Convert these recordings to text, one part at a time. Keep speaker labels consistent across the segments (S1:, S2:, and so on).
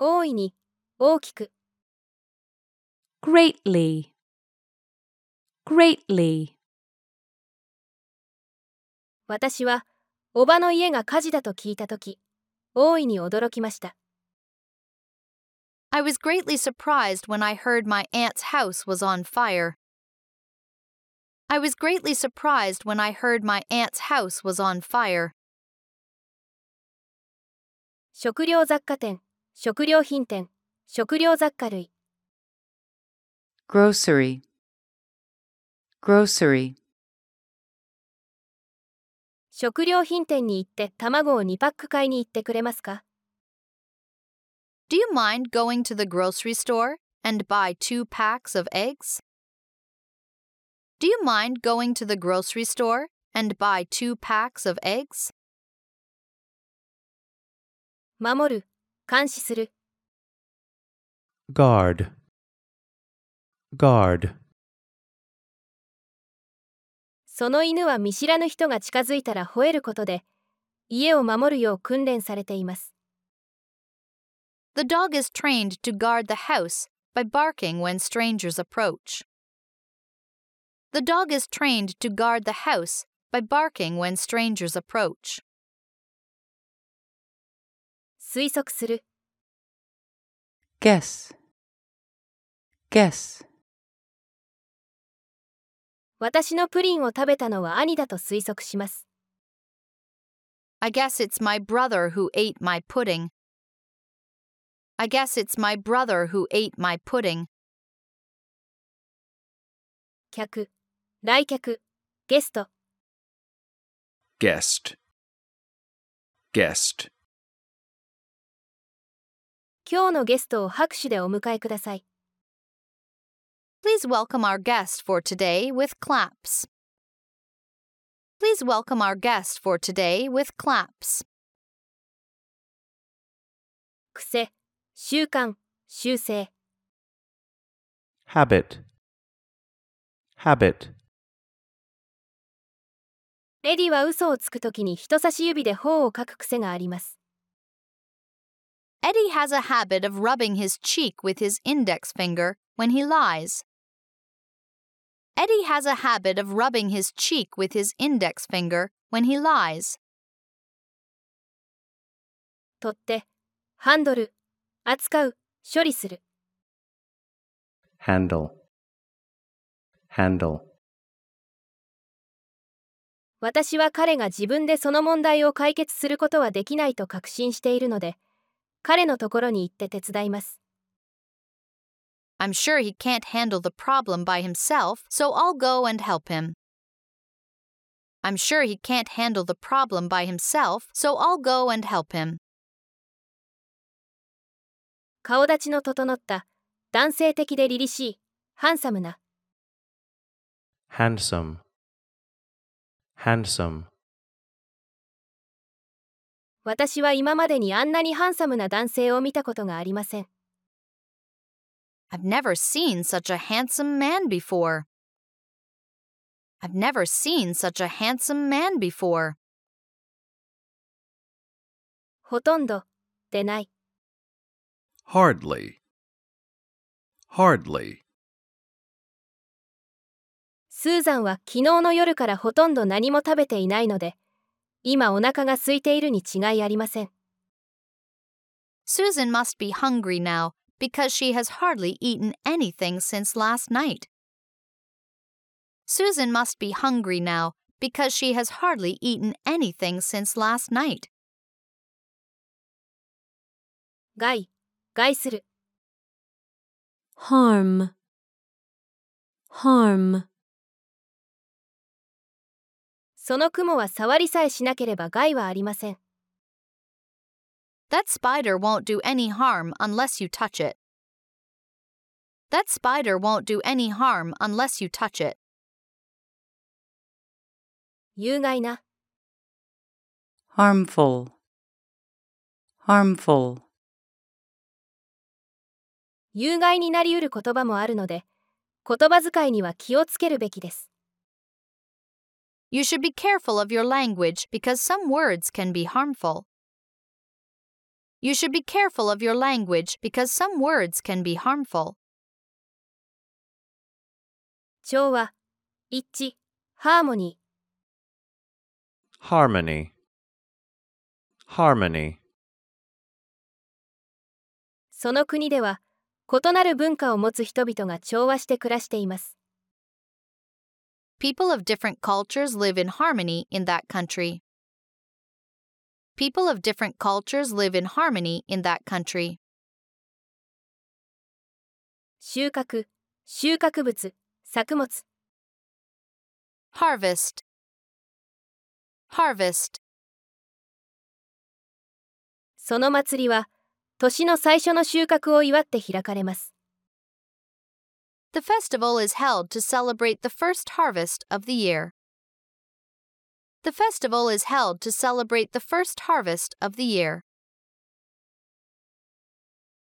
S1: 大いに、大きく。
S2: greatly, greatly.
S1: 私は、おばの家が火事だと聞いたとき、大いに驚きました。
S3: I was greatly surprised when I heard my aunt's house was on fire. I was greatly surprised when I heard my aunt's house was on fire.
S1: 食料雑貨店、食料品店、食料雑貨類。
S2: grocery, grocery.
S1: 食料品店に行って卵を2パック買いに行ってくれますか
S3: Do you mind going to the grocery store and buy two packs of eggs? Do you mind going to the grocery store and buy two packs of eggs?
S1: 守る、監視する。
S4: guard, guard.
S1: その犬は見知らぬ人が近づいたら吠えることで、家を守るよう訓練されています。
S3: The dog is trained to guard the house by barking when strangers approach. The dog is trained to guard the house by barking when strangers approach.
S1: 推測する。
S2: guess, guess.
S1: 私のプリンを食べたのは兄だと推測します。
S3: I guess it's my brother who ate my pudding. I guess it's my brother who ate my pudding.
S1: 客、来客、ゲスト。
S5: guest, guest.
S1: 今日のゲストを拍手でお迎えください。
S3: Please welcome our guest for today with claps. Please welcome our guest for today with claps.
S1: 癖、習慣、習性。
S4: habit, habit.
S1: エディは嘘をつくときに人差し指で頬をかく癖があります。
S3: Eddie has a habit of rubbing his cheek with his index finger when he lies. Eddie has a habit of rubbing his cheek with his index finger when he lies.
S1: 取って、ハンドル、扱う、処理する。
S4: handle, handle.
S1: 私は彼が自分でその問題を解決することはできないと確信しているので、 彼のところに行って手伝います。
S3: I'm sure he can't handle the problem by himself, so I'll go and help him. I'm sure he can't handle the problem by himself, so I'll go and help him.
S1: 顔立ちの整った、男性的で凛々しい、ハンサムな。
S4: handsome, handsome.
S1: 私は今までにあんなにハンサムな男性を見たことがありません。
S3: I've never seen such a handsome man before. I've never seen such a handsome man before.
S1: ほとんど、でない。
S5: hardly, hardly.
S1: スーザンは昨日の夜からほとんど何も食べていないので、今お腹が空いているに違いありません。
S3: Susan must be hungry now because she has hardly eaten anything since last night. Susan must be hungry now because she has hardly eaten anything since last night.
S1: 害、害する。
S2: harm, harm.
S1: その雲は触りさえしなければ害はありません。
S3: That spider won't do any harm unless you touch it. That spider won't do any harm unless you touch it.
S1: 有害な。
S2: harmful, harmful.
S1: 有害になりうる言葉もあるので、言葉遣いには気をつけるべきです。
S3: You should be careful of your language because some words can be harmful. You should be careful of your language because some words can be harmful.
S1: 調和、一致、ハーモニー。
S2: harmony, harmony.
S1: その国では異なる文化を持つ人々が調和して暮らしています。
S3: People of different cultures live in harmony in that country. People of different cultures live in harmony in that country.
S1: 収穫、収穫物、作物。
S3: Harvest. Harvest.
S1: その祭りは年の最初の収穫を祝って開かれます。
S3: The festival is held to celebrate the first harvest of the year. The festival is held to celebrate the first harvest of the year.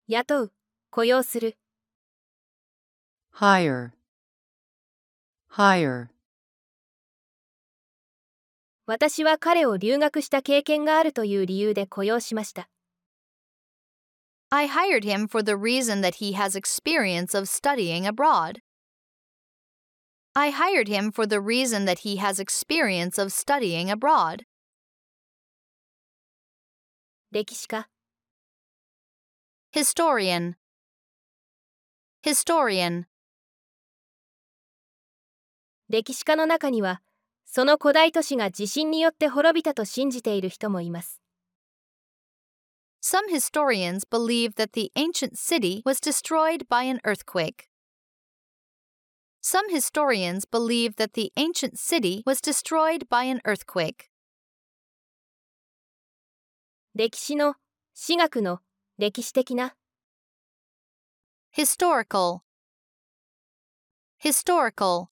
S1: 雇う、雇用する。
S4: hire, hire.
S1: 私は彼を留学した経験があるという理由で雇用しました。
S3: I hired him for the reason that he has experience of studying abroad. I hired him for the reason that he has experience of studying abroad.
S1: 歴史家、
S3: Historian. Historian.
S1: 歴史家の中にはその古代都市が地震によって滅びたと信じている人もいます。
S3: Some historians believe that the ancient city was destroyed by an earthquake. Some historians believe that the ancient city was destroyed by an earthquake.
S1: 歴史の、史学の、歴史的な、
S3: Historical. Historical.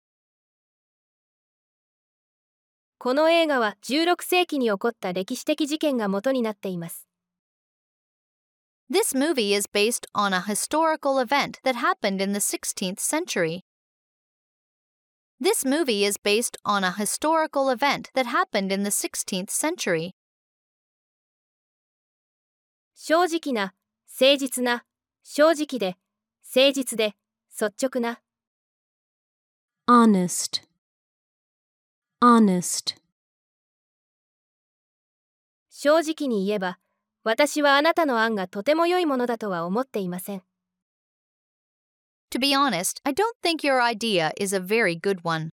S1: この映画は16世紀に起こった歴史的事件が元になっています。
S3: This movie is based on a historical event that happened in the 16th century. This movie is based on a historical event that happened in the 16th century.
S1: 正直な、誠実な、正直で、誠実で、率直な、
S5: honest, honest,
S1: 正直に言えば、 私はあなたの案がとても良いものだとは思っていません。
S3: To be honest, I don't think your idea is a very good one.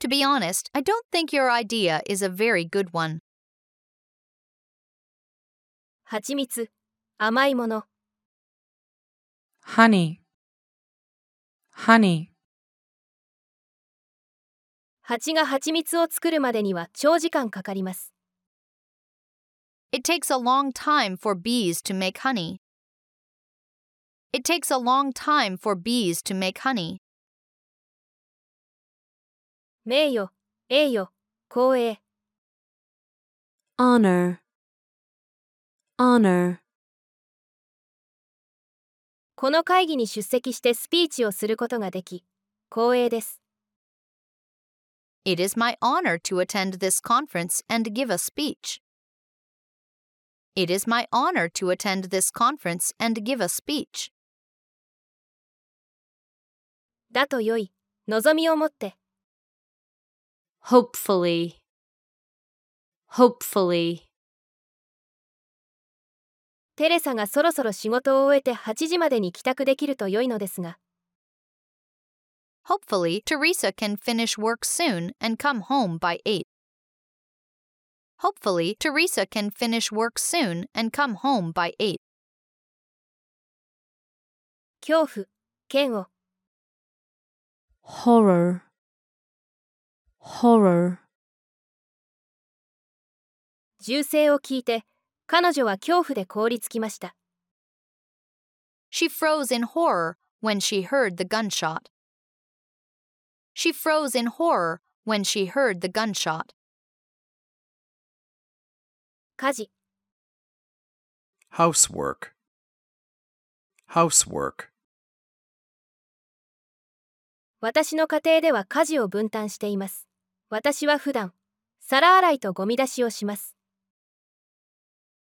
S3: To be honest, I don't think your idea is a very good one.
S1: 蜂蜜、甘いもの、
S4: honey, honey.
S1: 蜂が蜂蜜を作るまでには長時間かかります。
S3: It takes a long time for bees to make honey. It takes a long time for bees to make honey.
S1: 名誉、栄誉、光栄、
S5: honor, honor,
S1: この会議に出席してスピーチをすることができ、光栄です。
S3: It is my honor to attend this conference and give a speech. It is my honor to attend this conference and give a speech.
S1: だとよい、望みを持って、
S5: hopefully, hopefully,
S1: テレサがそろそろ仕事を終えて8時までに帰宅できると良いのですが、
S3: Hopefully, Teresa can finish work soon and come home by 8. Hopefully, Teresa can finish work soon and come home by 8.
S1: 恐怖、嫌悪、
S5: horror, horror,
S1: 銃声を聞いて、彼女は恐怖で凍りつきました。
S3: She froze in horror when she heard the gunshot. She froze in horror when she heard the gunshot.
S1: 家事、
S2: housework, housework.
S1: 私の家庭では家事を分担しています。私は普段、皿洗いとゴミ出しをします。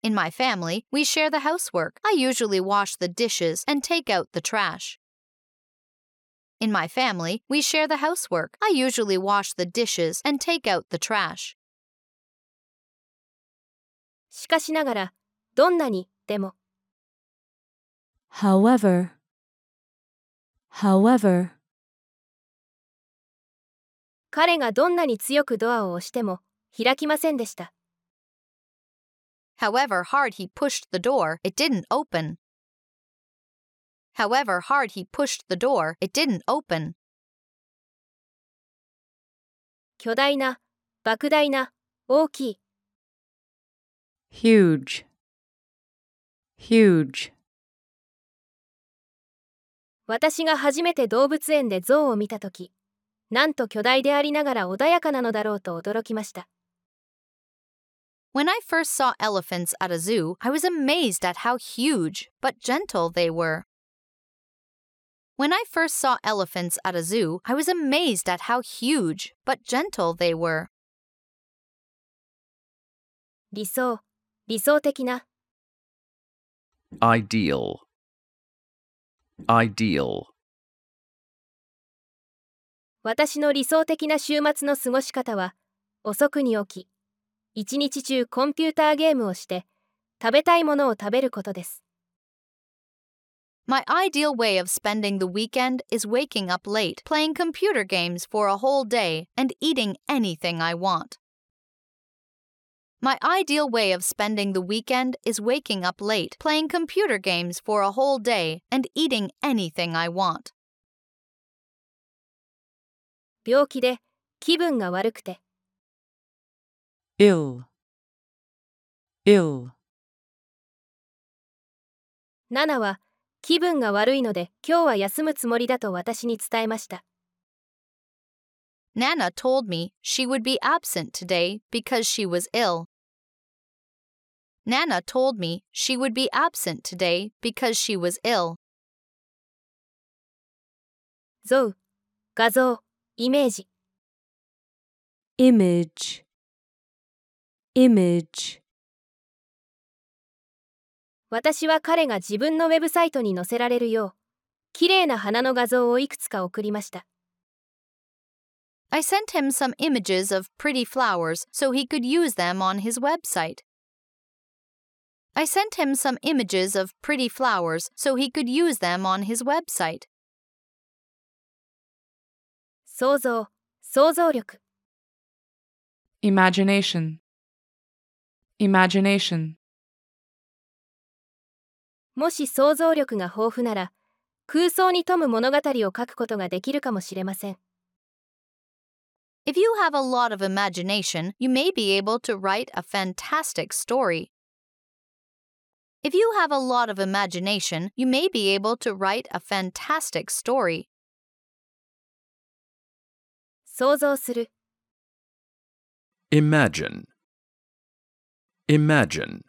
S3: In my family, we share the housework. I usually wash the dishes and take out the trash. In my family, we share the housework. I usually wash the dishes and take out the trash.
S1: しかしながら、どんなに、でも、
S2: However, however,
S1: 彼がどんなに強くドアを押しても、開きませんでした。
S3: However hard he pushed the door, it didn't open. However hard he pushed the door, it didn't open.
S1: 巨大な、莫大な、大きい、
S2: huge, huge.
S1: 私が初めて動物園で象を見たとき、なんと巨大でありながら穏やかなのだろうと驚きました。
S3: When I first saw elephants at a zoo, I was amazed at how huge but gentle they were. When I first saw elephants at a zoo, I was amazed at how huge but gentle they were.
S1: 理想、 理想的な、
S4: ideal, ideal,
S1: 私の理想的な週末の過ごし方は、遅くに起き、一日中コンピューターゲームをして、食べたいものを食べることです。
S3: My ideal way of spending the weekend is waking up late, playing computer games for a whole day, and eating anything I want. My ideal way of spending the weekend is waking up late, playing computer games for a whole day, and eating anything I want.
S1: 病気で、気分が悪くて、
S2: ill, ill,
S1: ナナは、気分が悪いので今日は休むつもりだと私に伝えました。
S3: Nana told me she would be absent today because she was ill. Nana told me she would be absent today because she was ill.
S1: 像、画像、イメージ、
S2: image, image.
S1: 私は彼が自分のウェブサイトに載せられるよう、綺麗な花の画像をいくつか送りました。
S3: I sent him some images of pretty flowers so he could use them on his website. I sent him some images of pretty flowers so he could use them on his website.
S1: 想像、想像力、
S2: imagination, imagination.
S1: もし想像力が豊富なら、空想に富む物語を書くことができるかもしれません。
S3: If you have a lot of imagination, you may be able to write a fantastic story. If you have a lot of imagination, you may be able to write a fantastic story.
S1: 想像する、
S4: imagine, imagine,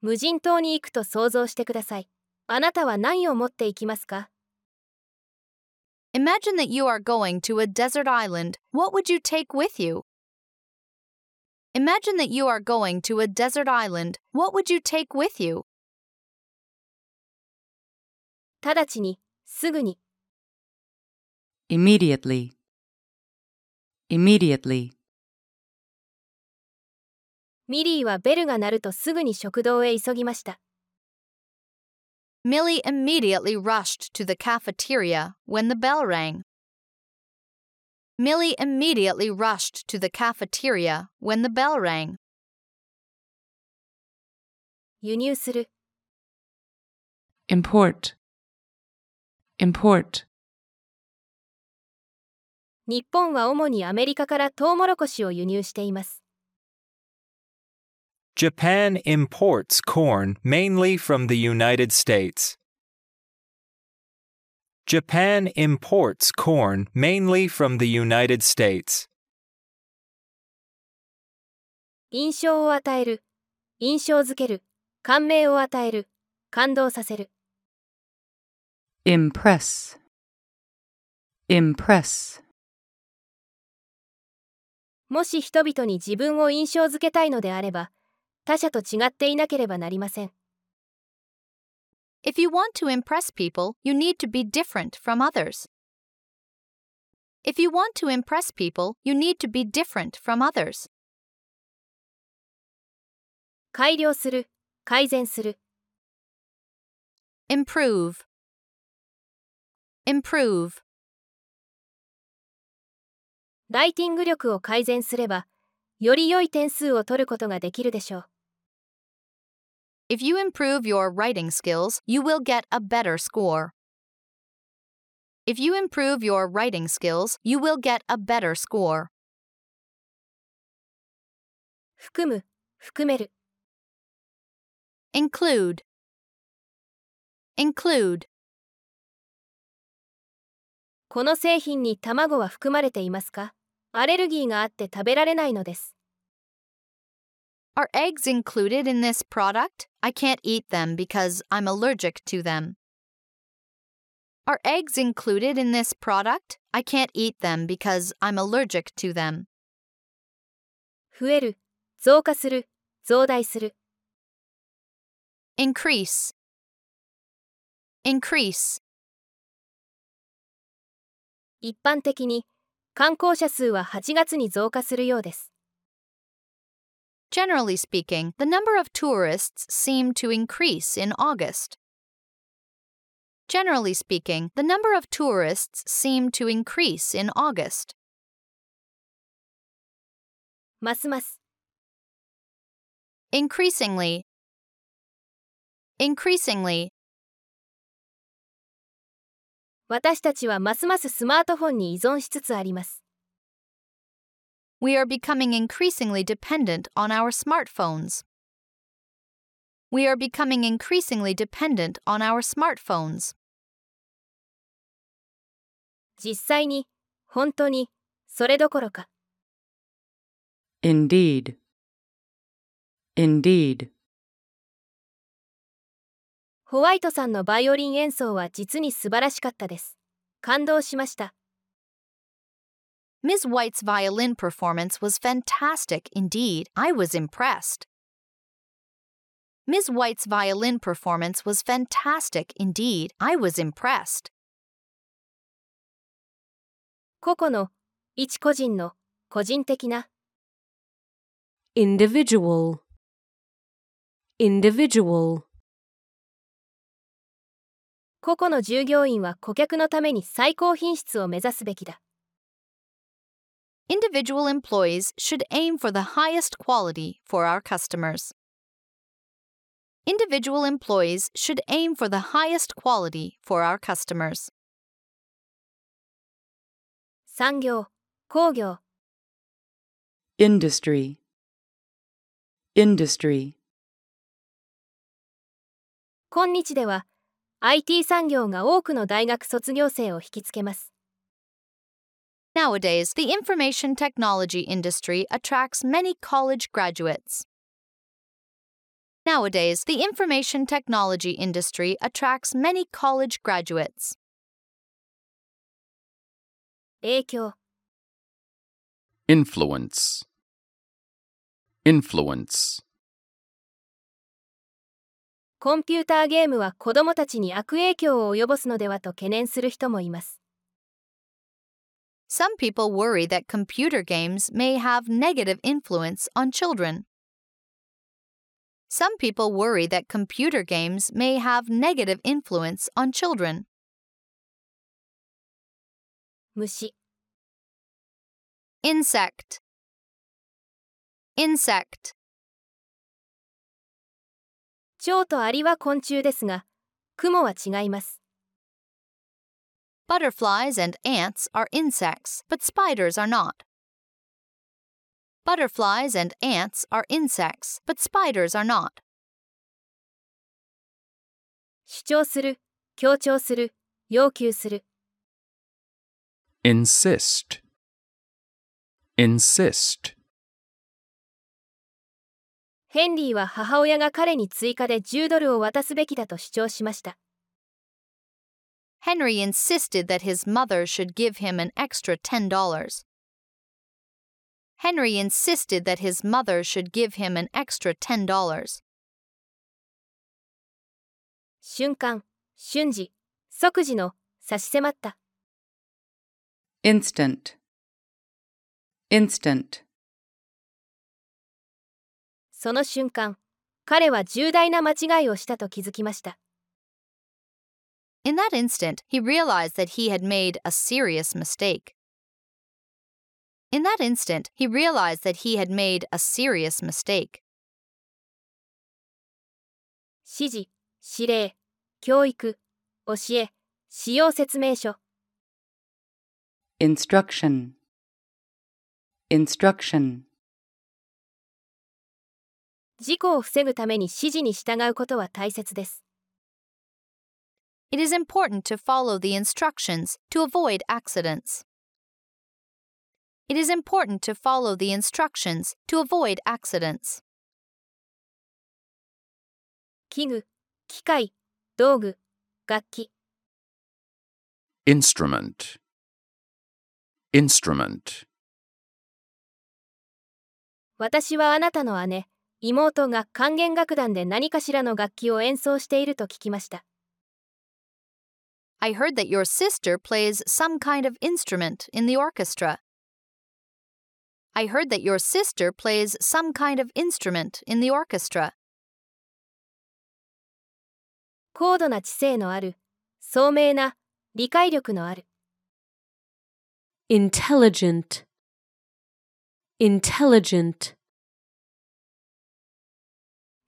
S1: 無人島に行くと想像してください。あなたは何を持っていきますか
S3: Imagine that you are going to a desert island. What would you take with you? Imagine that you are going to a desert island. What would you take with you?
S1: 直ちに、すぐに、
S2: immediately, immediately.
S1: ミリーはベルが鳴るとすぐに食堂へ急ぎました。
S3: Millie immediately rushed to the cafeteria when the bell rang. Millie immediately rushed to the cafeteria when the bell rang.
S1: 輸入する、
S2: import, import.
S1: 日本は主にアメリカからトウモロコシを輸入しています。
S5: Japan imports corn mainly from the United States. Japan imports corn mainly from the United States.
S1: 印象を与える、印象づける、感銘を与える、感動させる。
S2: impress, impress.
S1: もし人々に自分を印象づけたいのであれば、他者と違っていなければなりません。
S3: If you want to impress people, you need to be different from others. If you want to impress people, you need to be different from others.
S1: 改良する、改善する。
S3: Improve. Improve.
S1: ライティング力を改善すれば、より良い点数を取ることができるでしょう。
S3: If you improve your writing skills, you will get a better score. If you improve your writing skills, you will get a better score.
S1: 含む、含める。
S3: Include. Include.
S1: この製品に卵は含まれていますかアレルギーがあって食べられないのです。
S3: Are eggs included in this product? I can't eat them because I'm allergic to them. Are eggs included in this product? I can't eat them because I'm allergic to them.
S1: 増える、増加する、増大する。
S3: Increase. Increase.
S1: 一般的に、観光者数は8月に増加するようです。
S3: Generally speaking, the number of tourists seem to increase in August. Generally speaking, the number of tourists seem to increase in August.
S1: ますます、
S3: Increasingly. Increasingly.
S1: 私たちはますますスマートフォンに依存しつつあります。
S3: We are becoming increasingly dependent on our smartphones. We are becoming increasingly dependent on our smartphones.
S1: 実際に、本当に、それどころか。
S2: Indeed. Indeed.
S1: ホワイトさんのバイオリン演奏は実に素晴らしかったです。感動しました。
S3: Ms. White's violin performance was fantastic indeed. I was impressed. Ms. White's violin performance was fantastic indeed. I was impressed.
S1: 個々の、一個人の、個人的な、
S4: individual individual
S1: 個々の従業員は顧客のために最高品質を目指すべきだ。
S3: Individual employees should aim for the highest quality for our customers. Individual employees should aim for the highest quality for our customers.
S1: 産業、工業、
S2: Industry. Industry.
S1: 今日では、IT 産業が多くの大学卒業生を引きつけます。
S3: Nowadays, the information technology industry attracts many college graduates. Nowadays, the information technology industry attracts many college graduates.
S1: 影響、
S6: influence influence
S1: コンピューターゲームは子供たちに悪影響を及ぼすのではと懸念する人もいます。
S3: Some people worry that computer games may have negative influence on children. Some people worry that computer games may have negative influence on children.
S1: 虫、
S3: Insect. Insect.
S1: 蝶とアリは昆虫ですが、雲は違います。
S3: Butterflies and ants are insects, but spiders are not. Butterflies and ants are insects, but spiders are not.
S1: 主張する、強調する、要求する。
S6: insist insist
S1: ヘンリーは母親が彼に追加で10ドルを渡すべきだと主張しました。
S3: Henry insisted that his mother should give him an extra $10. Henry insisted that his mother should give him an extra $10.
S1: 瞬間、瞬時、即時の、差し迫った。
S2: instant, instant,
S1: その瞬間、彼は重大な間違いをしたと気づきました。
S3: In that instant, he realized that he had made a serious mistake. In that instant, he realized that he had made a serious mistake.
S1: 指示、指令、教育、教え、使用説明書。
S2: instruction, instruction,
S1: 事故を防ぐために指示に従うことは大切です。
S3: It is important to follow the instructions to avoid accidents. It is important to follow the instructions to avoid accidents.
S1: 器具、機械、道具、楽器。
S4: instrument, instrument,
S1: 私はあなたの姉、妹が管弦楽団で何かしらの楽器を演奏していると聞きました。
S3: I heard that your sister plays some kind of instrument in the orchestra. I heard that your sister plays some kind of instrument in the orchestra.
S1: 高度な知性のある、聡明な、理解力のある。
S6: intelligent, intelligent,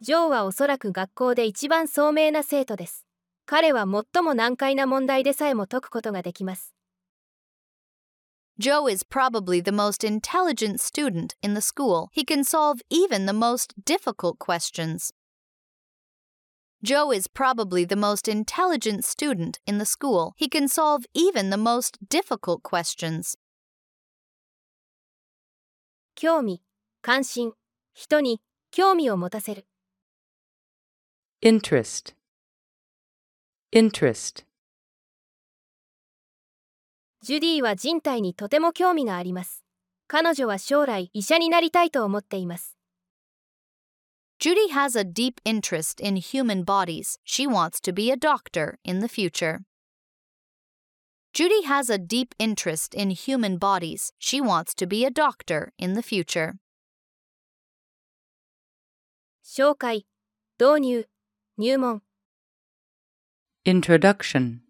S1: ジョーはおそらく学校で一番聡明な生徒です。 彼は最も難解な問題でさえも解くことができます。
S3: Joe is probably the most intelligent student in the school. He can solve even the most difficult questions. Joe is probably the most intelligent student in the school. He can solve even the most difficult questions.
S1: 興味、関心、人に興味を持たせる。
S2: interest, interest,
S1: ジュディは人体にとても興味があります。彼女は将来医者になりたいと思っています。
S3: Judy has a deep interest in human bodies. She wants to be a doctor in the future. Judy has a deep interest in human bodies. She wants to be a doctor in the future.
S1: 紹介、導入、入門。
S2: introduction,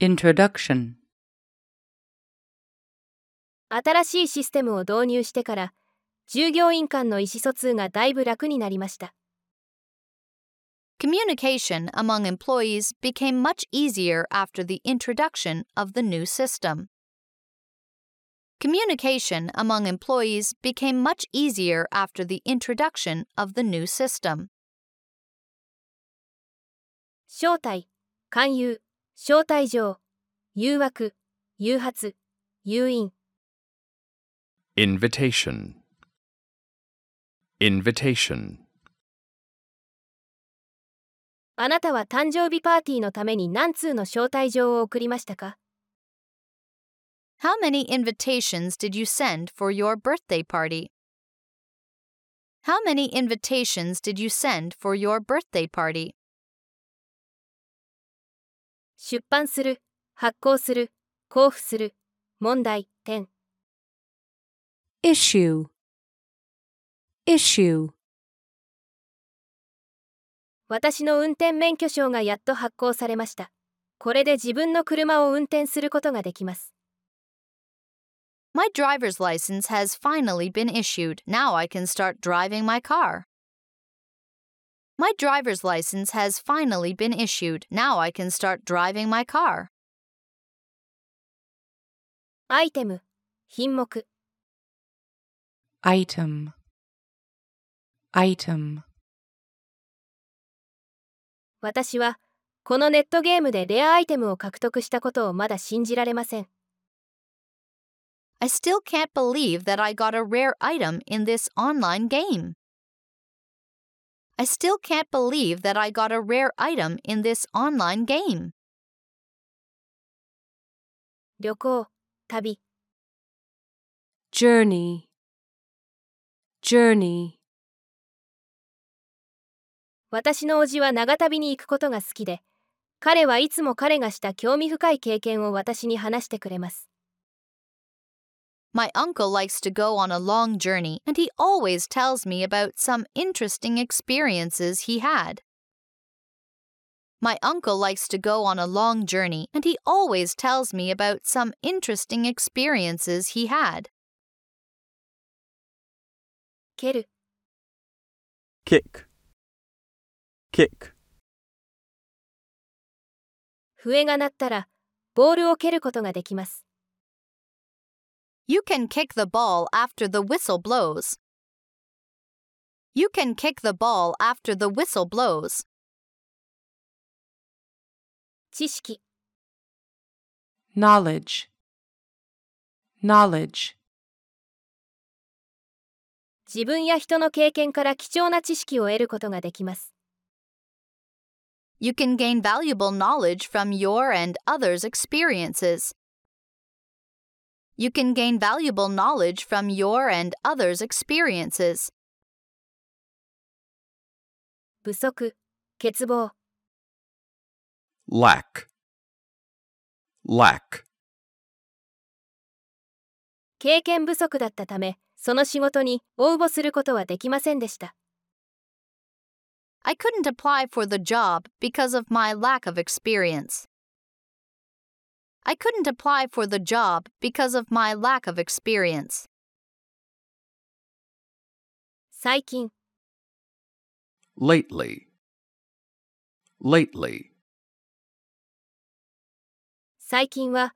S2: introduction,
S1: 新しいシステムを導入してから、従業員間の意思疎通がだいぶ楽になりました。
S3: Communication among employees became much easier after the introduction of the new system. Communication among employees became much easier after the introduction of the new system.
S1: 招待、勧誘、招待状、誘惑、誘発、誘引。
S4: invitation, invitation,
S1: あなたは誕生日パーティーのために何通の招待状を送りましたか
S3: How many invitations did you send for your birthday party? How many invitations did you send for your birthday party?
S1: 出版する、発行する、交付する、問題、点。
S6: issue, issue,
S1: 私の運転免許証がやっと発行されました。これで自分の車を運転することができます。
S3: My driver's license has finally been issued. Now I can start driving my car. My driver's license has finally been issued. Now I can start driving my car.
S1: アイテム、品目、
S2: item, item,
S1: 私は、このネットゲームでレアアイテムを獲得したことをまだ信じられません。
S3: I still can't believe that I got a rare item in this online game. I still can't believe that I got a rare item in this online game.
S1: 旅行、旅、
S2: journey, journey.
S1: 私の叔父は長旅に行くことが好きで、彼はいつも彼がした興味深い経験を私に話してくれます。
S3: My uncle likes to go on a long journey, and he always tells me about some interesting experiences he had. My uncle likes to go on a long journey, and he always tells me about some interesting experiences he had.
S1: 蹴る、
S4: kick, kick,
S1: 笛が鳴ったら、ボールを蹴ることができます。
S3: You can kick the ball after the whistle blows. You can kick the ball after the whistle blows.
S1: 知識、
S2: knowledge, knowledge.
S1: 自分や人の経験から貴重な知識を得ることができます。
S3: You can gain valuable knowledge from your and others' experiences. You can gain valuable knowledge from your and others' experiences.
S1: 不足、欠乏、
S4: lack, lack,
S1: 経験不足だったため、その仕事に応募することはできませんでした。
S3: I couldn't apply for the job because of my lack of experience. I couldn't apply for the job because of my lack of experience.
S1: 最近、
S4: lately, lately,
S1: 最近は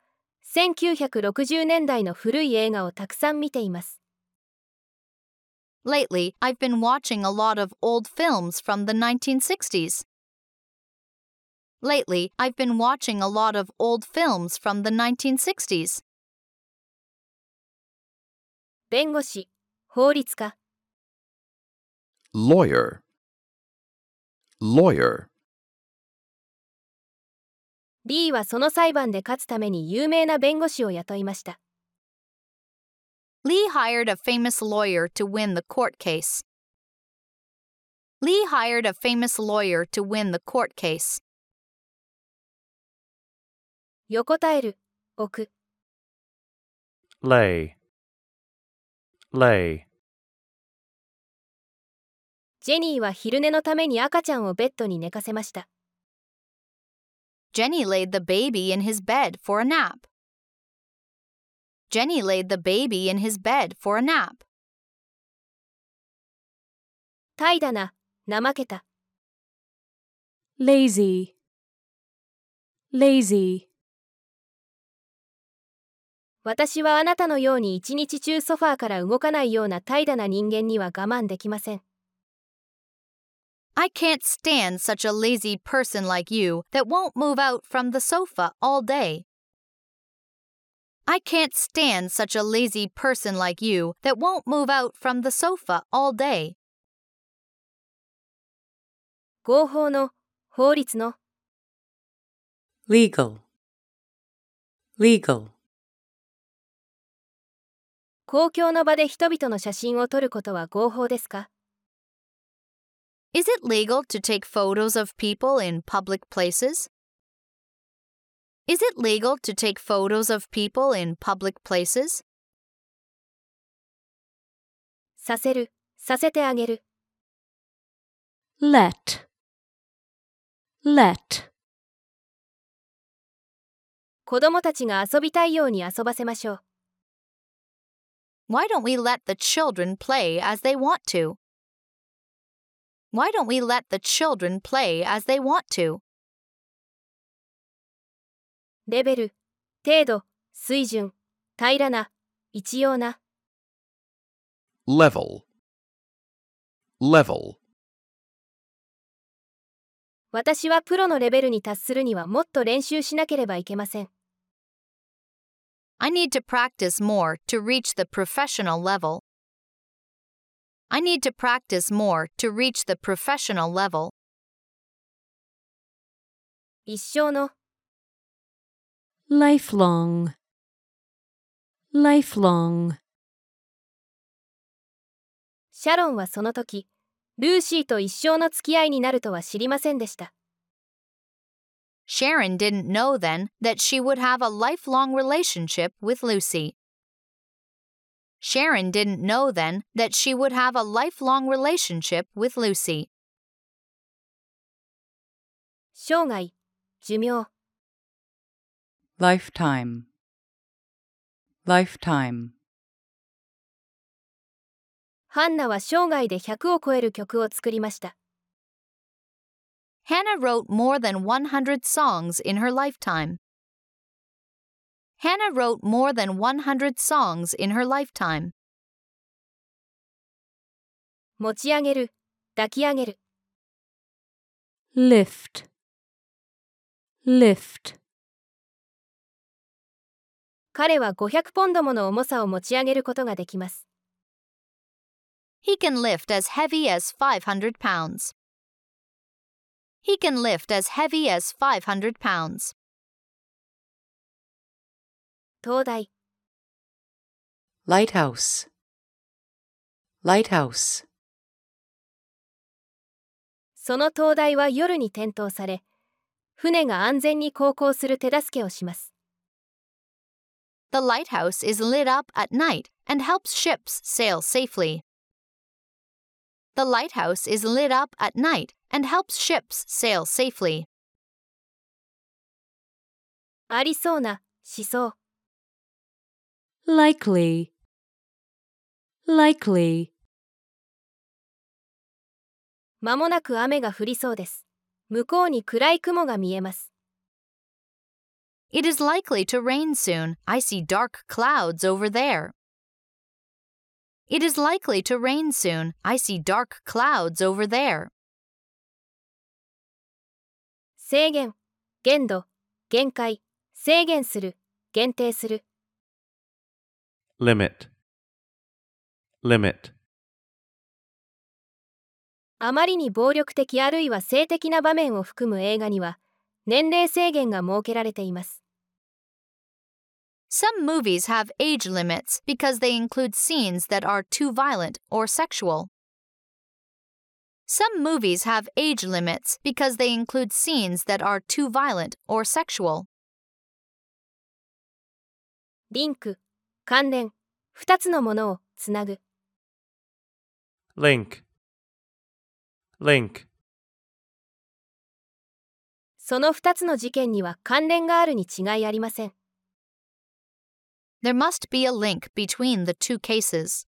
S1: 1960年代の古い映画をたくさん見ています。
S3: Lately, I've been watching a lot of old films from the 1960s. Lately, I've been watching a lot of old films from the 1960s.
S1: 弁護士、法律家、
S4: lawyer, lawyer,
S1: リーはその裁判で勝つために有名な弁護士を雇いました。
S3: Lee hired a famous lawyer to win the court case. Lee hired a famous lawyer to win the court case.
S1: 横たえる、置く、
S6: lay, lay,
S1: ジェニーは昼寝のために赤ちゃんをベッドに寝かせました。
S3: Jenny laid the baby in his bed for a nap. Jenny laid the baby in his bed for a nap.
S1: 怠惰な、怠けた、
S2: lazy, lazy.
S1: 私はあなたのように一日中ソファーから動かないような怠惰な人間には我慢できません。
S3: I can't stand such a lazy person like you that won't move out from the sofa all day. I can't stand such a lazy person like you that won't move out from the sofa all day.
S1: 合法の、法律の、
S2: legal, legal.
S1: 公共の場で人々の写真を撮ることは合法ですか
S3: Is it legal to take photos of people in public places? Is it legal to take photos of people in public places?
S1: させる、させてあげる、
S2: let, let.
S1: 子供たちが遊びたいように遊ばせましょう。
S3: Why don't we let the children play as they want to? Why don't we let the children play as they want to?
S1: レベル、程度、水準、平らな、一様な、
S4: level, level,
S1: 私はプロのレベルに達するにはもっと練習しなければいけません。
S3: I need to practice more to reach the professional level. I need to practice more to reach the professional level.
S1: 一生の、
S2: lifelong, lifelong.
S1: シャロンはその時、ルーシーと一生の付き合いになるとは知りませんでした。
S3: Sharon didn't know then that she would have a lifelong relationship with Lucy. Sharon didn't know then that she would have a lifelong relationship with Lucy.
S1: 生涯、寿命、
S2: lifetime, lifetime,
S1: ハンナは生涯で100を超える曲を作りました。
S3: Hannah wrote more than 100 songs in her lifetime. Hannah wrote more than 100 songs in her lifetime.
S1: 持ち上げる、抱き上げる、
S2: lift, lift,
S1: 彼は500ポンドもの重さを持ち上げることができます。
S3: He can lift as heavy as 500 pounds. He can lift as heavy as 500 pounds.
S1: 灯台、
S2: lighthouse, lighthouse,
S1: その灯台は夜に点灯され、船が安全に航行する手助けをします。
S3: The lighthouse is lit up at night and helps ships sail safely. The lighthouse is lit up at night and helps ships sail safely.
S1: ありそうな、しそう、
S2: likely, likely,
S1: まもなく雨が降りそうです。向こうに暗い雲が見えます。
S3: It is likely to rain soon. I see dark clouds over there. It is likely to rain soon. I see dark clouds over there.
S1: 制限、限度、限界、制限する、限定する、
S4: limit, limit,
S1: あまりに暴力的あるいは性的な場面を含む映画には、年齢制限が設けられています。
S3: Some movies have age limits because they include scenes that are too violent or sexual. Some movies have age limits because they include scenes that are too violent or sexual.
S1: リンク、関連、二つのものをつなぐ。
S4: link, link,
S1: その二つの事件には関連があるに違いありません。
S3: There must be a link between the two cases.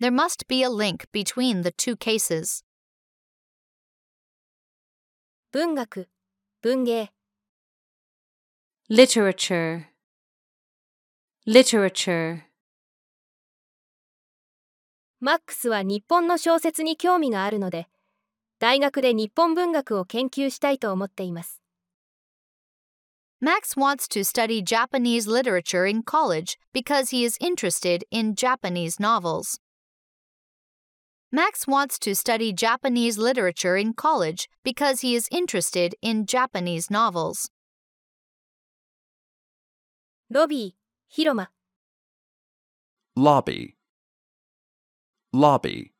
S3: There must be a link between the two cases.
S1: 文学、文芸、
S2: literature, literature,
S1: マックスは日本の小説に興味があるので、大学で日本文学を研究したいと思っています。
S3: Max wants to study Japanese literature in college because he is interested in Japanese novels. Max wants to study Japanese literature in college because he is interested in Japanese novels.
S1: ロビー、広間、
S6: lobby, lobby,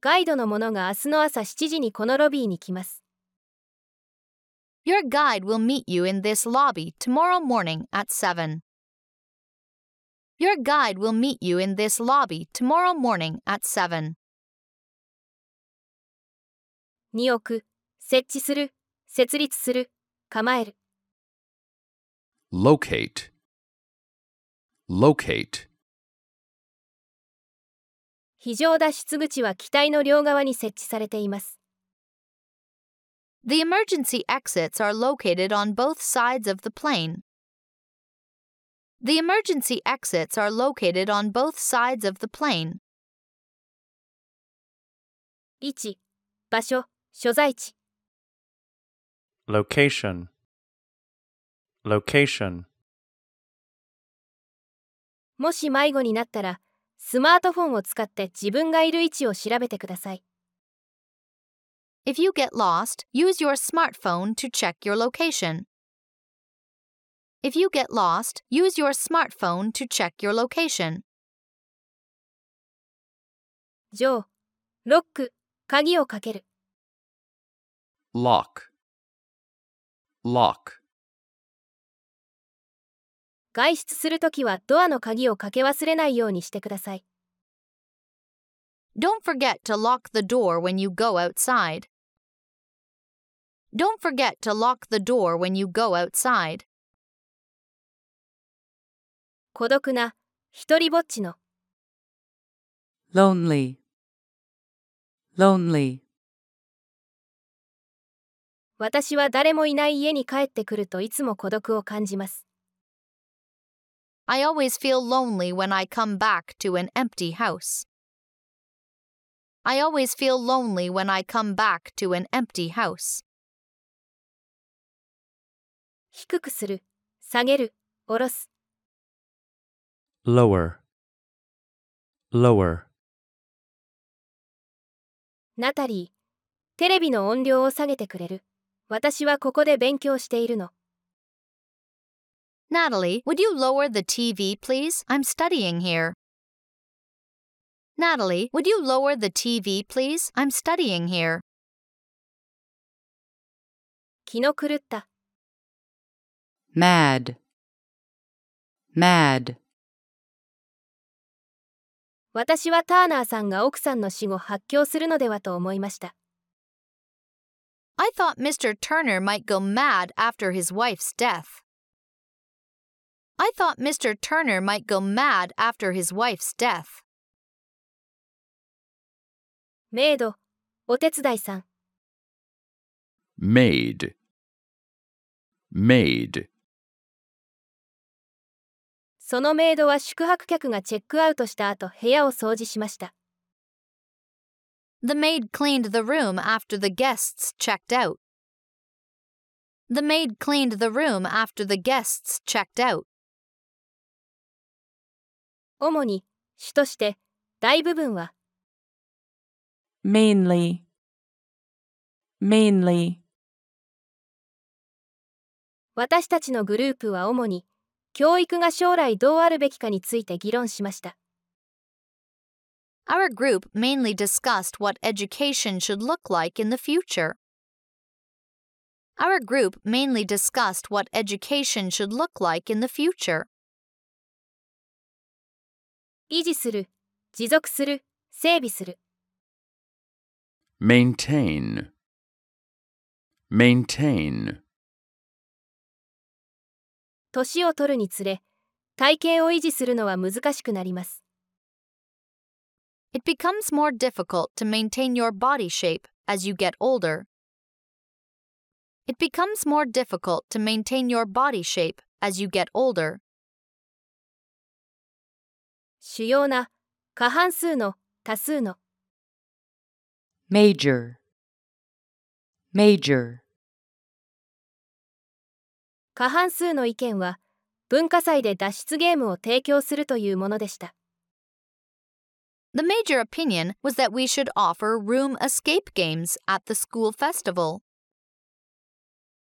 S1: ガイドの者が明日の朝7時にこのロビーに来ます。
S3: Your guide will meet you in this lobby tomorrow morning at 7. Your guide will meet you in this lobby tomorrow morning at 7.
S1: 2億、設置する、設立する、構える。
S6: locate, locate,
S1: 非常脱出口は機体の両側に設置されています。
S3: The emergency exits are located on both sides of the plane. The emergency exits are located on both sides of the plane.
S1: 位置、場所、所在地。
S4: location, location,
S1: もし迷子になったら、スマートフォンを使って自分がいる位置を調べてください。
S3: If you get lost, use your smartphone to check your location. If you get lost, use your smartphone to check your location.
S1: ジョー、ロック、鍵をかける。
S2: lock, lock,
S1: 外出するときはドアの鍵をかけ忘れないようにしてください。
S3: Don't forget to lock the door when you go outside. Don't forget to lock the door when you go outside.
S1: 孤独な、一人ぼっちの。
S2: lonely, lonely,
S1: 私は誰もいない家に帰ってくるといつも孤独を感じます。
S3: I always feel lonely when I come back to an empty house. I always feel lonely when I come back to an empty house.
S1: 低くする、下げる、下ろす。
S4: lower, lower,
S1: ナタリー、テレビの音量を下げてくれる。私はここで勉強しているの。
S3: Natalie, would you lower the TV, please? I'm studying here. Natalie, would you lower the TV, please? I'm studying here.
S1: 気の狂った。
S2: Mad, mad,
S1: 私はターナーさんが奥さんの死後発狂するのではと思いました。
S3: I thought Mr. Turner might go mad after his wife's death. I thought Mr. Turner might go mad after his wife's death.
S1: メイド、お手伝いさん。
S6: maid, maid,
S1: そのメイドは宿泊客がチェックアウトした後部屋を掃除しました。
S3: The maid cleaned the room after the guests checked out. The maid cleaned the room after the guests checked out.
S1: 主に、主として、大部分は、
S2: mainly, mainly,
S1: 私たちのグループは主に、教育が将来どうあるべきかについて議論しました。
S3: Our group mainly discussed what education should look like in the future. Our group mainly discussed what education should look like in the future.
S1: 維持する、持続する、整備する。
S6: maintain, maintain,
S1: 年を取るにつれ、体型を維持するのは難しくなります。
S3: It becomes more difficult to maintain your body shape as you get older. It becomes more difficult to maintain your body shape as you get older.
S1: 主要な、過半数の、多数の。
S2: major, major,
S1: 過半数の意見は、文化祭で脱出ゲームを提供するというものでした。
S3: The major opinion was that we should offer room escape games at the school festival.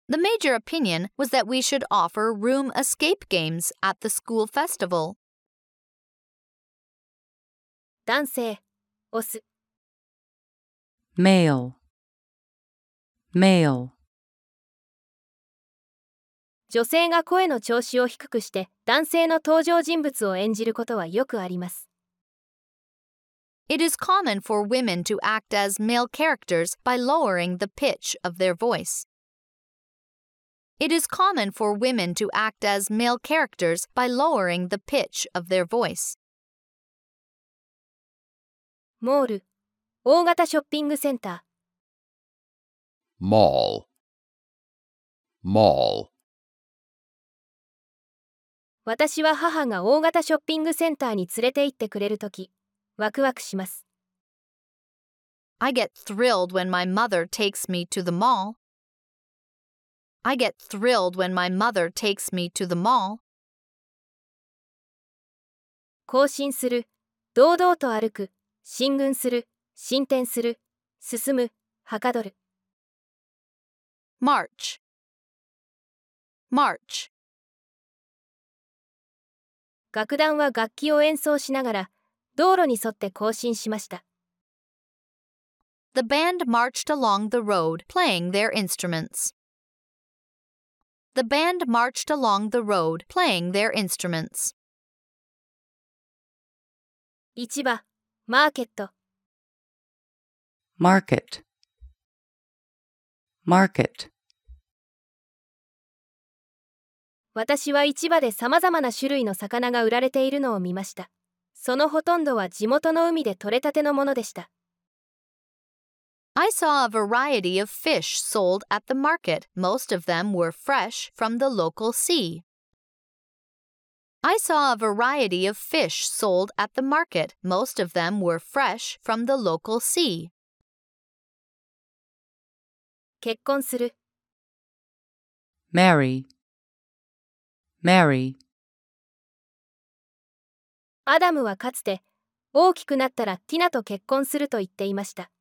S3: The major opinion was that we should offer room escape games at the school festival.
S1: 男性、オス。
S2: male, male,
S1: 女性が声の調子を低くして男性の登場人物を演じることはよくあります。
S3: It is common for women to act as male characters by lowering the pitch of their voice. It is common for women to act as male characters by lowering the pitch of their voice.
S1: モール、大型ショッピングセンター。
S6: mall, mall,
S1: 私は母が大型ショッピングセンターに連れて行ってくれるとき、ワクワクします。
S3: I get thrilled when my mother takes me to the mall. I get thrilled when my mother takes me to the mall.
S1: 更新する、堂々と歩く、進軍する、進展する、進む、はかどる。
S3: March. March.
S1: 楽団は楽器を演奏しながら、道路に沿って行進しました。
S3: The band marched along the road playing their instruments. The band marched along the road playing their instruments.
S1: 市場、マーケット、
S6: market, market,
S1: 私は市場で様々な種類の魚が売られているのを見ました。そのほとんどは地元の海で採れたてのものでした。
S3: I saw a variety of fish sold at the market. Most of them were fresh from the local sea. I saw a variety of fish sold at the market. Most of them were fresh from the local sea.
S1: 結婚する、
S6: marry, marry,
S1: アダムはかつて、大きくなったらティナと結婚すると言っていました。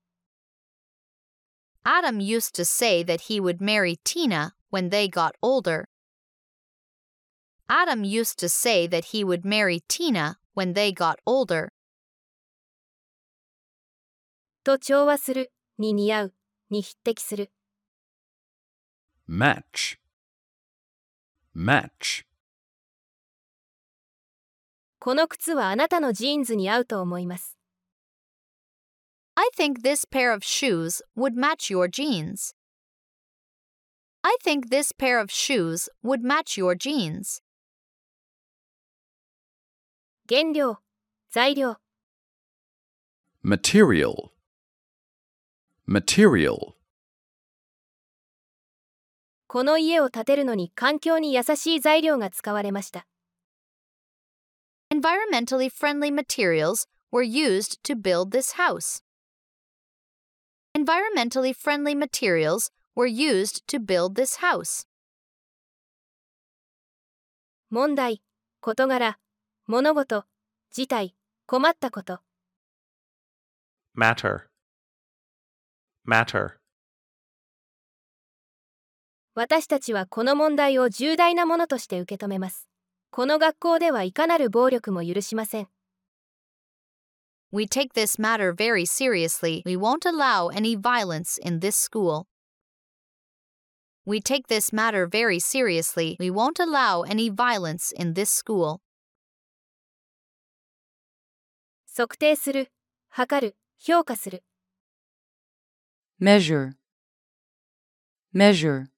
S3: Adam used to say that he would marry Tina when they got older. Adam used to say that he would marry Tina when they got older.
S1: と調和する、に似合う、に匹敵する。
S2: match, match,
S1: この靴はあなたのジーンズに合うと思います。
S3: I think this pair of shoes would match your jeans. I think this pair of shoes would match your jeans.
S1: 原料、材料、
S2: material, material,
S1: この家を建てるのに環境に優しい材料が使われました。
S3: Environmentally friendly materials were used to build this house. Environmentally friendly materials were used to build this house.
S1: 問題、事柄、物事、事態、困ったこと。
S4: matter, matter,
S1: 私たちはこの問題を重大なものとして受け止めます。この学校ではいかなる暴力も許しません。
S3: We take this matter very seriously. We won't allow any violence in this school. We take this matter very seriously. We won't allow any violence in this school.
S1: 測定する、測る、評価する。
S6: measure, measure,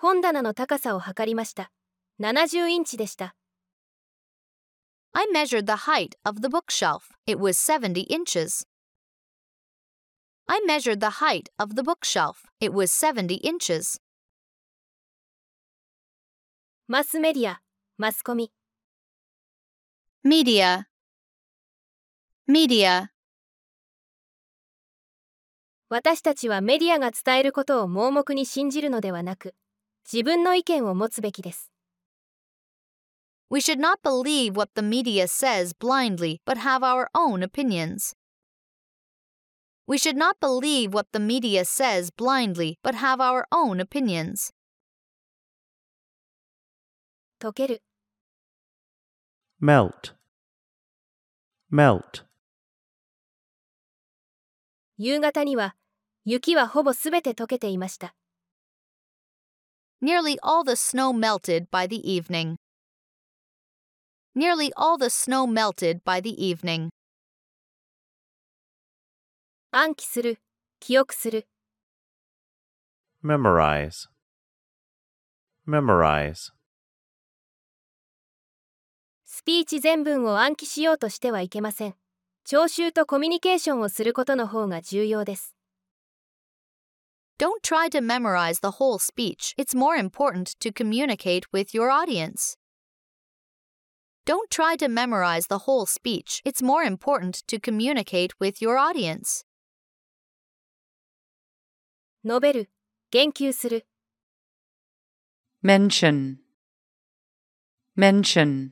S1: 本棚の高さを測りました。70インチでした。
S3: I measured the height of the bookshelf. It was 70 inches. I measured the height of the bookshelf. It was 70 inches.
S1: マスメディア、マスコミ。
S3: Media. Media.
S1: 私たちはメディアが伝えることを盲目に信じるのではなく、自分の意見を持つべきです。
S3: We should not believe what the media says blindly, but have our own opinions. We should not believe what the media says blindly, but have our own opinions.
S1: 溶ける、
S4: melt, melt,
S1: 夕方には、雪はほぼすべて溶けていました。
S3: Nearly all the snow melted by the evening. Nearly all the snow melted by the evening.
S1: 暗記する、記憶する。
S4: memorize, memorize,
S1: スピーチ全文を暗記しようとしてはいけません。聴衆とコミュニケーションをすることの方が重要です。
S3: Don't try to memorize the whole speech. It's more important to communicate with your audience. Don't try to memorize the whole speech. It's more important to communicate with your audience.
S1: 述べる、言及する。
S6: mention, mention,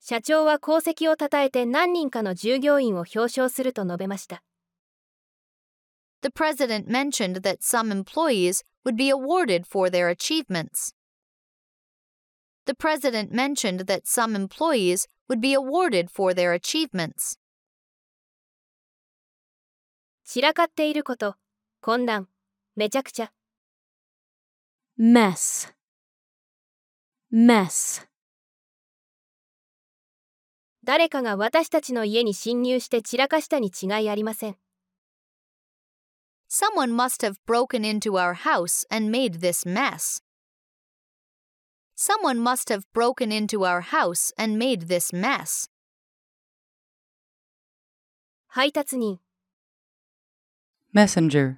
S1: 社長は功績を称えて何人かの従業員を表彰すると述べました。
S3: The president mentioned that some employees would be awarded for their achievements. The president mentioned that some employees would be awarded for their achievements.
S1: 散らかっていること、混乱、めちゃくちゃ。
S6: mess, mess,
S1: 誰かが私たちの家に侵入して散らかしたに違いありません。
S3: Someone must have broken into our house and made this mess. Someone must have broken into our house and made this mess.
S1: 配達人、
S7: messenger,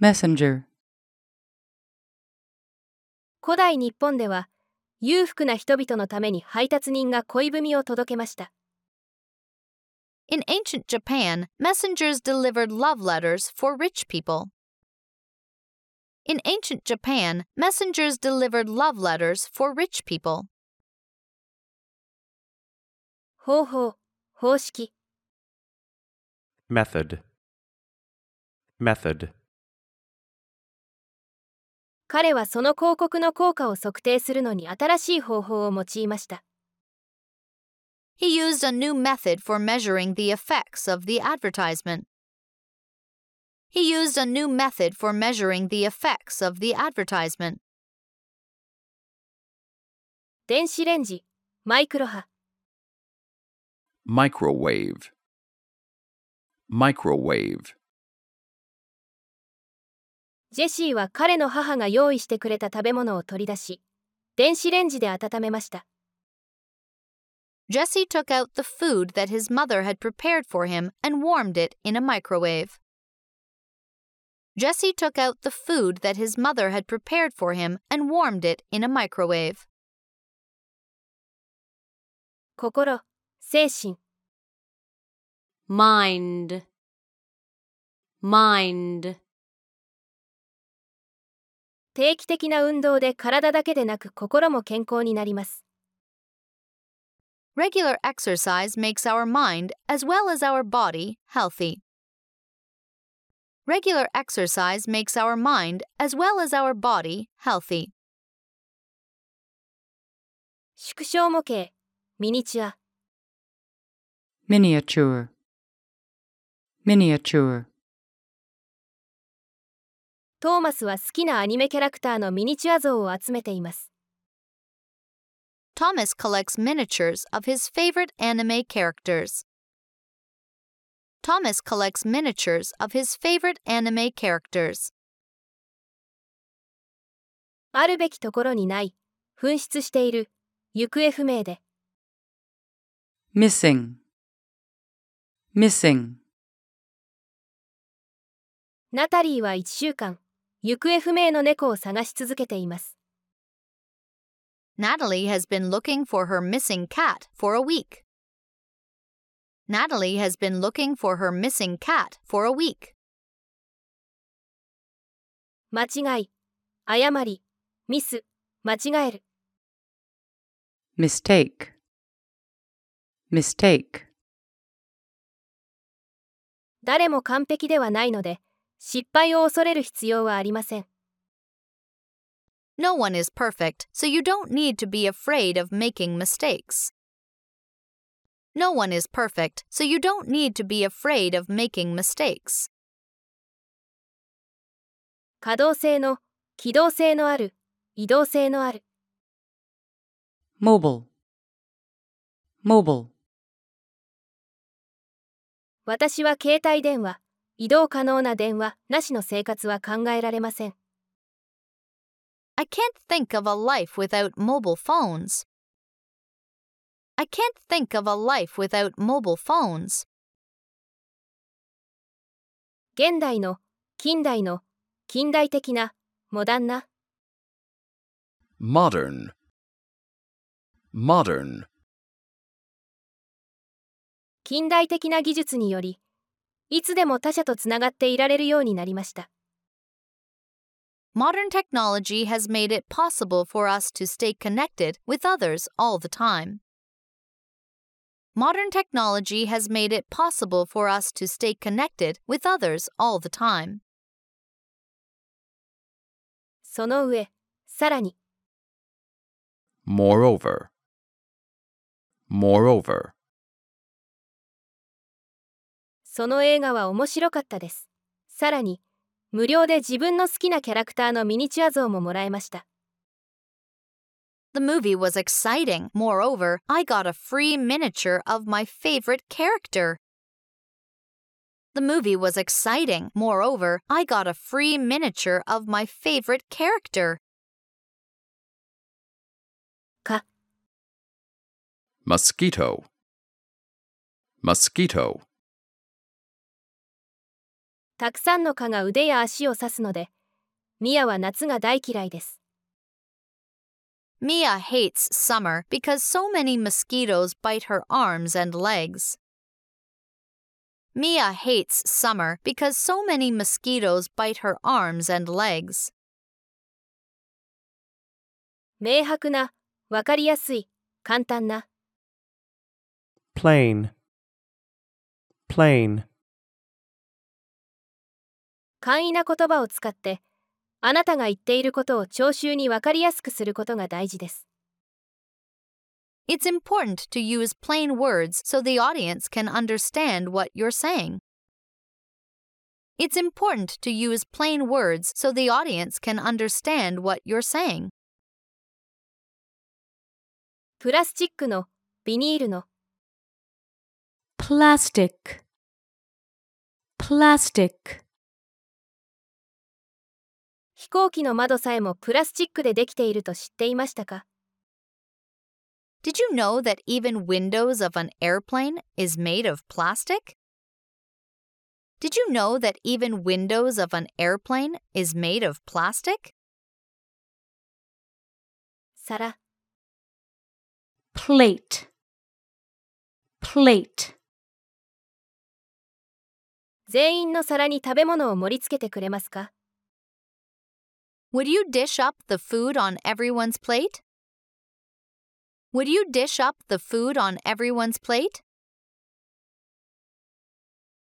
S7: messenger,
S1: 古代日本では、裕福な人々のために配達人が恋文を届けました。
S3: In ancient Japan, messengers delivered love letters for rich people. In ancient Japan, messengers delivered love letters for rich people.
S1: 方法、方式、
S4: method, method,
S1: 彼はその広告の効果を測定するのに新しい方法を用いました。
S3: He used a new method for measuring the effects of the advertisement. He used a new method for measuring the effects of the advertisement.
S1: 電子レンジ、マイクロ波、
S2: microwave, microwave,
S1: ジェシーは彼の母が用意してくれた食べ物を取り出し、電子レンジで温めました。
S3: Jesse took out the food that his mother had prepared for him and warmed it in a microwave. Jesse took out the food that his mother had prepared for him and warmed it in a microwave.
S1: 心、精神、
S6: mind, mind,
S1: 定期的な運動で体だけでなく心も健康になります。
S3: Regular exercise makes our mind, as well as our body, healthy. Regular exercise makes our mind, as well as our body, healthy.
S1: 縮小模型、ミニチュア、
S7: miniature, miniature,
S1: トーマスは好きなアニメキャラクターのミニチュア像を集めています。
S3: Thomas collects miniatures of his favorite anime characters. Thomas collects miniatures of his favorite anime characters.
S1: あるべきところにない、紛失している、行方不明で、
S7: missing, missing,
S1: ナタリーは1週間、行方不明の猫を探し続けています。
S3: Natalie has been looking for her missing cat for a week. Natalie has been looking for her missing cat for a week.
S1: 間違い、誤り、ミス、間違える。
S7: mistake, mistake,
S1: 誰も完璧ではないので、失敗を恐れる必要はありません。
S3: No one is perfect, so you don't need to be afraid of making mistakes. No one is perfect, so you don't need to be afraid of making mistakes.
S1: 可動性の、機動性のある、移動性のある。
S7: mobile, mobile,
S1: 私は携帯電話、移動可能な電話なしの生活は考えられません。
S3: I can't think of a life without mobile phones. I can't think of a life without mobile phones.
S1: 現代の、近代の、近代的な、モダンな、
S2: modern, modern,
S1: 近代的な技術により、いつでも他者とつながっていられるようになりました。
S3: Modern technology has made it possible for us to stay connected with others all the time. Modern technology has made it possible for us to stay connected with others all the time.
S1: その上、さらに、
S2: Moreover. Moreover.
S1: その映画は面白かったです。さらに、 無料で自分の好きなキャラクターのミニチュア像ももらえました。
S3: The movie was exciting. Moreover, I got a free miniature of my favorite character. The movie was exciting. Moreover, I got a free miniature of my favorite character.
S1: か、
S2: Mosquito. Mosquito.
S1: たくさんの蚊が腕や足を刺すので、ミアは夏が大嫌いです。
S3: Mia hates summer because so many mosquitoes bite her arms and legs. Mia hates summer because so many mosquitoes bite her arms and legs.
S1: 明白な、わかりやすい、簡単な。
S4: plain, plain,
S1: 簡易な言葉を使って、あなたが言っていることを聴衆にわかりやすくすることが大事です。
S3: It's important to use plain words so the audience can understand what you're saying. It's important to use plain words so the audience can understand what you're saying.
S1: プラスチックの、ビニールの、
S7: plastic, plastic,
S1: 飛行機の窓さえもプラスチックでできていると知っていましたか
S3: Did you know that even windows of an airplane is made of plastic? Did you know that even windows of an airplane is made of plastic?
S1: 皿、
S7: plate, plate,
S1: 全員の皿に食べ物を盛り付けてくれますか
S3: Would you dish up the food on everyone's plate? Would you dish up the food on everyone's plate?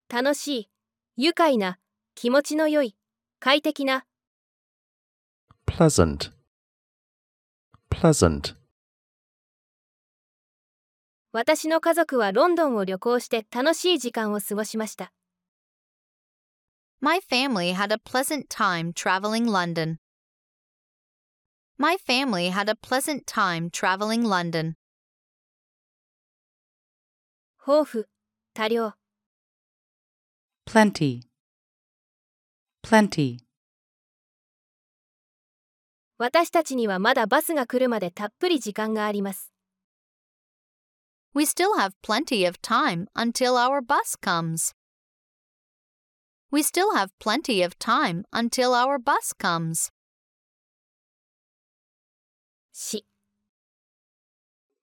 S1: 楽しい、愉快な、気持ちの良い、快適な、
S4: pleasant, pleasant,
S1: 私の家族はロンドンを旅行して楽しい時間を過ごしました。
S3: My family had a pleasant time traveling London. My family had a pleasant time traveling London.
S1: 豊富、多量、
S7: plenty, plenty,
S1: 私たちにはまだバスが来るまでたっぷり時間があります。
S3: We still have plenty of time until our bus comes. We still have plenty of time until our bus comes.
S1: 詩、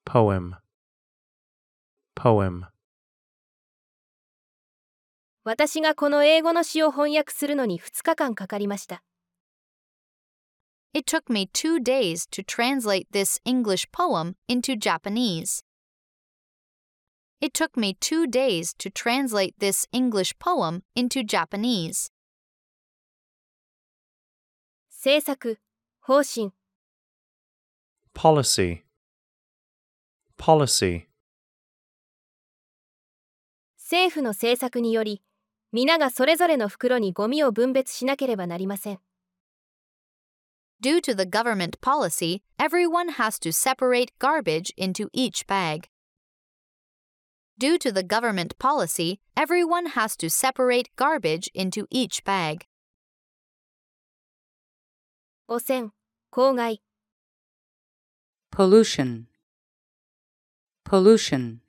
S4: poem, poem,
S1: 私がこの英語の詩を翻訳するのに2日間かかりました。
S3: It took me two days to translate this English poem into Japanese. It took me two days to translate this English poem into Japanese.
S1: 政策、方針、
S4: policy, policy,
S1: 政府の政策により、皆がそれぞれの袋にゴミを分別しなければなりません。
S3: Due to the government policy, everyone has to separate garbage into each bag. Due to the government policy, everyone has to separate garbage into each bag.
S1: 汚染、公害、
S7: pollution, pollution,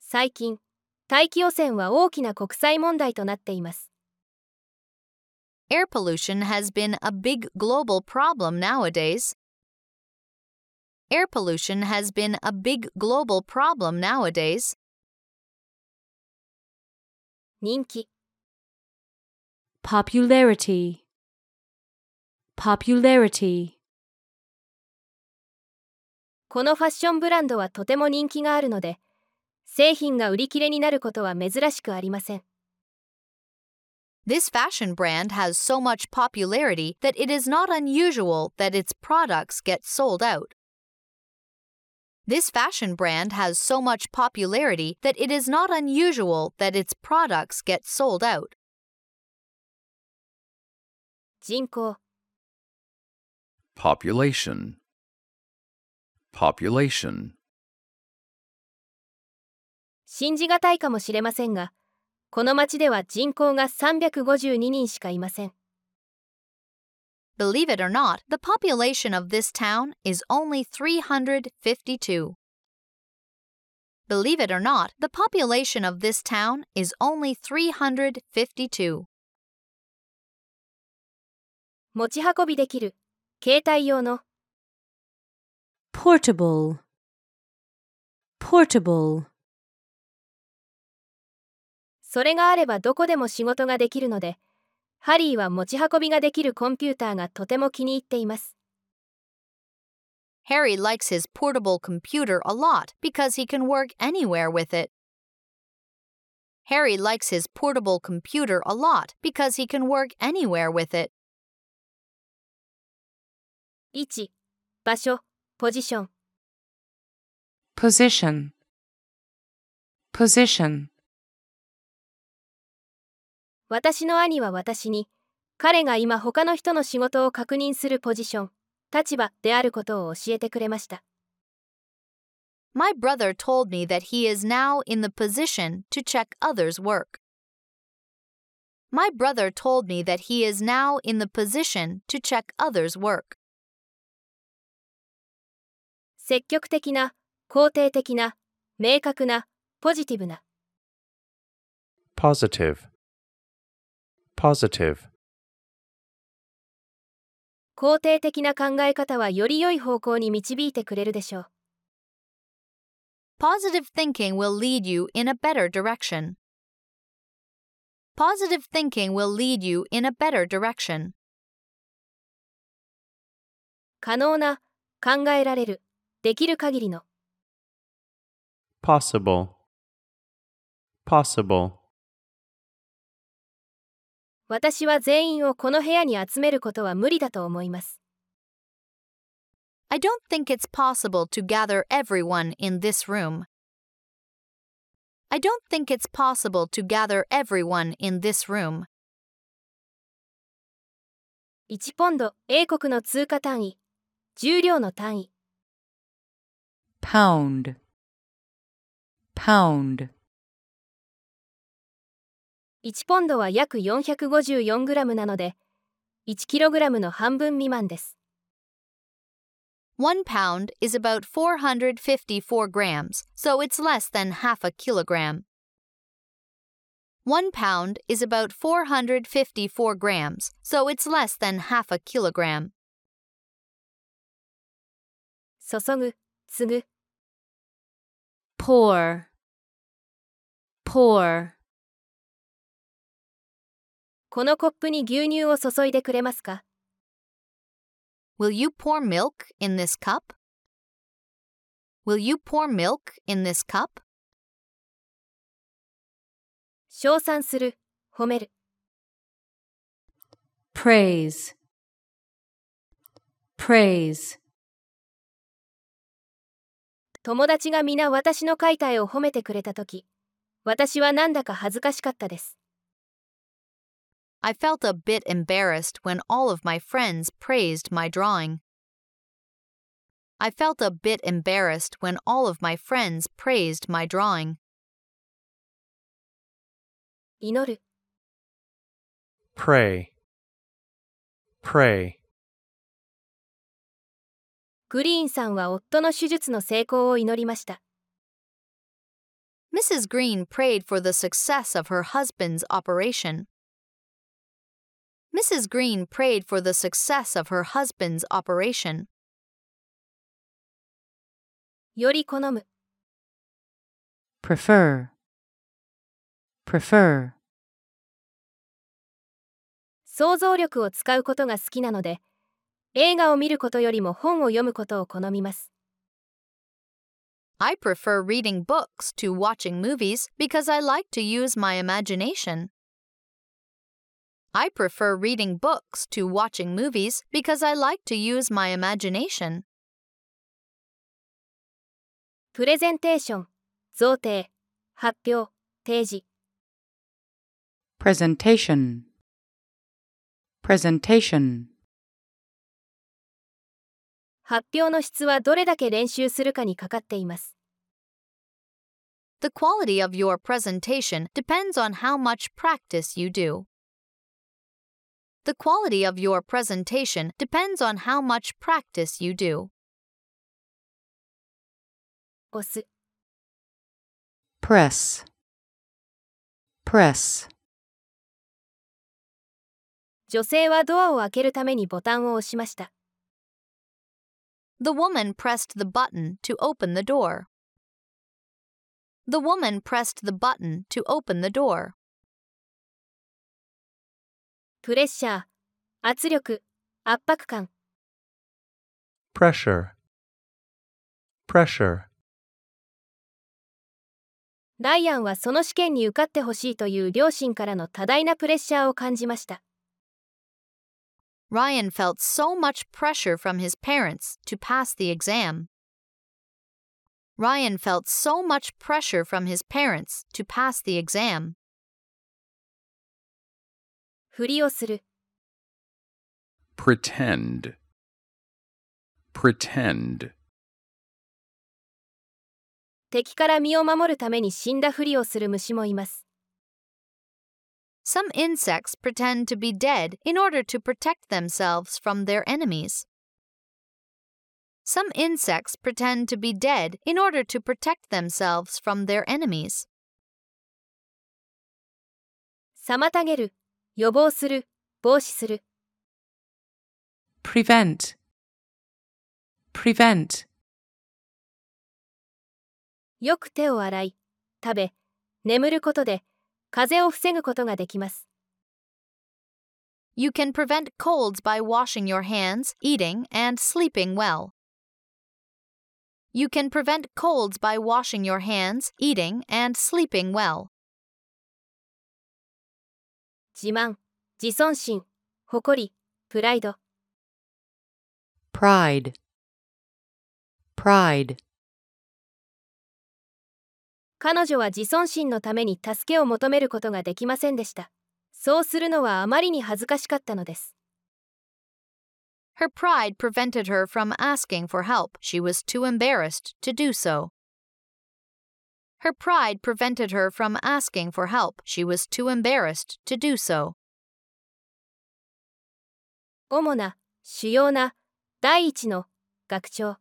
S1: 最近、大気汚染は大きな国際問題となっています。
S3: Air pollution has been a big global problem nowadays. Air pollution has been a big global problem nowadays.
S1: 人気、
S7: popularity, popularity,
S1: このファッションブランドはとても人気があるので、製品が売り切れになることは珍しくありません。
S3: This fashion brand has so much popularity that it is not unusual that its products get sold out. This fashion brand has so much popularity that it is not unusual that its products get sold out.
S1: 人口
S2: Population. Population.
S1: 信じがたいかもしれませんがこの町では人口が352人しかいません
S3: Believe it or not, the population of this town is only 352. Believe it or not, the population of this town is only 352.
S1: 持ち運びできる携帯用の
S6: portable, portable,
S1: それがあればどこでも仕事ができるのでハリーは持ち運びができるコンピューターがとても気に入っています
S3: Harry likes his portable computer a lot because he can work anywhere with it. Harry likes his portable computer a lot because he can work anywhere with it.
S1: 1場所ポジション
S7: Position. Position.
S1: 私の兄は私に彼が今他の人の仕事を確認するポジション立場であることを教えてくれました
S3: My brother told me that he is now in the position to check others' work. My brother told me that he is now in the position to check others' work.
S1: 積極的な肯定的な明確なポジティブな
S4: Positive. Positive.
S1: 肯定的な考え方はより良い方向に導いてくれるでしょう
S3: Positive thinking will lead you in a better direction. Positive thinking will lead you in a better direction.
S1: 可能な考えられるできる限りの
S4: Possible. Possible.
S1: 私は全員をこの部屋に集めることは無理だと思います
S3: I don't think it's possible to gather everyone in this room. I don't think it's possible to gather everyone in this room.
S1: 1ポンド英国の通貨単位重量の単位
S7: Pound. Pound.
S1: 1ポンドは約454グラムなので1キログラムの半分未満です
S3: One pound is about 454 grams, so it's less than half a kilogram. One pound is about 454 grams, so it's less than half a kilogram.
S1: 注ぐ継ぐ
S6: pour, pour,
S1: このコップに牛乳を注いでくれますか
S3: Will you pour milk in this cup? Will you pour milk in this cup?
S1: 称賛する褒める
S6: praise, praise,
S1: 友達が皆私の描いた絵を褒めてくれたとき私はなんだか恥ずかしかったです
S3: I felt a bit embarrassed when all of my friends praised my drawing. I felt a bit embarrassed when all of my friends praised my drawing.
S1: 祈る
S4: Pray. Pray.
S1: グリーンさんは夫の手術の成功を祈りました
S3: Mrs. Green prayed for the success of her husband's operation. Mrs. Green prayed for the success of her husband's operation.
S1: より好む
S7: Prefer. Prefer.
S1: 想像力を使うことが好きなので映画を見ることよりも本を読むことを好みます
S3: I prefer reading books to watching movies because I like to use my imagination. I prefer reading books to watching movies because I like to use my imagination.
S1: プレゼンテーション、贈呈、発表、提示。
S7: Presentation. Presentation.
S1: 発表の質はどれだけ練習するかにかかっています。
S3: The quality of your presentation depends on how much practice you do. The quality of your presentation depends on how much practice you do.
S1: 押す、
S7: Press. Press.
S1: 女性はドアを開けるためにボタンを押しました。
S3: The woman pressed the button to open the door. The woman pressed the button to open the door.
S1: プレッシャー、圧力、圧迫感。
S4: pressure, pressure,
S1: ライアンはその試験に受かってほしいという両親からの多大なプレッシャーを感じました。
S3: Ryan felt so much pressure from his parents to pass the exam. Ryan felt so much pressure from his parents to pass the exam.
S1: ふりをする、
S2: Pretend. Pretend.
S1: 敵から身を守るために死んだふりをする虫もいます。
S3: Some insects pretend to be dead in order to protect themselves from their enemies. Some insects pretend to be dead in order to protect themselves from their enemies.
S1: 妨げる、予防する、防止する。
S7: Prevent. Prevent.
S1: よく手を洗い、食べ、眠ることで 風邪を防ぐことができます。
S3: You can prevent colds by washing your hands, eating, and sleeping well. You can prevent colds by washing your hands, eating, and sleeping well.
S1: 自慢、自尊心、誇り、プライド。
S7: Pride. Pride.
S1: 彼女は自尊心のために助けを求めることができませんでした。そうするのはあまりに恥ずかしかったのです。
S3: Her pride prevented her from asking for help. She was too embarrassed to do so. Her pride prevented her from asking for help. She was too embarrassed to do so.
S1: 主な、主要な、第一の、学長。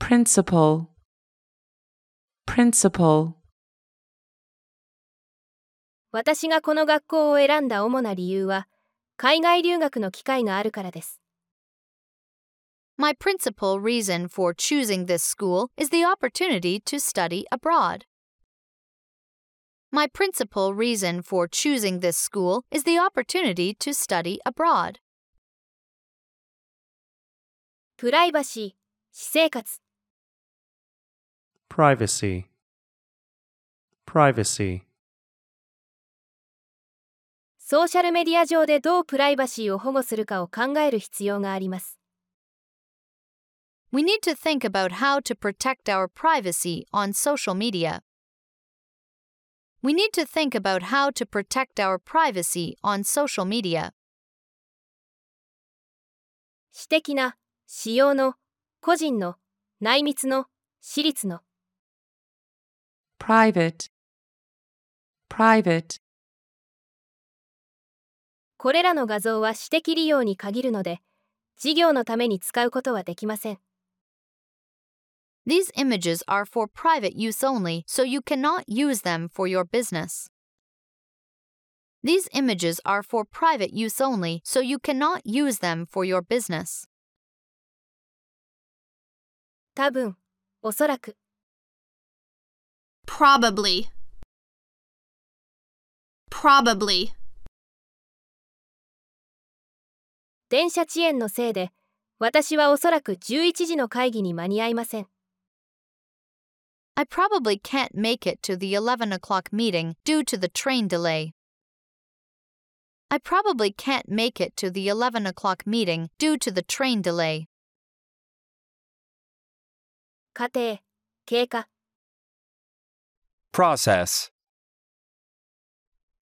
S7: Principal. Principal.
S1: 私がこの学校を選んだ主な理由は、海外留学の機会があるからです。
S3: My principal reason for choosing this school is the opportunity to study abroad. My principal reason for choosing this school is the opportunity to study abroad.
S1: プライバシー、私生活。
S4: Privacy, privacy,
S1: ソーシャルメディア上でどうプライバシーを保護するかを考える必要があります。
S3: We need to think about how to protect our privacy on social media. We need to think about how to protect our privacy on social media.
S1: 私的な、私用の、個人の、内密の、私立の。
S7: Private. Private.
S1: これらの画像は私的利用に限るので、事業のために使うことはできません。
S3: These images are for private use only, so you cannot use them for your business. These images are for private use only, so you cannot use them for your business.
S1: 多分、おそらく、
S6: Probably. Probably.
S1: 電車遅延のせいで、私はおそらく11時の会議に間に合いません。
S3: I probably can't make it to the 11 o'clock meeting due to the train delay. I probably can't make it to the 11 o'clock meeting due to the train delay.
S1: 過程経過
S5: Process.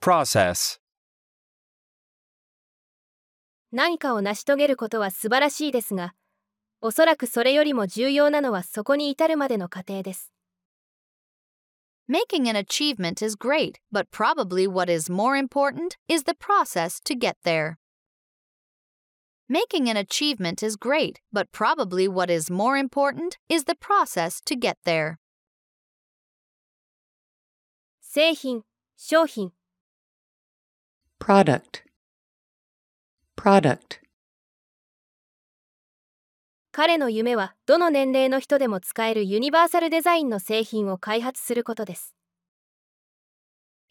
S5: Process.
S1: 何かを成し遂げることは素晴らしいですがおそらくそれよりも重要なのはそこに至るまでの過程です
S3: Making an achievement is great, but probably what is more important is the process to get there. Making an achievement is great, but probably what is more important is the process to get there.
S1: 製品商品
S7: Product. Product.
S1: 彼の夢はどの年齢の人でも使えるユニバーサルデザインの製品を開発することです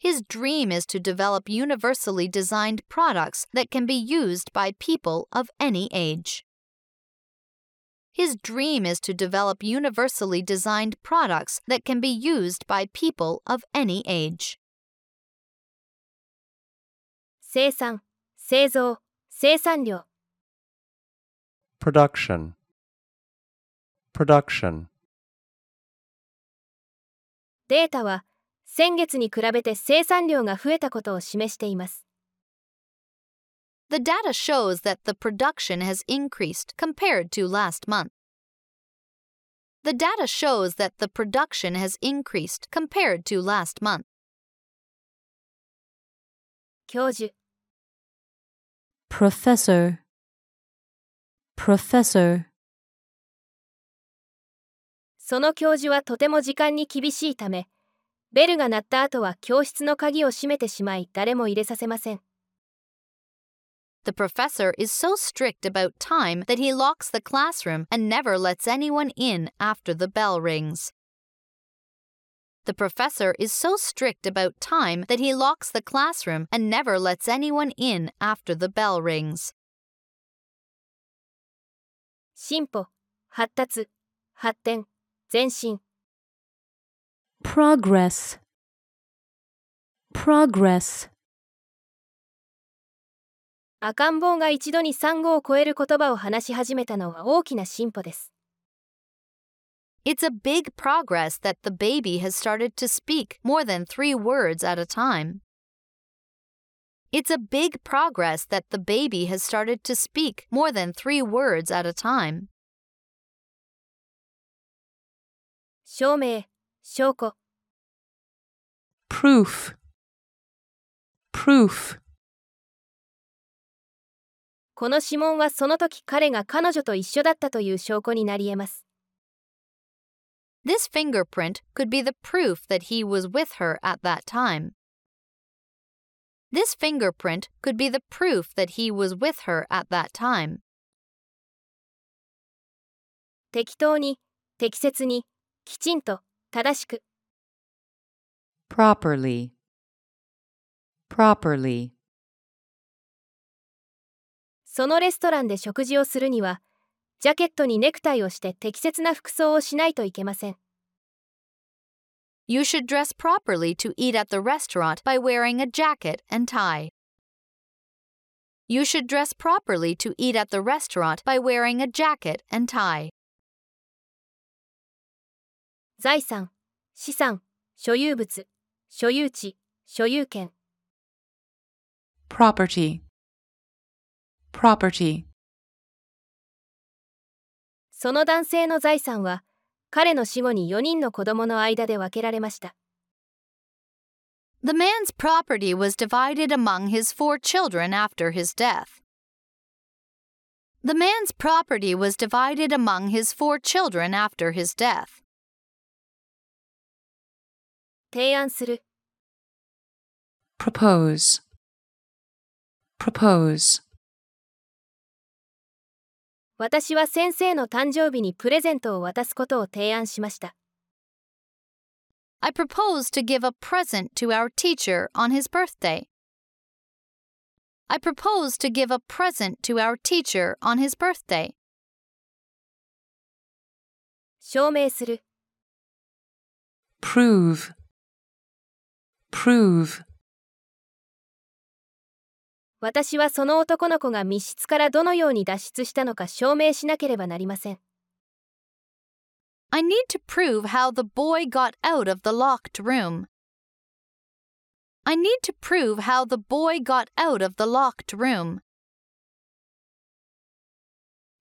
S3: His dream is to develop universally designed products that can be used by people of any age. His dream is to develop universally designed products that can be used by people of any age.
S1: 生産製造生産量
S4: Production. Production.
S1: データは先月に比べて生産量が増えたことを示しています
S3: The data shows that the production has increased compared to last month. The data shows that the production has increased compared to last month.
S1: 教授
S6: Professor. Professor.
S1: その教授はとても時間に厳しいためベルが鳴った後は教室の鍵を閉めてしまい誰も入れさせません
S3: The professor is so strict about time that he locks the classroom and never lets anyone in after the bell rings. The professor is so strict about time that he locks the classroom and never lets anyone in after the bell rings.
S1: 進歩発達発展前進
S6: Progress. Progress.
S1: 赤ん坊が一度に産後を超える言葉を話し始めたのは大きな進歩です
S3: It's a big progress that the baby has started to speak more than three words at a time. It's a big progress that the baby has started to speak more than three words at a time.
S1: 証明証拠
S7: Proof. Proof.
S1: この指紋はその時彼が彼女と一緒だったという証拠になり得ます
S3: This fingerprint could be the proof that he was with her at that time. This fingerprint could be the proof that he was with her at that time.
S1: 適当に適切にきちんと正しく
S7: Properly. Properly.
S1: そのレストランで食事をするにはジャケットにネクタイをして適切な服装をしないといけません
S3: You should dress properly to eat at the restaurant by wearing a jacket and tie. You should dress properly to eat at the restaurant by wearing a jacket and tie.
S1: 財産資産所有物所有地所有権
S7: Property. Property.
S1: その男性の財産は彼の死後に4人の子供の間で分けられました
S3: The man's property was divided among his four children after his death. The man's property was divided among his four children after his death.
S1: 提案する
S7: Propose. Propose.
S1: 私は先生の誕生日にプレゼントを渡すことを提案しました
S3: I propose to give a present to our teacher on his birthday. I propose to give a present to our teacher on his birthday.
S1: 証明する
S7: Prove. Prove.
S1: 私はその男の子が密室からどのように脱出したのか証明しなければなりません。
S3: I need to prove how the boy got out of the locked room. I need to prove how the boy got out of the locked room.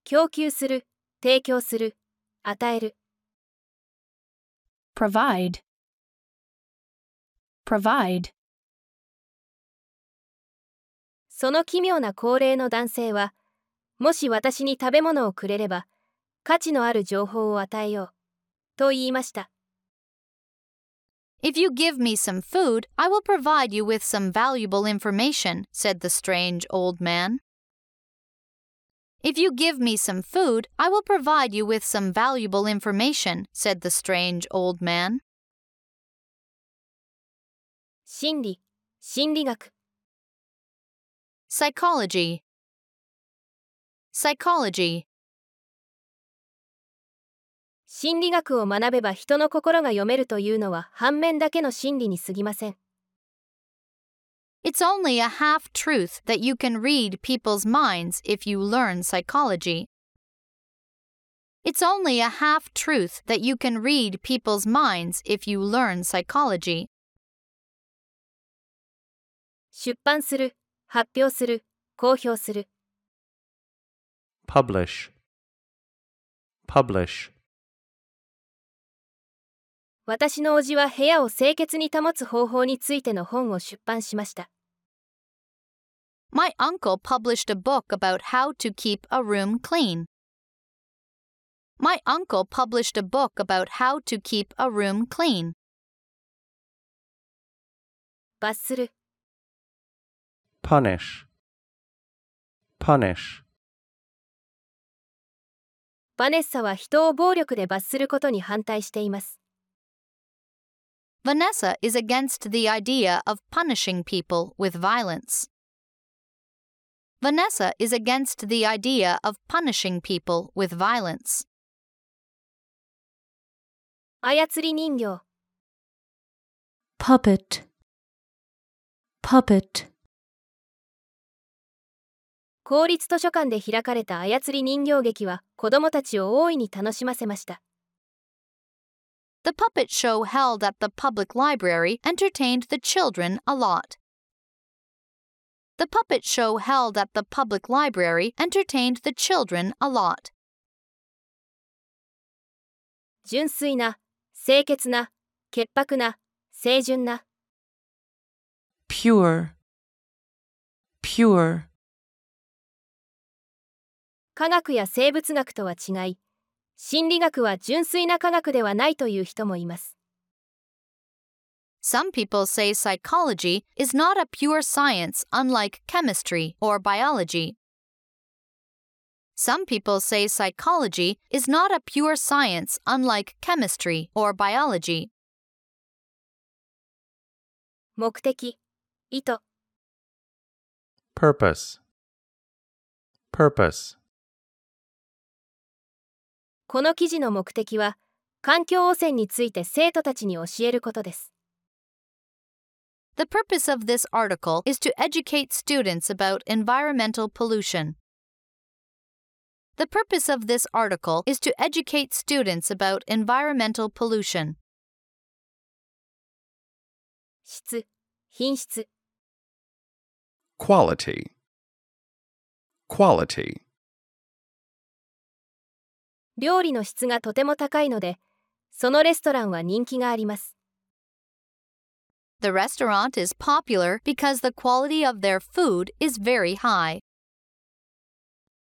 S1: 供給する、提供する、与える。
S6: provide, provide,
S1: その奇妙な高齢の男性は、もし私に食べ物をくれれば、価値のある情報を与えよう。と言いました。
S3: If you give me some food, I will provide you with some valuable information, said the strange old man. If you give me some food, I will provide you with some valuable information, said the strange old man.
S1: 心理、心理学。
S3: Psychology. Psychology.
S1: 心理学を学べば人の心が読めるというのは反面だけの真理に過ぎません。
S3: It's only a half truth that you can read people's minds if you learn psychology. It's only a half truth that you can read people's minds if you learn psychology.
S1: 出版する、 発表する、公表する。
S4: publish, publish,
S1: 私の叔父は部屋を清潔に保つ方法についての本を出版しました。
S3: My uncle published a book about how to keep a room clean. My uncle published a book about how to keep a room clean.
S1: 罰する、
S4: punish, punish,
S1: バネッサは人を暴力で罰することに反対しています。
S3: Vanessa is against the idea of punishing people with violence. Vanessa is against the idea of punishing people with violence.
S1: 操り人形、
S6: puppet, puppet,
S1: 公立図書館で開かれた操り人形劇は子供たちを大いに楽しませました。
S3: The puppet show held at the public library entertained the children a lot. The puppet show held at the public library entertained the children a lot.
S1: 純粋な、清潔な、潔白な、清純な。
S7: pure, pure,
S1: 科学や生物学とは違い、心理学は純粋な科学ではないという人もいます。
S3: Some people say psychology is not a pure science unlike chemistry or biology. Some people say psychology is not a pure science unlike chemistry or biology.
S1: 目的、意図、
S4: purpose, purpose,
S1: この記事の目的は、環境汚染について生徒たちに教えることです。
S3: The purpose of this article is to educate students about environmental pollution. The purpose of this article is to educate students about environmental pollution.
S1: 質、品質、
S2: quality, quality,
S1: 料理の質がとても高いので、そのレストランは人気があります。
S3: The restaurant is popular because the quality of their food is very high.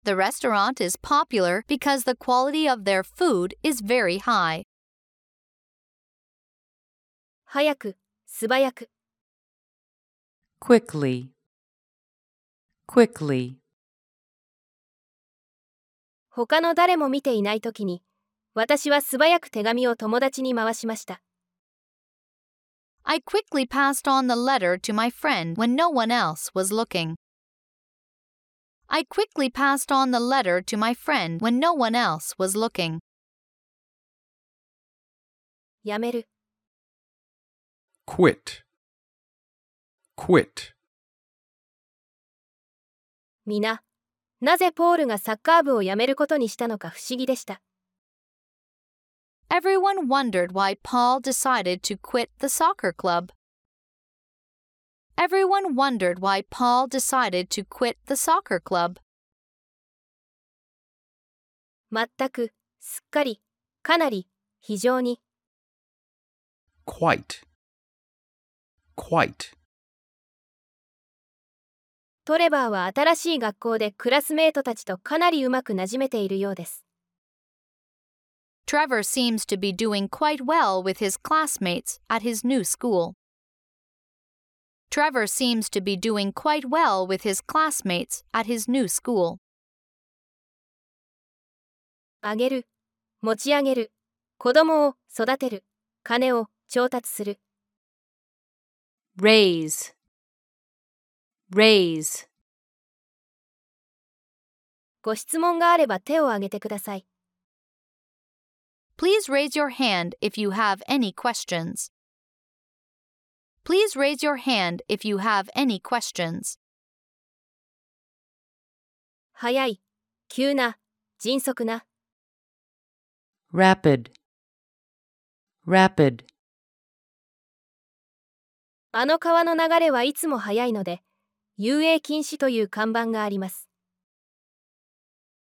S3: The restaurant is popular because the quality of their food is very high.
S1: 早く、素早く、
S7: quickly, quickly,
S1: 他の誰も見ていないときに、私は素早く手紙を友達に回しました。
S3: I quickly passed on the letter to my friend when no one else was looking. I quickly passed on the letter to my friend when no one else was looking.
S1: やめる、
S2: quit, quit,
S1: 皆、なぜポールがサッカー部を辞めることにしたのか不思議でした。
S3: Everyone wondered why Paul decided to quit the soccer club. Everyone wondered why Paul decided to quit the soccer club.
S1: 全く、すっかり、かなり、非常に、
S2: Quite. Quite.
S1: トレバーは新しい学校でクラスメートたちとかなりうまくなじめているようです。
S3: Trevor seems to be doing quite well with his classmates at his new school. Trevor seems to be doing quite well with his classmates at his new school.
S1: あげる、持ち上げる、子供を育てる、金を調達する。
S7: raise, raise,
S1: ご質問があれば手を挙げてください。
S3: Please raise your hand if you have any questions. Please raise your hand if you have any questions.
S1: 早い、急な、迅速な、
S7: rapid, rapid,
S1: あの川の流れはいつも速いので、遊泳禁止という看板があります。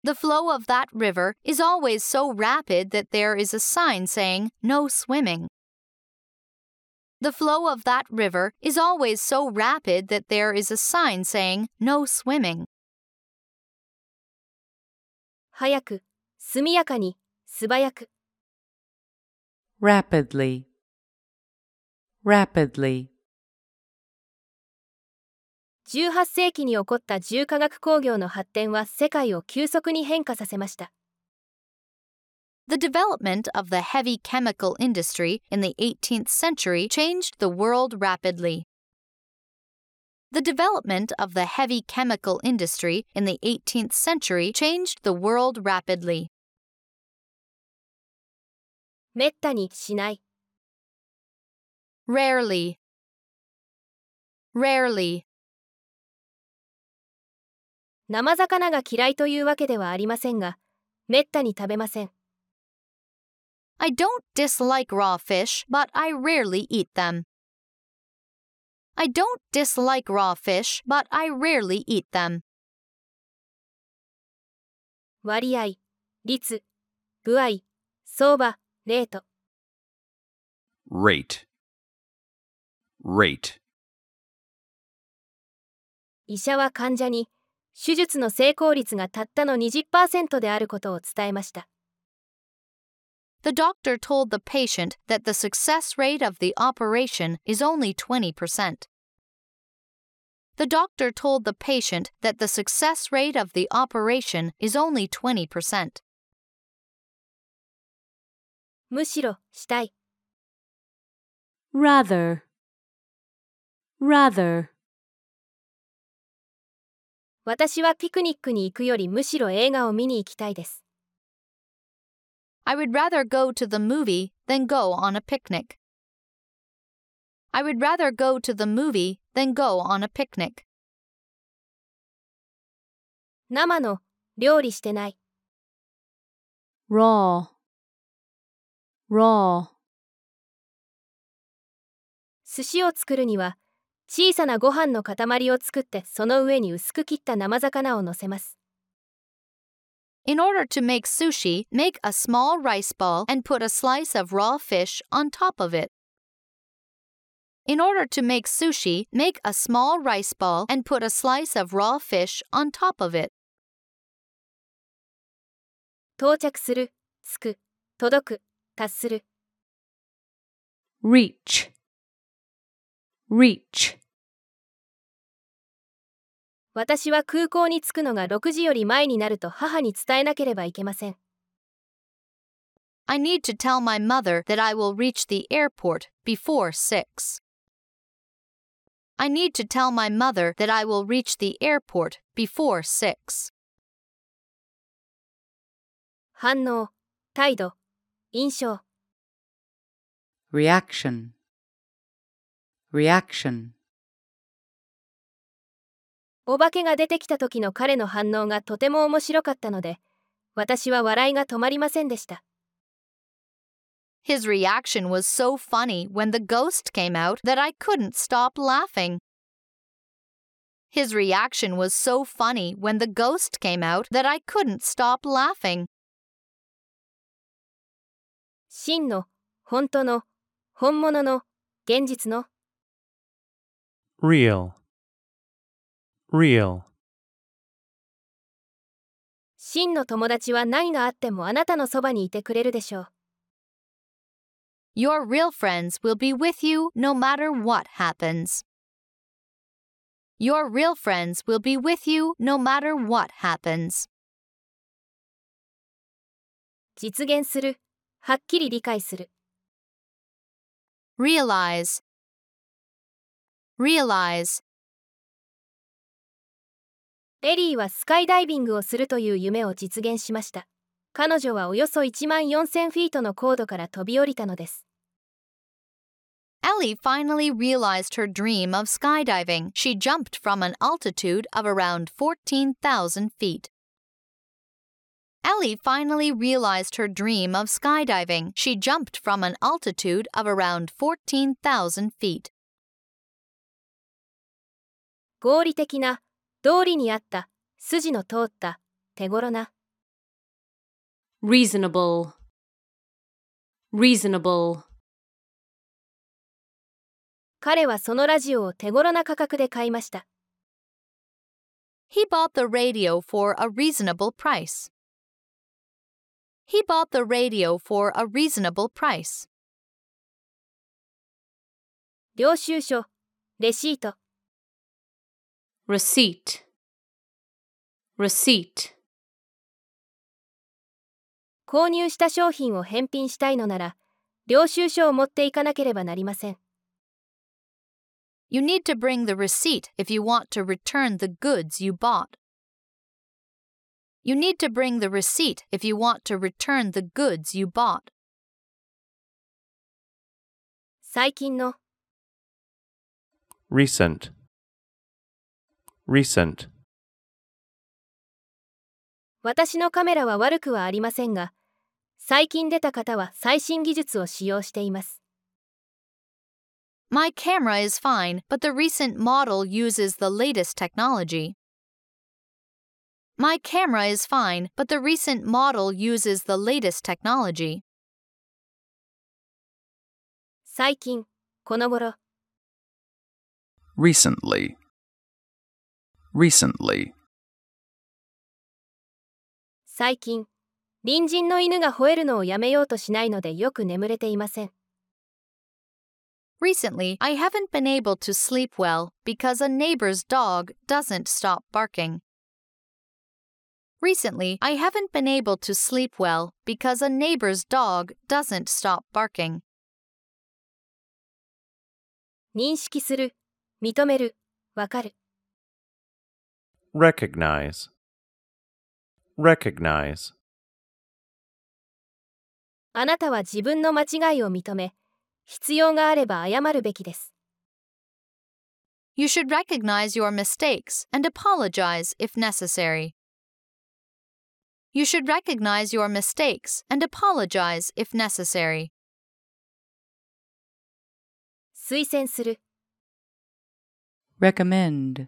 S3: The flow of that river is always so rapid that there is a sign saying, No swimming. The flow of that river is always so rapid that there is a sign saying, No swimming.
S1: 早く、速やかに、素早く。
S7: rapidly, rapidly,
S1: 18世紀に起こった重化学工業の発展は世界を急速に変化させました。
S3: The development of the heavy chemical industry in the 18th century changed the world rapidly. The development of the heavy chemical industry in the 18th century changed the world rapidly.
S1: めったにしない。
S3: Rarely. Rarely.
S1: 生魚が嫌いというわけではありませんが、めったに食べません。
S3: I don't dislike raw fish, but I rarely eat them. I don't dislike raw fish, but I rarely eat them.
S1: 割合、率、部合、相場、レート。
S2: Rate. Rate.
S1: 医者は患者に、手術の成功率がたったの20%であることを伝えました。
S3: The doctor told the patient that the success rate of the operation is only 20%. The doctor told the patient that the success rate of the operation is only 20%.
S1: むしろ、したい。
S7: rather, rather,
S1: 私はピクニックに行くよりむしろ映画を見に行きたいです。
S3: I would rather go to the movie than go on a picnic. I would rather go to the movie than go on a picnic.
S1: 生の、料理してない。
S7: raw, raw,
S1: 寿司を作るには、小さなご飯の塊を作ってその上に薄く切った生魚を乗せます。
S3: In order to make sushi, make a small rice ball and put a slice of raw fish on top of it. In order to make sushi, make a small rice ball and put a slice of raw fish on top of it.
S1: 到着する、つく、届く、達する。
S7: reach, reach,
S1: 私は空港に着くのが6時より前になると母に伝えなければいけません。
S3: I need to tell my mother that I will reach the airport before 6. I need to tell my mother that I will reach the airport before 6.
S1: 反応、態度、印象。
S7: reaction, reaction,
S1: お化けが出てきた時の彼の反応がとても面白かったので、私は笑いが止まりませんでした。
S3: His reaction was so funny when the ghost came out that I couldn't stop laughing. His reaction was so funny when the ghost came out that I couldn't stop laughing.
S1: 真の、本当の、本物の、現実の、
S4: real, real,
S1: 真の友達は何があってもあなたのそばにいてくれるでしょう。
S3: Your real friends will be with you no matter what happens. Your real friends will be with you no matter what happens.
S1: 実現する、はっきり理解する。
S3: Realize. Realize.
S1: エリーはスカイダイビングをするという夢を実現しました。彼女はおよそ1万4000フィートの高度から飛び降りたのです。
S3: Ellie finally realized her dream of skydiving. She jumped from an altitude of around 14,000 feet. Ellie finally realized her dream of skydiving. She jumped from an altitude of around 14,000 feet.
S1: 合理的な、 道理にあった、筋の通った、手頃な。
S7: reasonable, reasonable,
S1: 彼はそのラジオを手頃な価格で買いました。
S3: He bought the radio for a reasonable price. He bought the radio for a reasonable price.
S1: 領収書、レシート、
S7: receipt, receipt,
S1: 購入した商品を返品したいのなら、領収書を持っていかなければなりません。
S3: You need to bring the receipt if you want to return the goods you bought. You need to bring the receipt if you want to return the goods you bought.
S1: 最近の、
S4: recent, recent,
S1: 私のカメラは悪くはありませんが、最近出た方は最新技術を使用しています。
S3: My camera is fine, but the recent model uses the latest technology. My camera is fine, but the recent model uses the latest technology.
S1: 最近、この頃、
S2: recently, Recently,
S1: 最近、隣人の犬が吠えるのをやめようとしないのでよく眠れていません。
S3: Recently, I haven't been able to sleep well because a neighbor's dog doesn't stop barking. Recently, I haven't been able to sleep well because a neighbor's dog doesn't stop barking.
S1: 認識する、認める、わかる。
S4: recognize, recognize,
S1: あなたは自分の間違いを認め、必要があれば謝るべきです。
S3: You should recognize your mistakes and apologize if necessary. You should recognize your mistakes and apologize if necessary.
S1: 推薦する、
S7: recommend,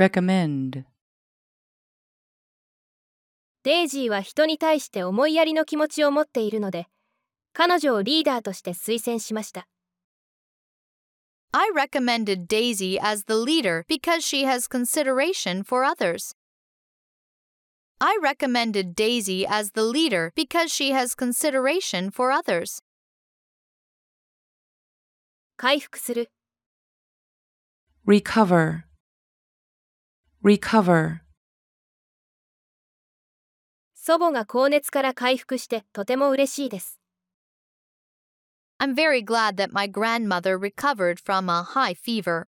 S7: recommend,
S1: デイジーは人に対して思いやりの気持ちを持っているので、彼女をリーダーとして推薦しました。
S3: I recommended Daisy as the leader because she has consideration for others. I recommended Daisy as the leader because she has consideration for others.
S1: 回復する、
S7: recover, recover,
S1: 祖母が高熱から回復してとても嬉しいです。
S3: I'm very glad that my grandmother recovered from a high fever.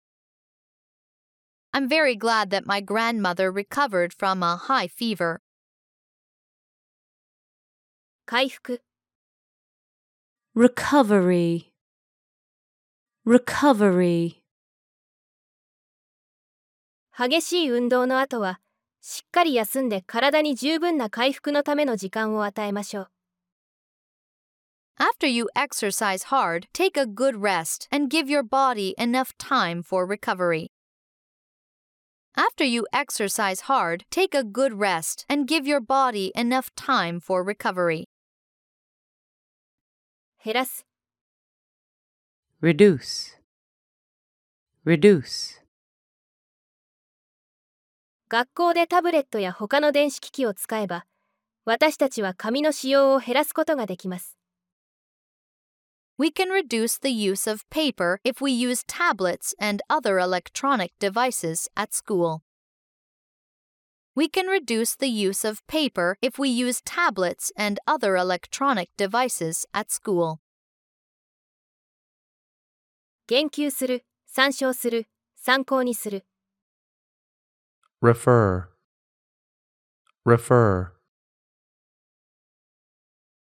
S3: I'm very glad that my grandmother recovered from a high fever.
S1: 回復、
S7: recovery, recovery,
S1: 激しい運動の後は、しっかり休んで体に十分な回復のための時間を与えましょう。
S3: After you exercise hard, take a good rest and give your body enough time for recovery. After you exercise hard, take a good rest and give your body enough time for recovery.
S1: 減らす、
S7: reduce, reduce,
S1: 学校でタブレットや他の電子機器を使えば、私たちは紙の使用を減らすことができます。
S3: We can reduce the use of paper if we use tablets and other electronic devices at school. We can reduce the use of paper if we use tablets and other electronic devices at school.
S1: 言及する、参照する、参考にする。
S4: Refer, refer,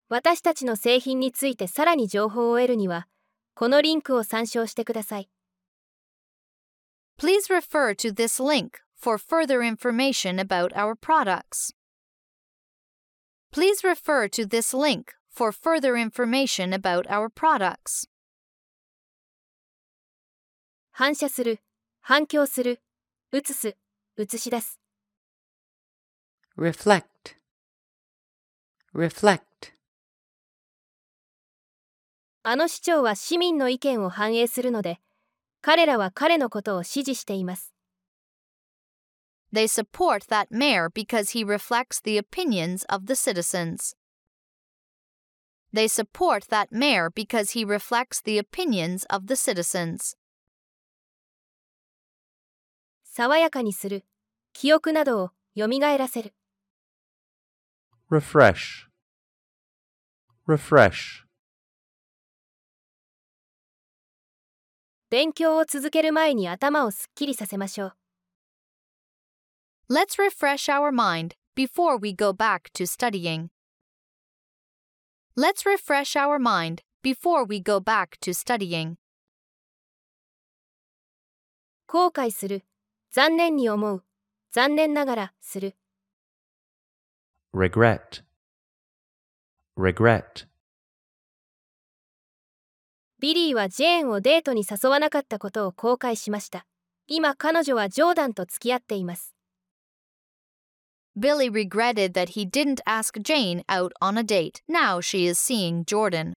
S1: 私たちの製品についてさらに情報を得るには、このリンクを参照してください。
S3: Please refer to this link for further information about our products. Please refer to this link for further information about our products.
S1: 反射する、反響する、映す、映し出す。
S7: reflect, reflect,
S1: あの市長は市民の意見を反映するので、彼らは彼のことを支持しています。
S3: They support that mayor because he reflects the opinions of the citizens. They support that mayor because he reflects the opinions of the citizens.
S1: 爽やかにする、記憶などを蘇らせる。
S4: refresh, refresh,
S1: 勉強を続ける前に頭をすっきりさせましょう。
S3: Let's refresh our mind before we go back to studying. Let's refresh our mind before we go back to studying.
S1: 後悔する、残念に思う、残念ながらする。
S4: regret, regret,
S1: ビリーはジェーンをデートに誘わなかったことを後悔しました。今彼女はジョーダンと付き合っています。
S3: Billy regretted that he didn't ask Jane out on a date. Now she is seeing Jordan.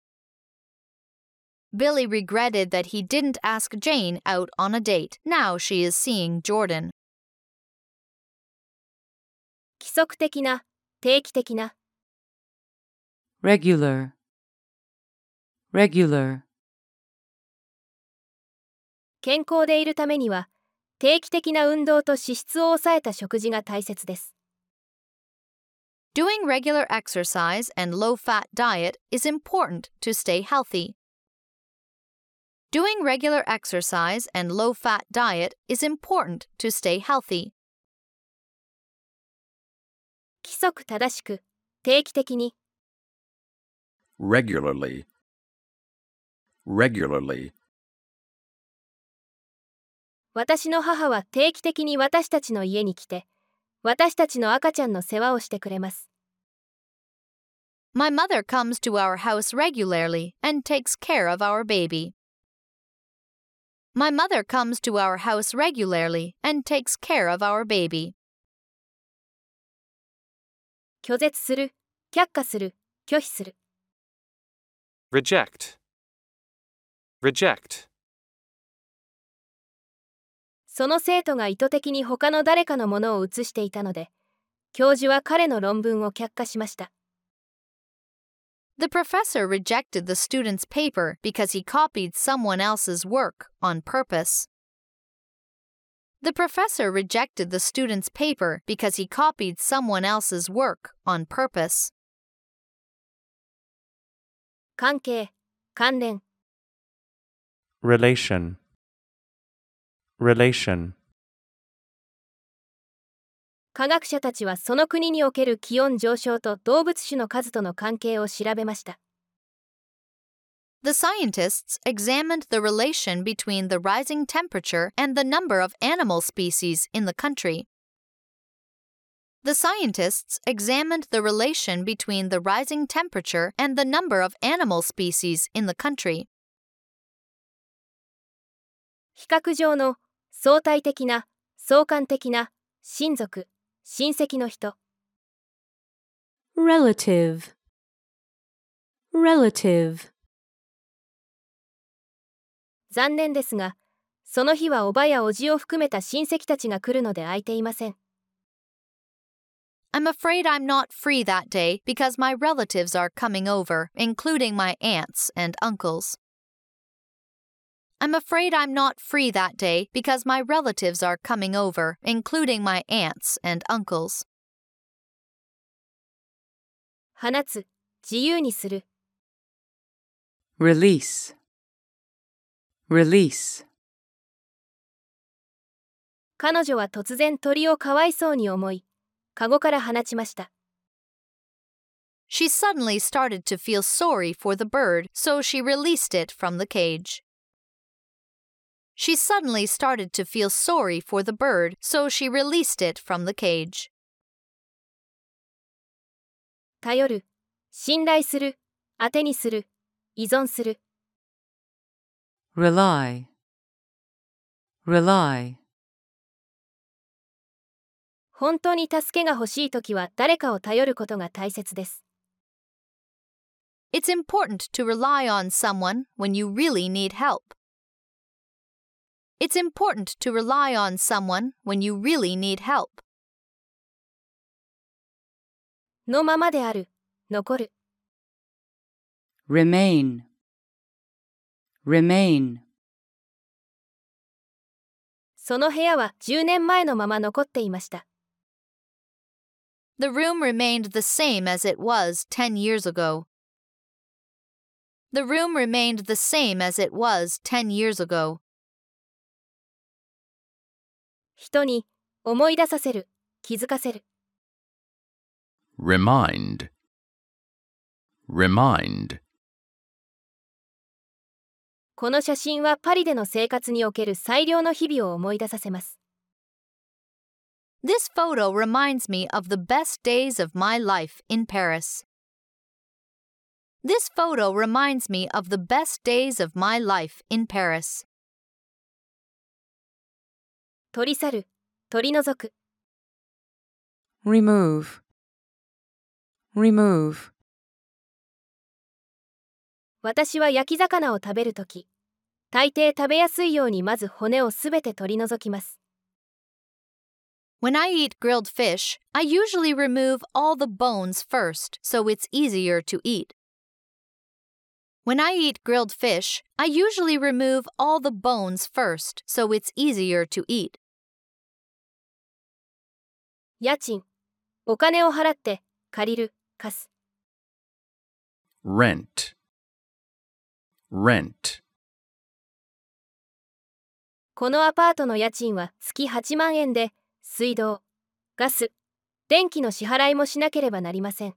S3: Billy regretted that he didn't ask Jane out on a date. Now she is seeing Jordan.
S1: 規則的な、定期的な、
S7: regular, regular,
S1: 健康でいるためには、定期的な運動と脂質を抑えた食事が大切です。
S3: Doing regular exercise and low fat diet is important to stay healthy. Doing regular exercise and low fat diet is important to stay healthy.
S1: 規則正しく、定期的に、
S2: regularly, regularly,
S1: 私の母は定期的に私たちの家に来て、私たちの赤ちゃんの世話をしてくれます。
S3: My mother comes to our house regularly and takes care of our baby. My mother comes to our house regularly and takes care of our baby.
S1: 拒絶する、却下する、拒否する。
S6: reject, reject,
S1: その生徒が意図的に他の誰かのものを写していたので、教授は彼の論文を却下しました。
S3: The professor rejected the student's paper because he copied someone else's work on purpose. The professor rejected the student's paper because he copied someone else's work on purpose.
S1: 関係、関連、
S4: relation, relation,
S1: 科学者たちはその国における気温上昇と動物種の数との関係を調べました。
S3: The scientists examined the relation between the rising temperature and the number of animal species in the country. The scientists examined the relation between the rising temperature and the number of animal species in the country.
S1: 比較上の相対的な相関的な親族親戚の人
S6: relative, relative,
S1: 残念ですがその日はおばやおじを含めた親戚たちが来るので空いていません
S3: I'm afraid I'm not free that day because my relatives are coming over, including my aunts and uncles. I'm afraid I'm not free that day because my relatives are coming over, including my aunts and uncles.
S1: 放つ自由にする
S7: Release. Release.
S1: 彼女は突然鳥をかわいそうに思いカゴから放ちました
S3: She suddenly started to feel sorry for the bird, so she released it from the cage. She suddenly started to feel sorry for the bird, so she released it from the cage.
S1: 頼る信頼する当てにする依存する
S7: Rely. Rely.
S1: 本当に助けが欲しいときは誰かを頼ることが大切です
S3: It's important to rely on someone when you really need help. It's important to rely on someone when you really need help.
S1: のままである残る
S7: Remain. Remain.
S1: その部屋は10年前のまま残っていました
S3: The room remained the same as it was 10 years ago. The room remained the same as it was 10 years ago.
S1: 人に思い出させる気づかせる
S2: Remind. Remind.
S1: この写真はパリでの生活における最良の日々を思い出させます
S3: This photo reminds me of the best days of my life in Paris. This photo reminds me of the best days of my life in Paris.
S1: 取り去る取り除く
S7: Remove. Remove.
S1: 私は焼き魚を食べるとき大抵食べやすいようにまず骨をすべて取り除きます
S3: When I eat grilled fish, I usually remove all the bones first so it's easier to eat. When I eat grilled fish, I usually remove all the bones first so it's easier to eat.
S1: 家賃お金を払って借りる貸す
S2: Rent. Rent.
S1: このアパートの家賃は月8万円で水道ガス電気の支払いもしなければなりません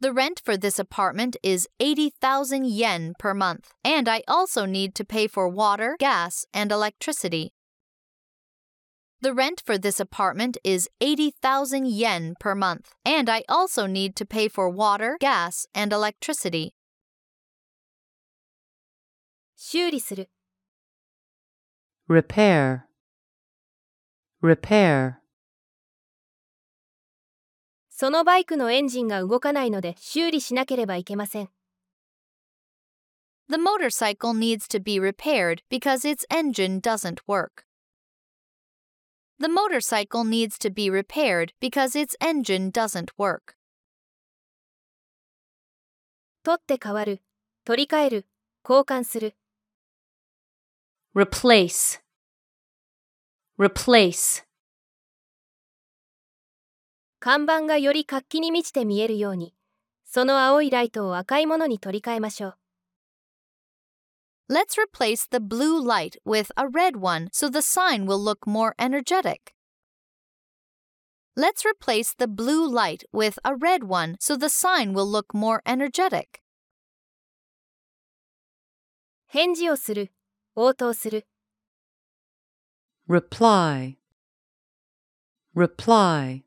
S3: The rent for this apartment is 80,000 yen per month, and I also need to pay for water, gas, and electricity. The rent for this apartment is 80,000 yen per month, and I also need to pay for water, gas, and electricity.
S1: 修理する
S7: Repair. Repair.
S1: そのバイクのエンジンが動かないので修理しなければいけません
S3: The motorcycle needs to be repaired because its engine doesn't work. The motorcycle needs to be repaired because its engine doesn't work.
S1: 取って代わる取り替える交換する
S6: replace, replace,
S1: 看板がより活気に満ちて見えるようにその青いライトを赤いものに取り替えましょう
S3: Let's replace the blue light with a red one so the sign will look more energetic. Let's replace the blue light with a red one so the sign will look more energetic.
S1: 返事をする、応答する。
S7: reply, reply,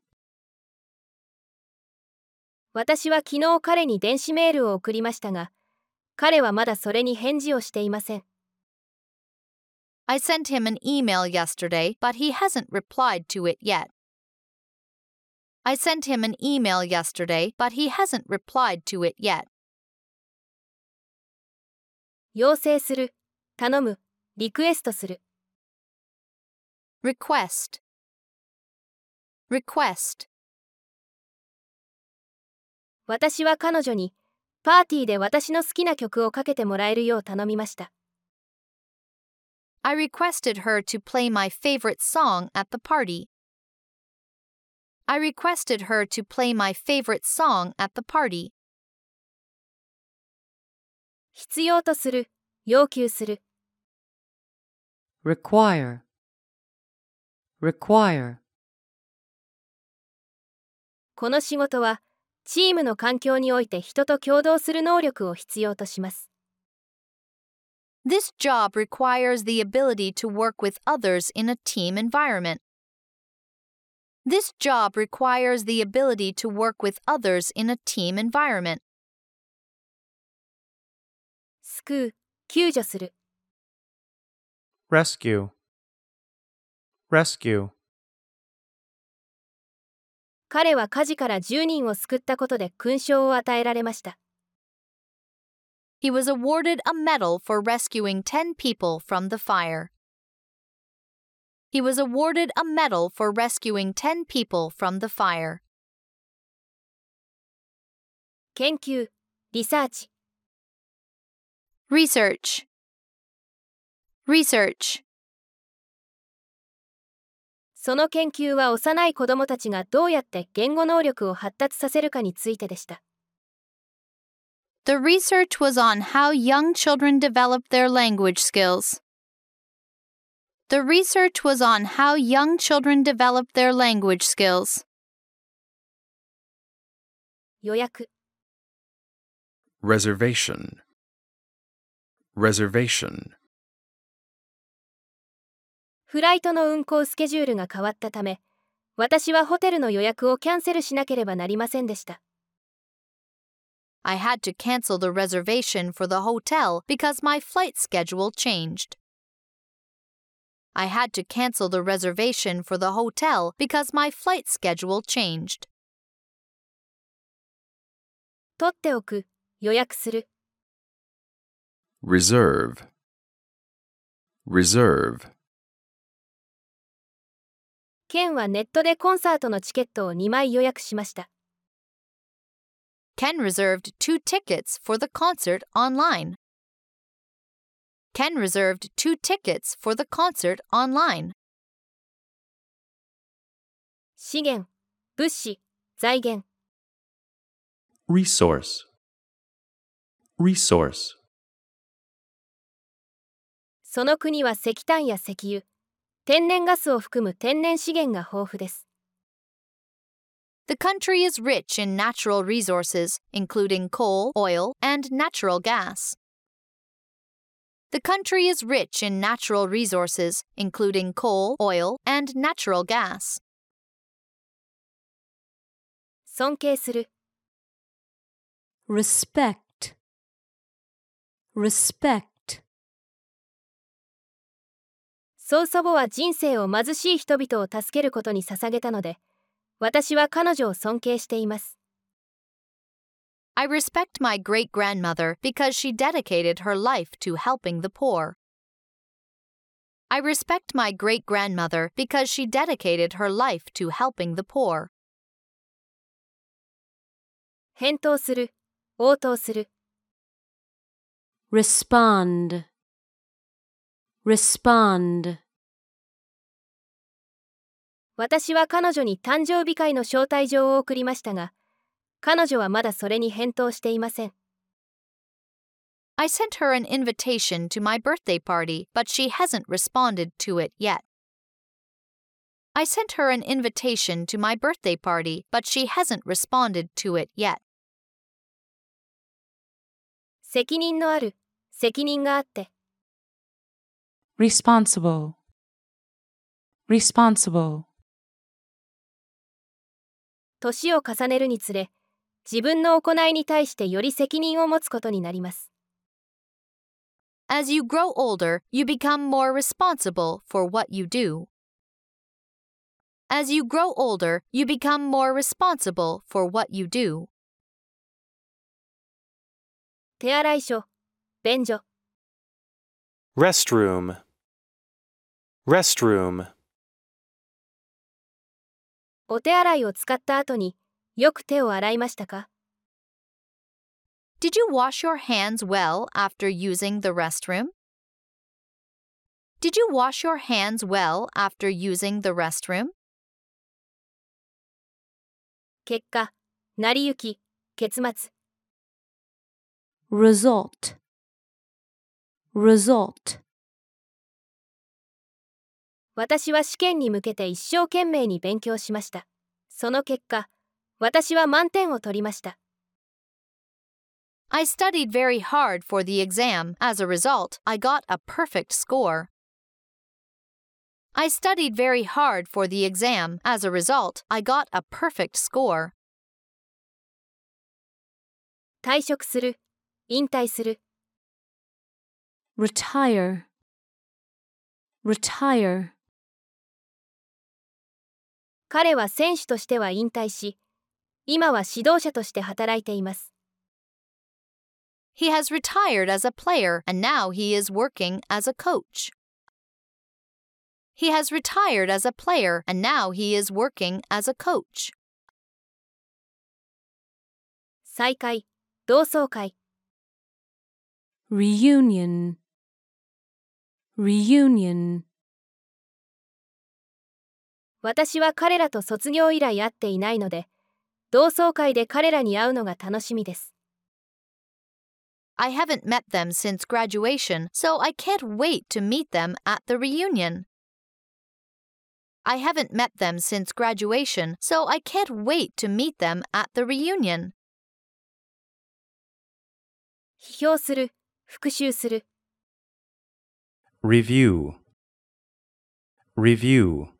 S1: 私は昨日彼に電子メールを送りましたが、 彼はまだそれに返事をしていません。
S3: I sent him an email yesterday, but he hasn't replied to it yet. I sent him an email yesterday, but he hasn't replied to it yet.
S1: 要請する、頼む、リクエストする。
S3: Request. Request.
S1: 私は彼女に、パーティーで私の好きな曲をかけてもらえるよう頼みました。
S3: I requested her to play my favorite song at the party. I requested her to play my favorite song at the party.
S1: 必要とする、要求する。
S7: require, require,
S1: この仕事は、チームの環境において人と共同する能力を必要とします。
S3: This job requires the ability to work with others in a team environment. This job requires the ability to work with others in a team environment.
S1: 救う、救助する。
S4: rescue, rescue,
S1: 彼は火事から10人を救ったことで勲章を与えられました。
S3: He was awarded a medal for rescuing 10 people from the fire. He was awarded a medal for rescuing 10 people from the fire.
S1: 研究、リサーチ。
S3: Research. Research.
S1: その研究は幼い子供たちがどうやって言語能力を発達させるかについてでした。
S3: The research was on how young children develop their language skills. The research was on how young children develop their language skills.
S1: 予約、
S2: reservation, reservation,
S1: フライトの運航スケジュールが変わったため、私はホテルの予約をキャンセルしなければなりませんでした。
S3: I had to cancel the reservation for the hotel because my flight schedule changed. I had to cancel the reservation for the hotel because my flight schedule changed.
S1: 取っておく、予約する。
S2: reserve, reserve,
S1: ケンはネットでコンサートのチケットを2枚予約しました。
S3: Ken reserved two tickets for the concert online. Ken reserved two tickets for the concert online.
S1: 資源、物資、財源。
S4: resource, resource,
S1: その国は石炭や石油、天然ガスを含む天然資源が豊富です。
S3: The country is rich in natural resources, including coal, oil, and natural gas. The country is rich in natural resources, including coal, oil, and natural gas.
S1: 尊敬する、
S6: respect, respect,
S1: 曽祖母は人生を貧しい人々を助けることに捧げたので、私は彼女を尊敬しています。
S3: I respect my great grandmother because she dedicated her life to helping the poor. I respect my great grandmother because she dedicated her life to helping the poor.
S1: 返答する、応答する。
S6: respond, respond,
S1: 私は彼女に誕生日会の招待状を送りましたが、彼女はまだそれに返答していません。
S3: I sent her an invitation to my birthday party, but she hasn't responded to it yet. I sent her an invitation to my birthday party, but she hasn't responded to it yet.
S1: 責任のある、責任があって。
S7: Responsible, responsible,
S1: 年を重ねるにつれ、自分の行いに対してより責任を持つことになります。
S3: As you grow older, you become more responsible for what you do. As you grow older, you become more responsible for what you do.
S1: 手洗い所、便所、
S4: restroom, restroom,
S1: お手洗いを使った後によく手を洗いましたか
S3: Did you wash your hands well after using the restroom? Did you wash your hands well after using the restroom?
S1: 結果、成り行き、結末、
S7: result, result,
S1: 私は試験に向けて一生懸命に勉強しました。その結果、私は満点を取りました。
S3: I studied very hard for the exam. As a result, I got a perfect score. I studied very hard for the exam. As a result, I got a perfect score.
S1: 退職する、引退する、
S7: retire, retire,
S1: 彼は選手としては引退し、今は指導者として働いています。
S3: He has retired as a player and now he is working as a coach. He has retired as a player and now he is working as a coach.
S1: 再会、同窓会、
S7: reunion, reunion,
S1: 私は彼らと卒業以来会っていないので、同窓会で彼らに会うのが楽しみです。
S3: I haven't met them since graduation, so I can't wait to meet them at the reunion. I haven't met them since graduation, so I can't wait to meet them at the reunion.
S1: 批評する、復習する、
S4: review, review,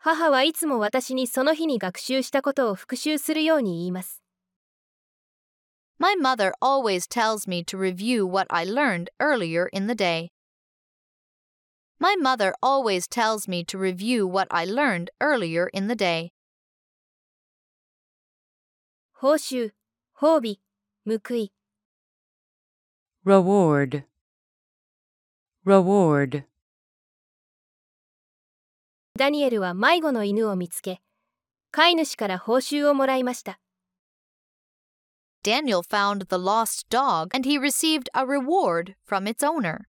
S1: 母はいつも私にその日に学習したことを復習するように言います。
S3: My mother always tells me to review what I learned earlier in the day. My mother always tells me to review what I learned earlier in the day.
S1: 報酬、褒美、報い、
S7: reward, reward,
S1: ダニエルは迷子の犬を見つけ、飼い主から報酬をもらいました。
S3: Daniel found the lost dog and he received a reward from its owner.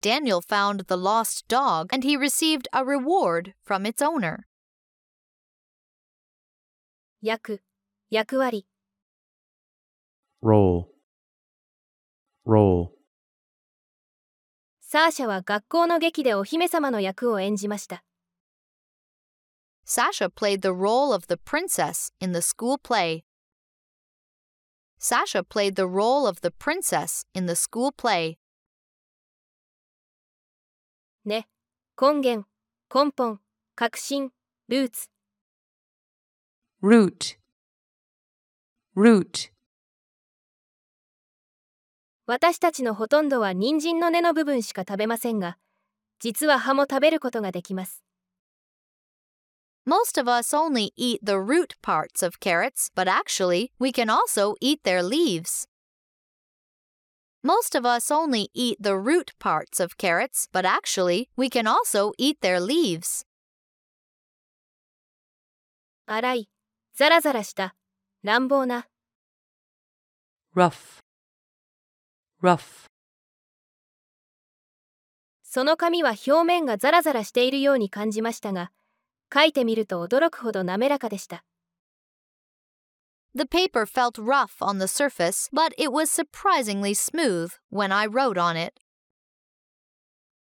S3: Daniel found the lost dog and he received a reward from its owner.
S1: 役、役割、
S4: role, role,
S1: サーシャは学校の劇でお姫様の役を演じました。
S3: Sasha played the role of the princess in the school play. Sasha played the role of the princess in the school play.
S1: ね、根源、根本、革新、ルーツ、
S7: root, root,
S1: 私たちのほとんどは人参の根の部分しか食べませんが、実は葉も食べることができます。
S3: Most of us only eat the root parts of carrots, but actually, we can also eat their leaves. Most of us only eat the root parts of carrots, but actually, we can also eat their leaves.
S1: 粗い、ザラザラした、乱暴な、
S7: rough, rough,
S1: その紙は表面がザラザラしているように感じましたが、書いてみると驚くほど滑らかでした。
S3: The paper felt rough on the surface, but it was surprisingly smooth when I wrote on it.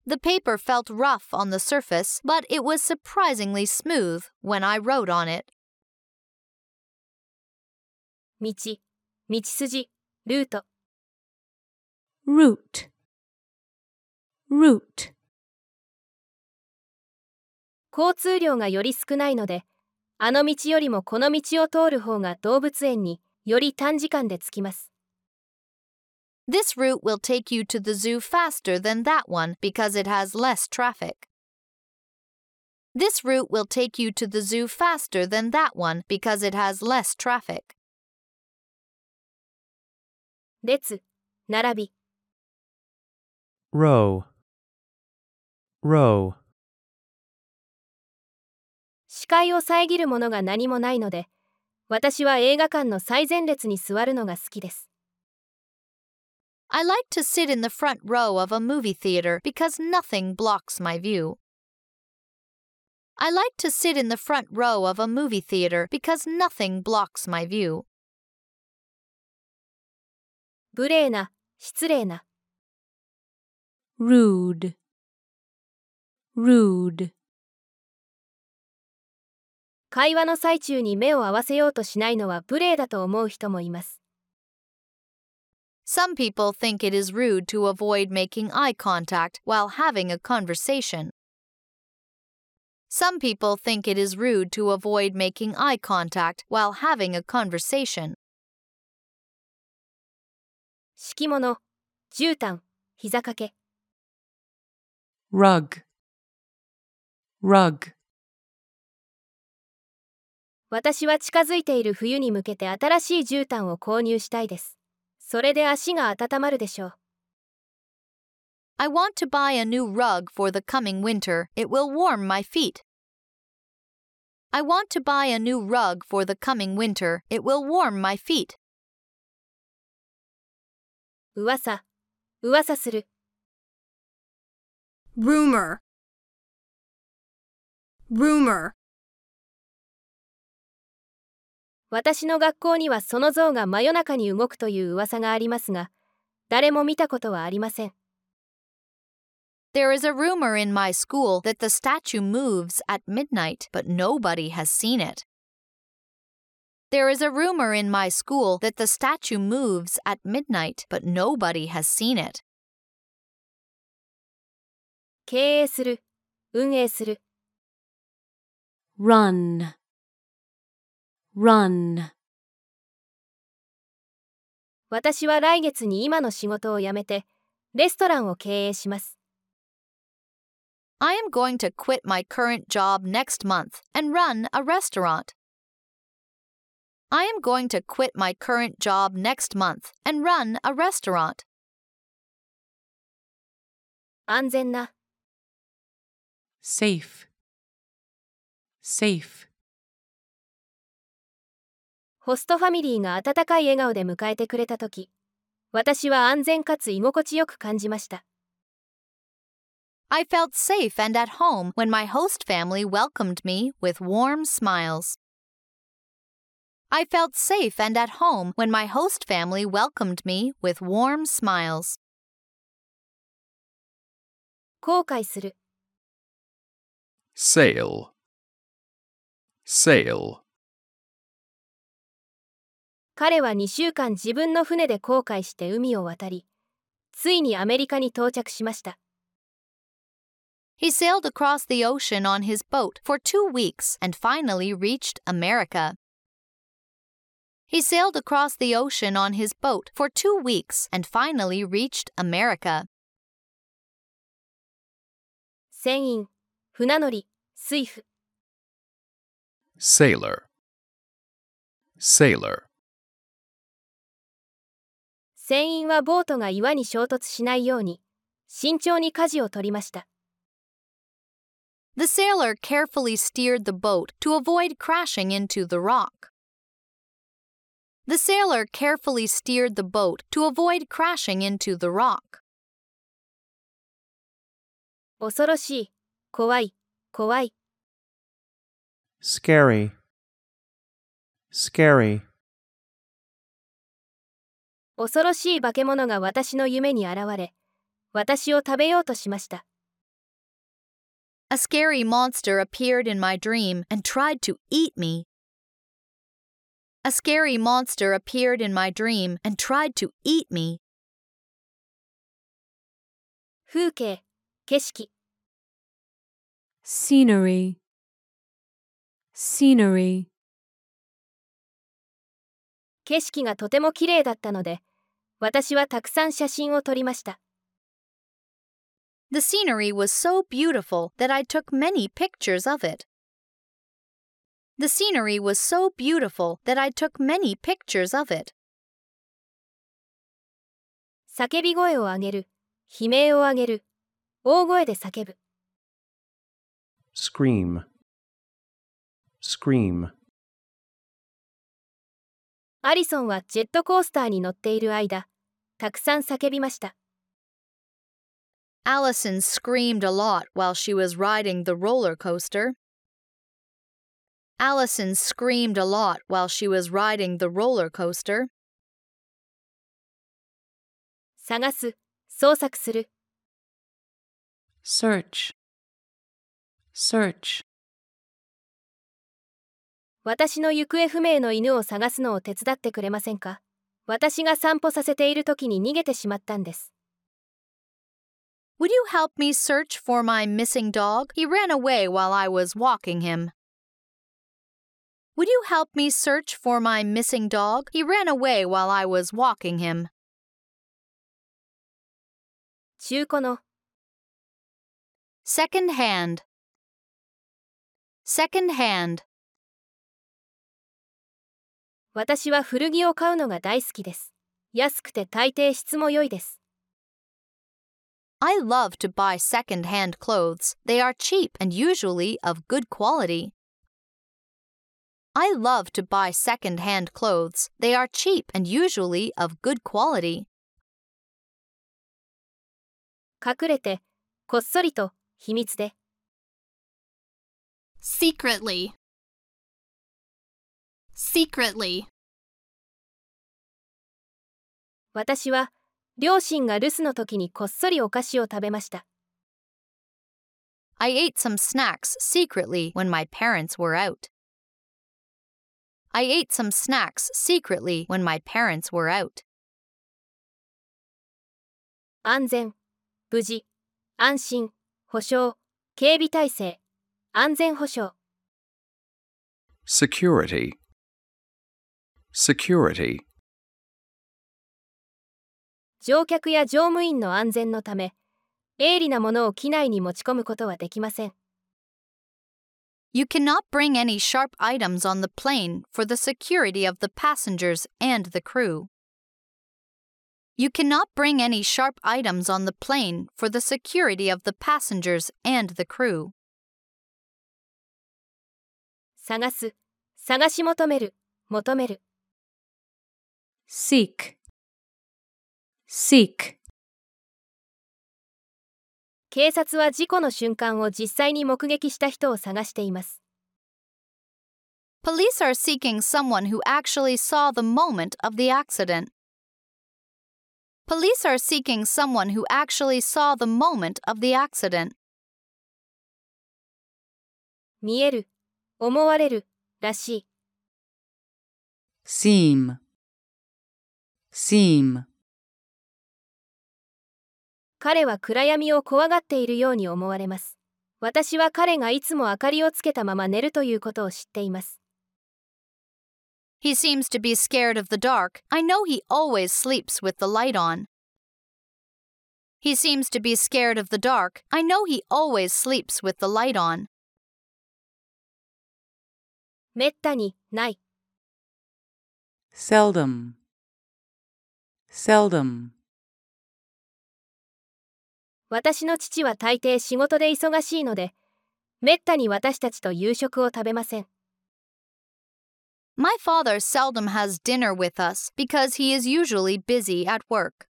S3: The paper felt rough on the surface, but it was surprisingly smooth when I wrote on it.
S1: 道、道筋、ルート、
S7: root, root,
S1: 交通量がより少ないので、あの道よりもこの道を通る方が動物園により短時間で着きます。
S3: This route will take you to the zoo faster than that one because it has less traffic. This route will take you to the zoo faster than that one because it has less traffic.
S1: 列、並び、
S4: row, row,
S1: 視界を遮るものが何もないので、私は映画館の最前列に座るのが好きです。
S3: I like to sit in the front row of a movie theater because nothing blocks my view. I like to sit in the front row of a movie theater because nothing blocks my view.
S1: 無礼な、失礼な、
S7: rude, rude,
S1: 会話の最中に目を合わせようとしないのは無礼だと思う人もいます。
S3: Some people think it is rude to avoid making eye contact while having a conversation. Some people think it is rude to avoid making eye contact while having a conversation.
S1: 敷物、絨毯、膝掛け、
S7: rug, rug,
S1: 私は近づいている冬に向けて新しい絨毯を購入したいです。それで足が温まるでしょう。
S3: I want to buy a new rug for the coming winter. It will warm my feet. I want to buy a new rug for the coming winter. It will warm my feet.
S1: 噂、噂する、
S6: rumor rumor
S1: 私の学校にはその像が真夜中に動くという噂がありますが、誰も見たことはありません。
S3: There is a rumor in my school that the statue moves at midnight, but nobody has seen it. There is a rumor in my school that the statue moves at midnight, but nobody has seen it.
S1: 経営する、運営する、
S7: run, run,
S1: 私は来月に今の仕事を辞めて、レストランを経営します。
S3: I am going to quit my current job next month and run a restaurant. I am going to quit my current job next month and run a restaurant.
S1: 安全な、
S7: safe, safe,
S1: ホストファミリーが温かい笑顔で迎えてくれたとき、私は安全かつ居心地よく感じました。
S3: I felt safe and at home when my host family welcomed me with warm smiles. I felt safe and at home when my host family welcomed me with warm smiles.
S1: 後悔する、
S2: sail, sail,
S1: 彼は2週間自分の船で航海して海を渡り、ついにアメリカに到着しました。
S3: He sailed across the ocean on his boat for two weeks and finally reached America. He sailed across the ocean on his boat for two weeks and finally reached America.
S1: 船員、 船乗り、水夫、
S2: sailor, sailor,
S1: 船員はボートが岩に衝突しないように、慎重に舵を取りました。
S3: The sailor carefully steered the boat to avoid crashing into the rock. The sailor carefully steered the boat to avoid crashing into the rock.
S1: 恐ろしい、怖い、怖い、
S4: scary, scary,
S1: 恐ろしい化け物が私の夢に現れ、私を食べようとしました。
S3: A scary monster appeared in my dream and tried to eat me. A scary monster appeared in my dream and tried to eat me.
S1: 風景、景色、
S7: scenery, scenery,
S1: 景色がとても綺麗だったので、私はたくさん写真を撮りました。
S3: The scenery was so beautiful that I took many pictures of it. The scenery was so beautiful that I took many pictures of it.
S1: 叫び声を上げる、悲鳴を上げる、大声で叫ぶ。
S4: scream, scream,
S1: アリソンはジェットコースターに乗っている間、たくさん叫びました。
S3: Allison screamed a lot while she was riding the roller coaster. Allison screamed a lot while she was riding the roller coaster.
S1: 探す、捜索する、
S7: search, search,
S1: 私の行方不明の犬を探すのを手伝ってくれませんか私が散歩させている時に逃げてしまったんです。
S3: Would you help me search for my missing dog? He ran away while I was walking him. Would you help me search for my missing dog? He ran away while I was walking him.
S1: 中古の、
S3: Second hand. Second hand.
S1: 私は古着を買うのが大好きです。安くて大抵質も良いです。
S3: I love to buy second hand clothes. They are cheap and usually of good quality. I love to buy second hand clothes. They are cheap and usually of good quality.
S1: 隠れて、こっそりと、秘密で。
S6: secretly secretly
S1: 私は、両親が留守の時にこっそりお菓子を食べました。
S3: I ate some snacks secretly when my parents were out. I ate some snacks secretly when my parents were out.
S1: 安全、無事、安心、保障、警備体制、 安全保障。
S2: security, security,
S1: 乗客や乗務員の安全のため、鋭利なものを機内に持ち込むことはできません。
S3: You cannot bring any sharp items on the plane for the security of the passengers and the crew. You cannot bring any sharp items on the plane for the security of the passengers and the crew.
S1: 探す、探し求める、求める。
S7: seek, seek,
S1: 警察は事故の瞬間を実際に目撃した人を探しています。
S3: Police are seeking someone who actually saw the moment of the accident. Police are seeking someone who actually saw the moment of the accident.
S1: 見える、思われる、らしい。
S7: seem, seem,
S1: 彼は暗闇を怖がっているように思われます。私は彼がいつも明かりをつけたまま寝るということを知っています。
S3: He seems to be scared of the dark. I know he always sleeps with the light on. He seems to be scared of the dark. I know he always sleeps with the light on.
S1: めったにない。
S7: seldom, seldom,
S1: 私の父は大抵仕事で忙しいので、めったに私たちと夕食を食べません。
S3: My father seldom has dinner with us because he is usually busy at work.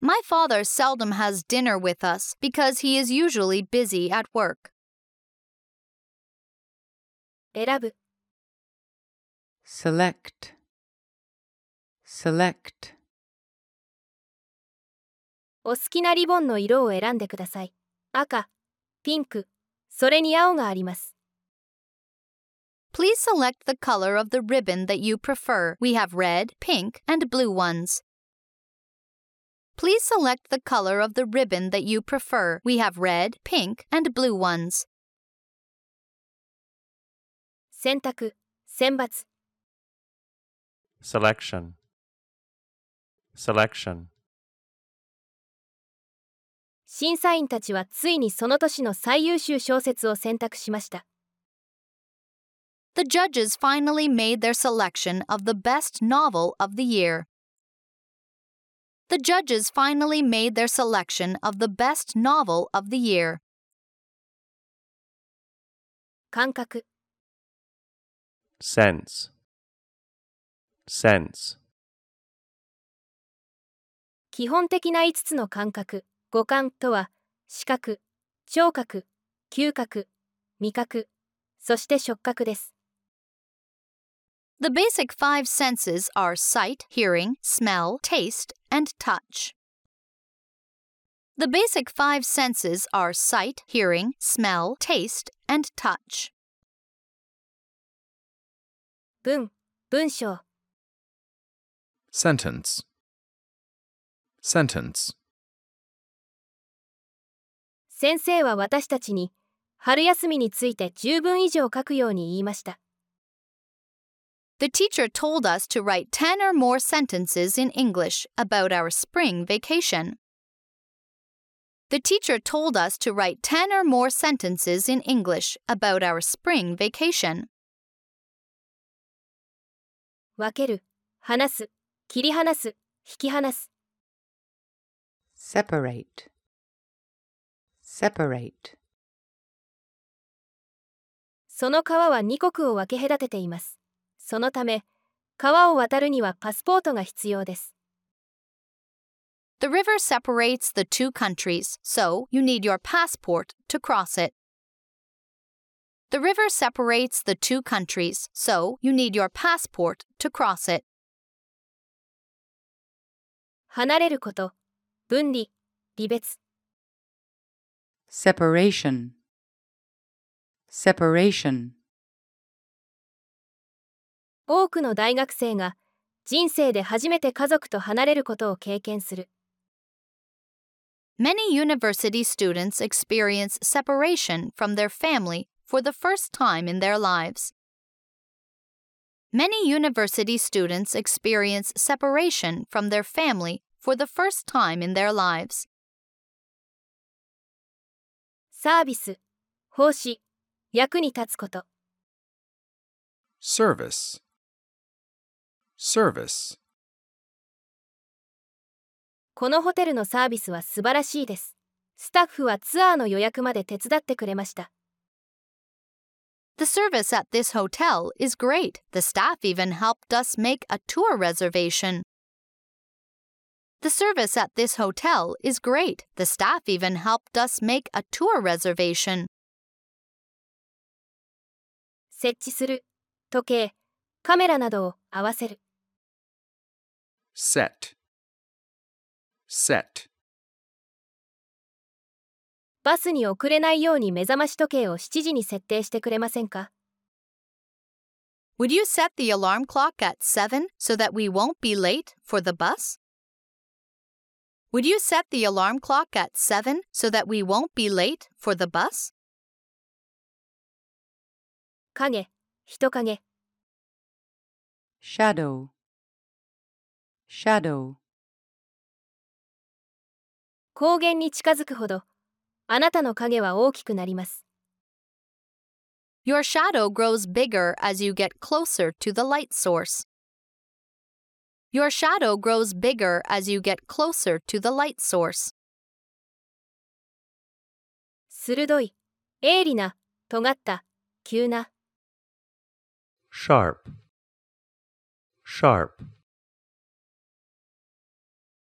S3: My father seldom has dinner with us because he is usually busy at work.
S1: 選ぶ、
S7: select, select,
S1: お好きなリボンの色を選んでください。赤、ピンク、それに青があります。
S3: Please select the color of the ribbon that you prefer. We have red, pink, and blue ones. Please select the color of the ribbon that you prefer. We have red, pink, and blue ones.
S1: 選択選抜
S4: Selection. Selection.
S1: 審査員たちはついにその年の最優秀小説を選択しました
S3: The judges finally made their selection of the best novel of the year. The judges finally made their selection of the best novel of the year.
S1: 感覚
S4: Sense. Sense.
S1: 基本的な5つの感覚五感とは視覚聴覚嗅覚味覚そして触覚です
S3: The basic five senses are sight, hearing, smell, taste, and touch. The basic five senses are sight, hearing, smell, taste, and touch.
S1: 文文章
S8: Sentence. Sentence.
S1: 先生は私たちに春休みについて10文以上書くように言いました
S3: The teacher told us to write 10 or more sentences in English about our spring vacation. The teacher told us to write 10 or more sentences in English about our spring vacation.
S1: 分ける話す切り離す引き離す
S7: separate, separate,
S1: その川は2国を分け隔てていますそのため川を渡るにはパスポートが必要です
S3: The river separates the two countries, so you need your passport to cross it. The river separates the two countries, so you need your passport to cross it.
S1: 離れること分離離別
S7: separation, separation,
S1: 多くの大学生が人生で初めて家族と離れることを経験する
S3: Many university students experience separation from their family for the first time in their lives. Many university students experience separation from their family for the first time in their lives.
S1: サービス奉仕役に立つこと
S8: Service. Service.
S1: このホテルのサービスは素晴らしいですスタッフはツアーの予約まで手伝ってくれました
S3: The service at this hotel is great. The staff even helped us make a tour reservation. The service at this hotel is great. The staff even helped us make a tour reservation.
S1: 設置する時計カメラなどを合わせる
S8: Set. Set.
S1: バスに遅れないように目覚まし時計を7時に設定してくれませんか
S3: Would you set the alarm clock at 7 so that we won't be late for the bus? Would you set the alarm clock at 7 so that we won't be late for the bus?
S1: 影人影
S7: shadow, shadow,
S1: 高原に近づくほどあなたの影は大きくなります
S3: Your shadow grows bigger as you get closer to the light source. Your shadow grows bigger as you get closer to the light source.
S1: 鋭い鋭利な尖った急な
S4: Sharp. Sharp.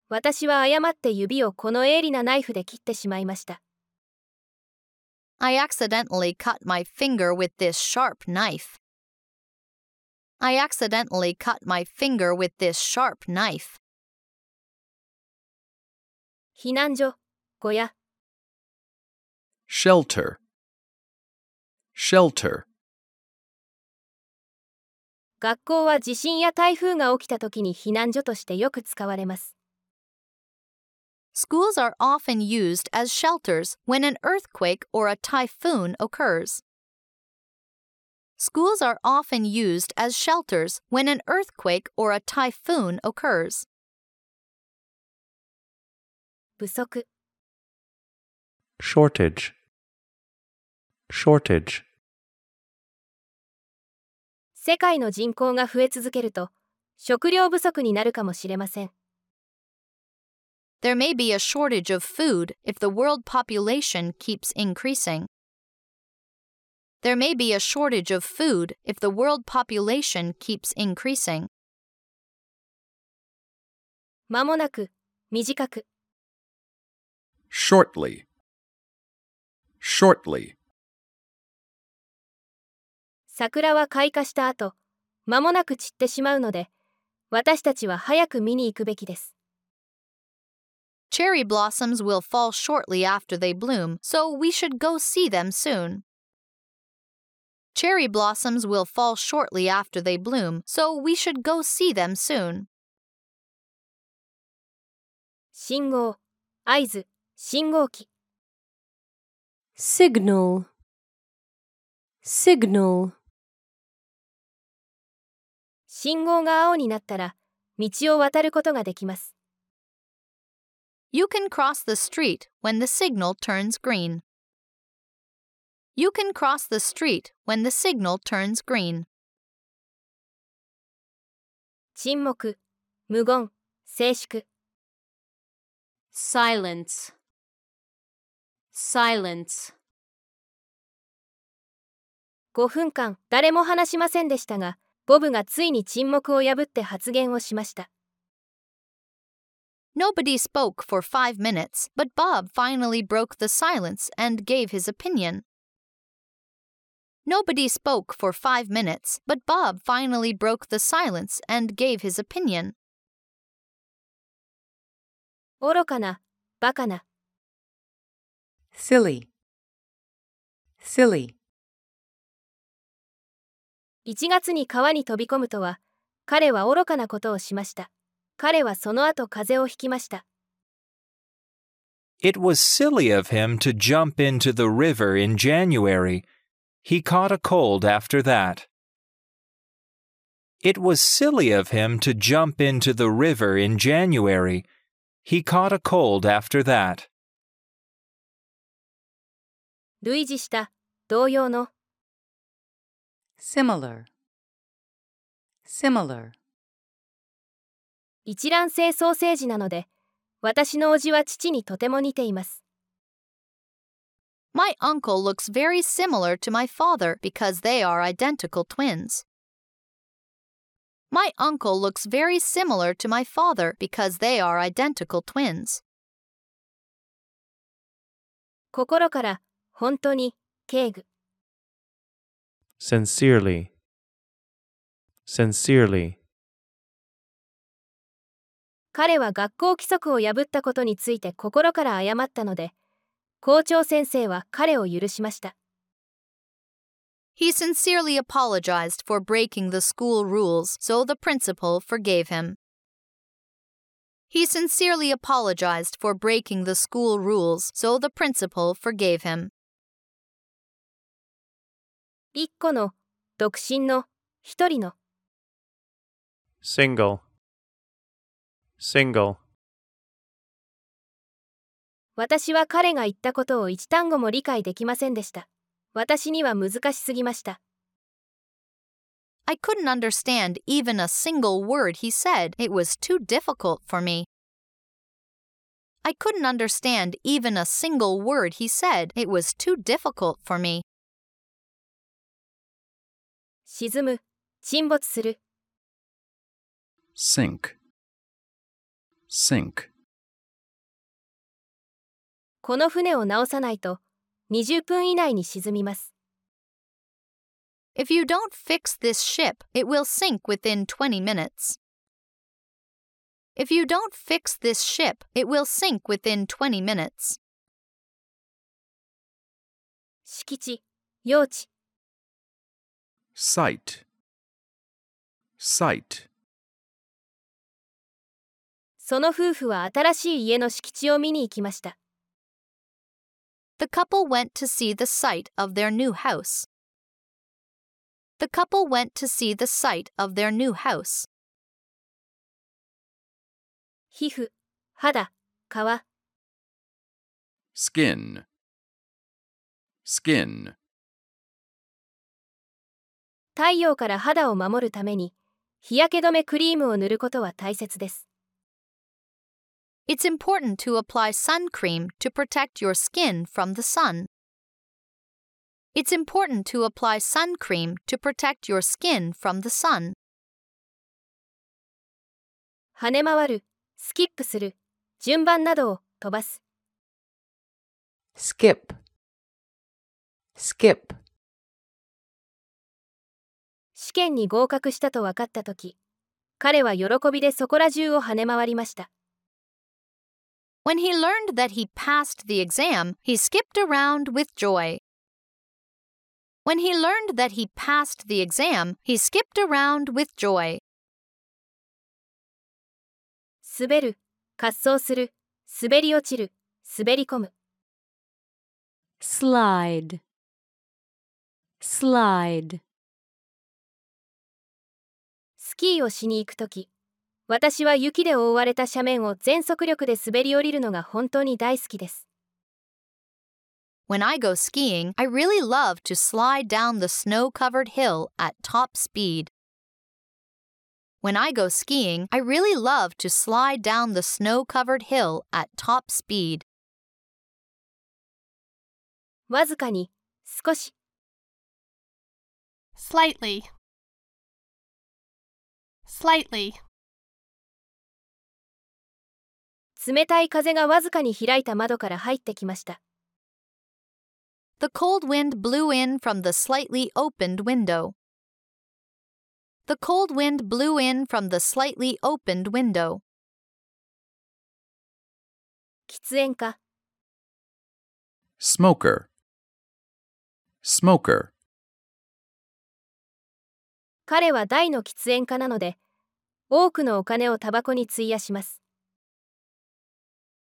S1: 私は誤って指をこの鋭利なナイフで切ってしまいました
S3: I accidentally cut my finger with this sharp knife. I accidentally cut my finger with this sharp knife.
S1: 避難所小屋
S8: Shelter. Shelter.
S1: 学校は地震や台風が起きた時に避難所としてよく使われます
S3: Schools are often used as shelters when an earthquake or a typhoon occurs. Schools are often used as shelters when an earthquake or a typhoon occurs.
S1: 不足
S4: shortage, shortage,
S1: 世界の人口が増え続けると食料不足になるかもしれません
S3: There may be a shortage of food if the world population keeps increasing. There may be a shortage of food if the world population keeps increasing.
S1: 間もなく短く
S2: shortly, shortly,
S1: 桜は開花した後間もなく散ってしまうので私たちは早く見に行くべきです
S3: Cherry blossoms will fall shortly after they bloom, so we should go see them soon. Cherry blossoms will fall shortly after they bloom, so we should go see them soon.
S1: 信号合図信号機
S7: signal, signal,
S1: 信号が青になったら道を渡ることができます
S3: You can cross the street when the signal turns green. You can cross the street when the signal turns green.
S1: 沈黙無言静粛
S7: silence, silence,
S1: 5分間誰も話しませんでしたがボブがついに沈黙を破って発言をしました
S3: Nobody spoke for five minutes, but Bob finally broke the silence and gave his opinion. Nobody spoke for five minutes, but Bob finally broke the silence and gave his opinion.
S1: 愚かなバカな
S7: silly, silly,
S1: 1月に川に飛び込むとは彼は愚かなことをしました 彼はその後風邪をひきました
S5: It was silly of him to jump into the river in January. He caught a cold after that. It was silly of him to jump into the river in January. He caught a cold after that.
S1: 類似した同様の
S7: similar, similar,
S1: 一卵性ソーセージなので私の叔父は父にとても似ています
S3: My uncle looks very similar to my father because they are identical twins. My uncle looks very similar to my father because they are identical twins.
S1: 心から本当に敬具
S4: sincerely, sincerely,
S1: 彼は学校規則を破ったことについて心から謝ったので校長先生は彼を許しました
S3: He sincerely apologized for breaking the school rules, so the principal forgave him. He sincerely apologized for breaking the school rules, so the principal forgave him.
S1: 一個の独身の一人の
S4: single, single,
S1: 私は彼が言ったことを一単語も理解できませんでした私には難しすぎました
S3: I couldn't understand even a single word he said. It was too difficult for me. I couldn't understand even a single word he said. It was too difficult for me.
S1: 沈む沈没する
S2: sink, sink,
S1: この船を直さないと20分以内に沈みます
S3: If you don't fix this ship, it will sink within 20 minutes. If you don't fix this ship, it will sink within 20 minutes.
S1: 敷地用地
S2: sight, sight,
S1: その夫婦は新しい家の敷地を見に行きました。
S3: The couple went to see the site of their new house. The couple went to see the site of their new house.
S1: 皮膚、肌、皮、
S2: skin, skin,
S1: 太陽から肌を守るために日焼け止めクリームを塗ることは大切です。
S3: It's important to apply sun cream to protect your skin from the sun. It's important to apply sun cream to protect your skin from the sun.
S1: 跳ね回る、スキップする、順番などを飛ばす。
S7: skip, skip,
S1: 試験に合格したと分かったとき、彼は喜びでそこら中を跳ね回りました。
S3: When he learned that he passed the exam, he skipped around with joy. When he learned that he passed the exam, he skipped around with joy.
S1: 滑る、滑走する、滑り落ちる、滑り込む。
S7: slide, slide,
S1: スキーをしに行くとき、 私は雪で覆われた斜面を全速力で滑り降りるのが本当に大好きです。
S3: When I go skiing, I really love to slide down the snow covered hill at top speed. When I go skiing, I really love to slide down the snow covered hill at top speed.
S1: わずかに、少し、
S6: slightly, slightly,
S1: 冷たい風がわずかに開いた窓から入ってきました。
S3: The cold wind blew in from the slightly opened window. The cold wind blew in from the slightly opened window.
S1: 喫煙家、
S2: smoker, smoker,
S1: 彼は大の喫煙家なので、多くのお金をタバコに費やします。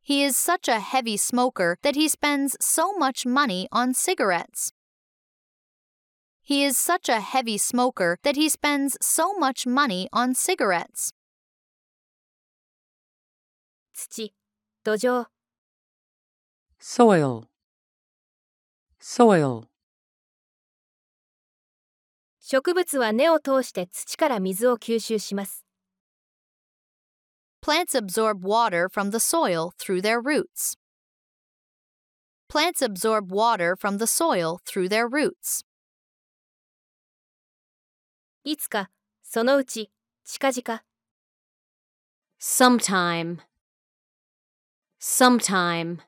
S3: He is such a heavy smoker that he spends so much money on cigarettes. He is such a heavy smoker that he spends so much money on cigarettes.
S1: 土、土壌、
S7: soil, soil,
S1: 植物は根を通して土から水を吸収します。
S3: Plants absorb water from the soil through their roots. Plants absorb water from the soil through their roots.
S1: いつか、そのうち、近々、
S8: sometime, sometime,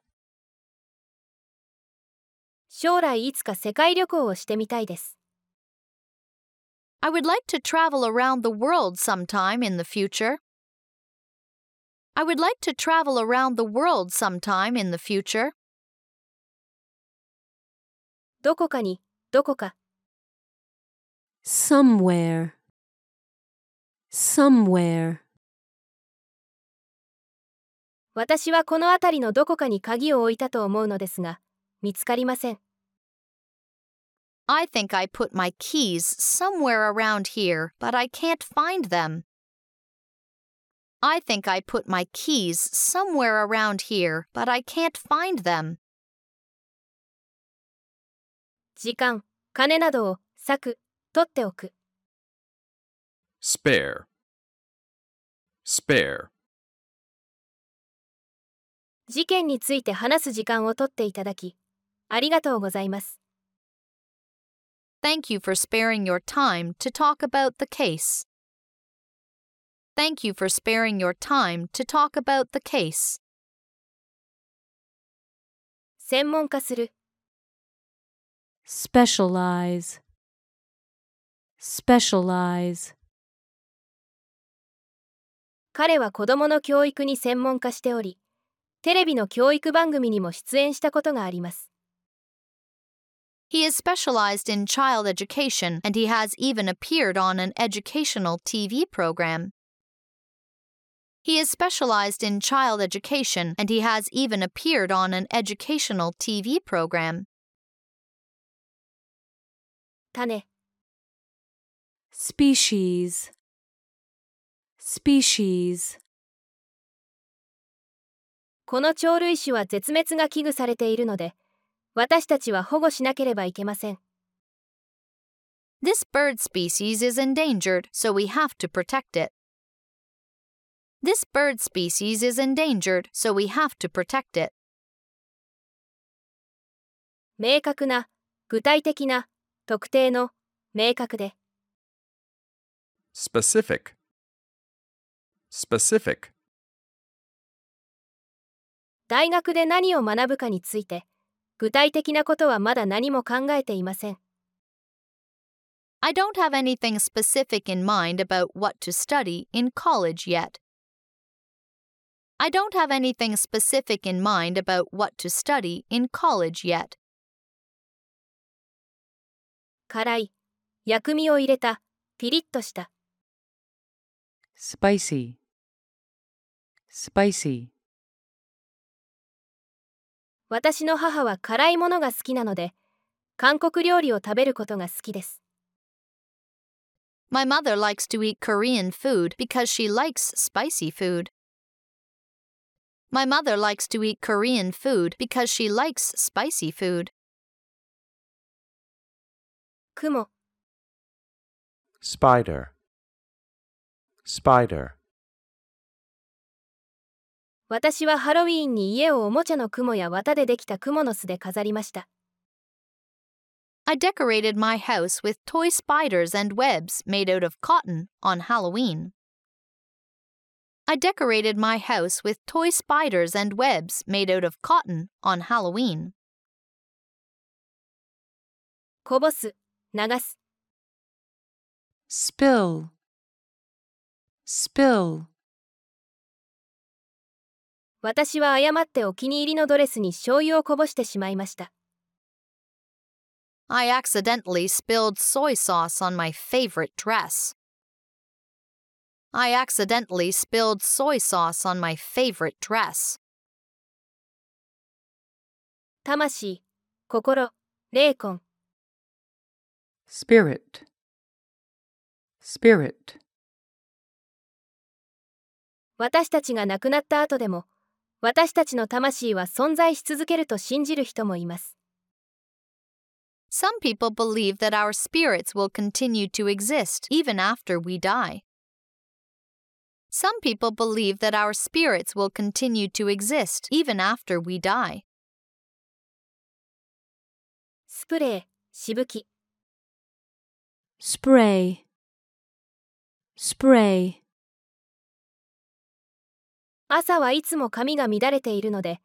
S1: 将来いつか世界旅行をしてみたいです。
S3: I would like to travel around the world sometime in the future. I would like to travel around the world sometime in the future.
S1: どこかに、どこか、
S8: somewhere, somewhere,
S1: 私はこの辺りのどこかに鍵を置いたと思うのですが、見つかりません。
S3: I think I put my keys somewhere around here, but I can't find them. I think I put my keys somewhere around here, but I can't find them.
S1: 時間、金などを、割く、取っておく。
S2: spare, spare,
S1: 事件について話す時間を取っていただき、ありがとうございます。
S3: Thank you for sparing your time to talk about the case. Thank you for sparing your time to talk about the case.
S1: 専門化する、
S8: specialize, specialize,
S1: 彼は子供の教育に専門化しており、テレビの教育番組にも出演したことがあります。
S3: He is specialized in child education and he has even appeared on an educational TV program. He is specialized in child education and he has even appeared on an educational TV program.
S1: 種
S7: species, species,
S1: この鳥類種は絶滅が危惧されているので私たちは保護しなければいけません
S3: This bird species is endangered, so we have to protect it. This bird species is endangered, so we have to protect it.
S1: 明確な具体的な特定の明確で
S2: Specific. Specific.
S1: 大学で何を学ぶかについて具体的なことはまだ何も考えていません
S3: I don't have anything specific in mind about what to study in college yet. I don't have anything specific in mind about what to study in college yet.
S1: 辛い薬味を入れたピリッとした
S7: spicy, spicy,
S1: 私の母は辛いものが好きなので韓国料理を食べることが好きです
S3: My mother likes to eat Korean food because she likes spicy food. My mother likes to eat Korean food because she likes spicy food.
S1: 雲
S4: spider, spider,
S1: 私はハロウィーンに家をおもちゃの雲や綿でできた蜘蛛の巣で飾りました
S3: I decorated my house with toy spiders and webs made out of cotton on Halloween. I decorated my house with toy spiders and webs made out of cotton on Halloween.
S1: こぼす流す
S7: spill, spill,
S1: 私は誤ってお気に入りのドレスに醤油をこぼしてしまいました
S3: I accidentally spilled soy sauce on my favorite dress. I accidentally spilled soy sauce on my favorite dress.
S1: 魂心霊魂
S7: spirit, spirit,
S1: 私たちが亡くなった後でも私たちの魂は存在し続けると信じる人もいます
S3: Some people believe that our spirits will continue to exist even after we die. Some people believe that our spirits will continue to exist even after we die.
S1: スプレーしぶき
S7: spray, spray,
S1: 朝はいつも髪が乱れているので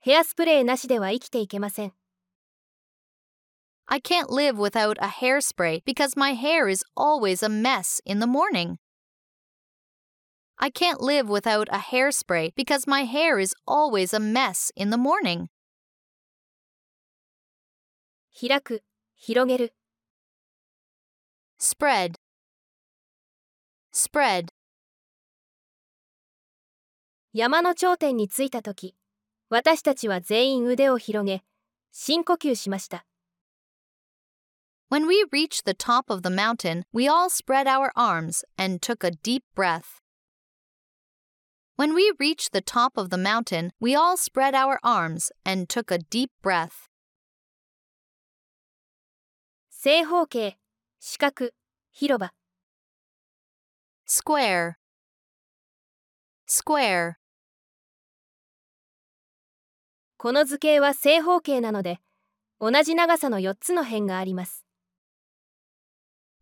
S1: ヘアスプレーなしでは生きていけません
S3: I can't live without a hairspray because my hair is always a mess in the morning. I can't live without a hairspray because my hair is always a mess in the morning.
S1: 開く広げる
S3: Spread. Spread.
S1: 山の頂点に着いた時私たちは全員腕を広げ深呼吸しました
S3: When we reached the top of the mountain, we all spread our arms and took a deep breath. When we reached the top of the mountain, we all spread our arms and took a deep breath.
S1: 正方形四角広場
S3: Square. Square.
S1: この図形は正方形なので同じ長さの4つの辺があります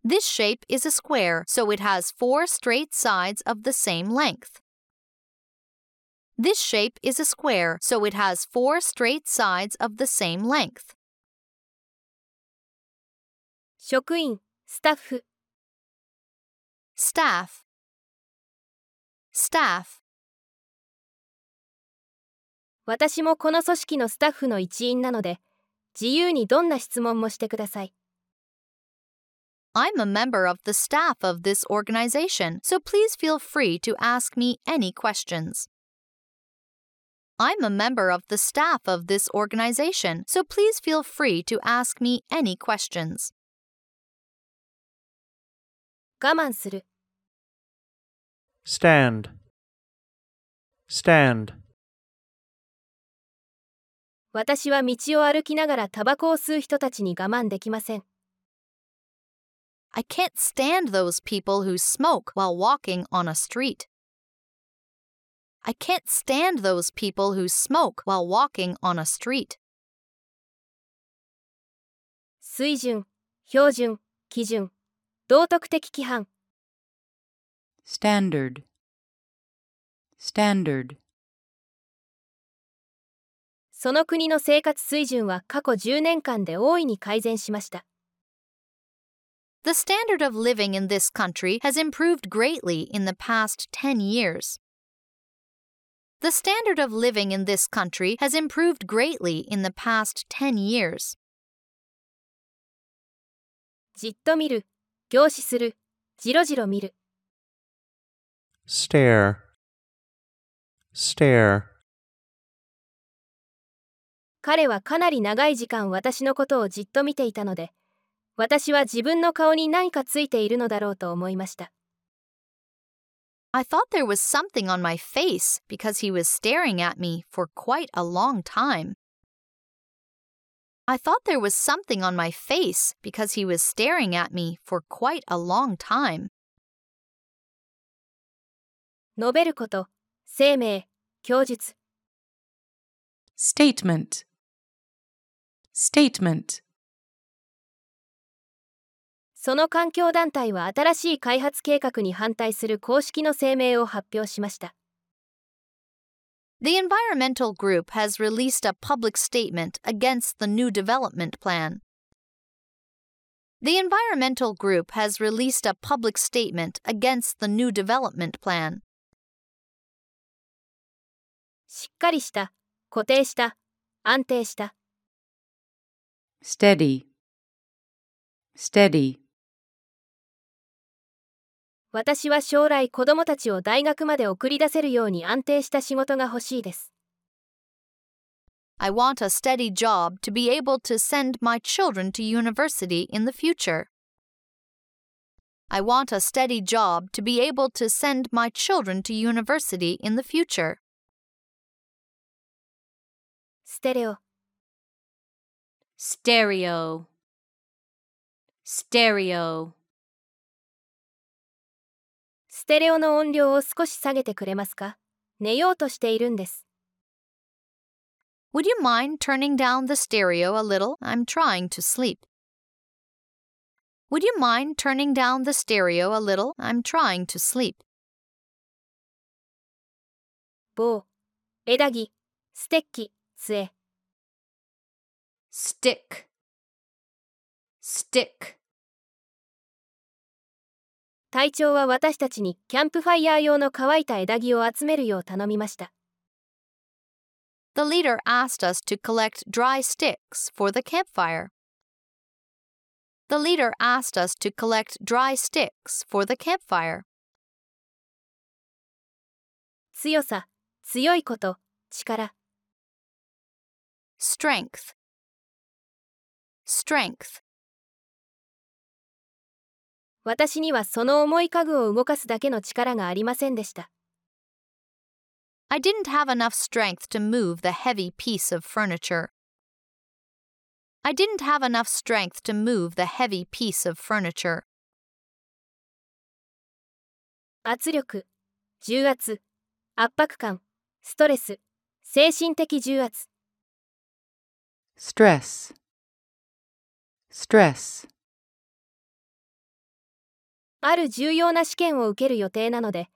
S3: This shape is a square, so it has four straight sides of the same length. This shape is a square, so it has four straight sides of the same length.
S1: 職員スタッフ
S3: Staff. Staff.
S1: 私もこの組織のスタッフの一員なので自由にどんな質問もしてください
S3: I'm a member of the staff of this organization, so please feel free to ask me any questions. I'm a member of the staff of this organization, so please feel free to ask me any questions.
S1: 我慢する
S4: stand, stand,
S1: 私は道を歩きながらタバコを吸う人たちに我慢できません
S3: I can't stand those people who smoke while walking on a street. I can't stand those people who smoke while walking on a street.
S1: 水準標準基準道徳的規範
S7: standard, standard,
S1: その国の生活水準は過去10年間で大いに改善しました
S3: The standard of living in this country has improved greatly in the past 10 years. The standard of living in this country has improved greatly in the past 10 years.
S1: じっと見る凝視するじろじろ見る
S4: stare, stare,
S1: 彼はかなり長い時間私のことをじっと見ていたので私は自分の顔に何かついているのだろうと思いました
S3: I thought there was something on my face because he was staring at me for quite a long time. I thought there was something on my face because he was staring at me for quite a long time.
S1: 述べること声明供述
S7: statement, statement,
S1: その環境団体は新しい開発計画に反対する公式の声明を発表しました
S3: The environmental group has released a public statement against the new development plan. The environmental group has released a public statement against the new development plan.
S1: しっかりした固定した安定した
S7: steady, steady,
S1: 私は将来子供たちを大学まで送り出せるように安定した仕事が欲しいです
S3: I want a steady job to be able to send my children to university in the future. I want a steady job to be able to send my children to university in the future.
S1: ステレオ
S8: stereo, stereo,
S1: ステレオの音量を少し下げてくれますか寝ようとしているんです
S3: Would you mind turning down the stereo a little? I'm trying to sleep. Would you mind turning down the stereo a little? I'm trying to sleep.
S1: 棒枝木ステッキ杖
S8: stick, stick,
S1: 隊長は私たちにキャンプファイヤー用の乾いた枝木を集めるよう頼みました
S3: The leader asked us to collect dry sticks for the campfire. The leader asked us to collect dry sticks for the campfire.
S1: 強さ強いこと力
S3: Strength. Strength.
S1: 私にはその重い家具を動かすだけの力がありませんでした
S3: I didn't have enough strength to move the heavy piece of furniture. I didn't have enough strength to move the heavy piece of furniture.
S1: 圧力重圧圧迫感ストレス精神的重圧
S7: stress, stress,
S1: ある重要な試験を受ける予定なので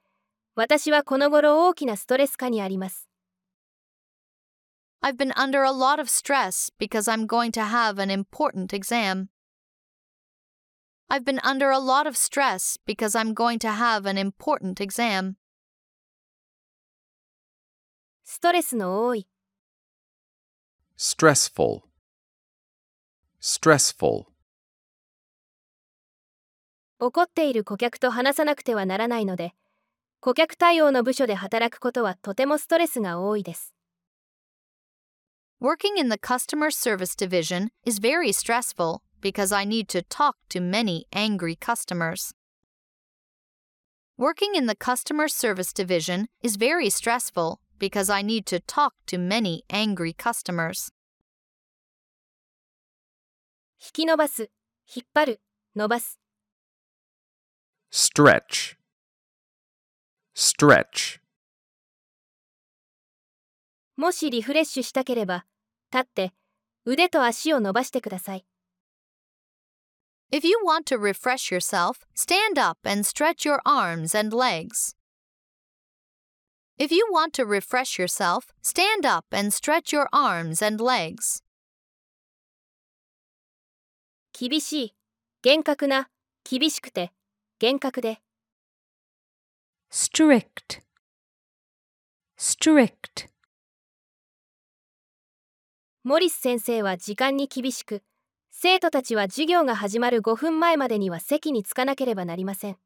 S1: 私はこの頃大きなストレス下にあります
S3: I've been under a lot of stress because I'm going to have an important exam. I've been under a lot of stress because I'm going to have an important exam.
S1: ストレスの多い
S2: stressful, stressful,
S1: 怒っている顧客と話さなくてはならないので、顧客対応の部署で働くことはとてもストレスが多いです。
S3: Working in the customer service division is very stressful because I need to talk to many angry customers. Working in the customer service division is very stressful because I need to talk to many angry customers.
S1: 引き伸ばす、引っ張る、伸ばす。
S2: stretch, stretch,
S1: もしリフレッシュしたければ、立って、腕と足を伸ばしてください。
S3: If you want to refresh yourself, stand up and stretch your arms and legs. If you want to refresh yourself, stand up and stretch your arms and legs.
S1: 厳しい、厳格な、厳しくて、 厳格で。
S7: strict, strict,
S1: モリス先生は時間に厳しく、生徒たちは授業が始まる5分前までには席に着かなければなりません。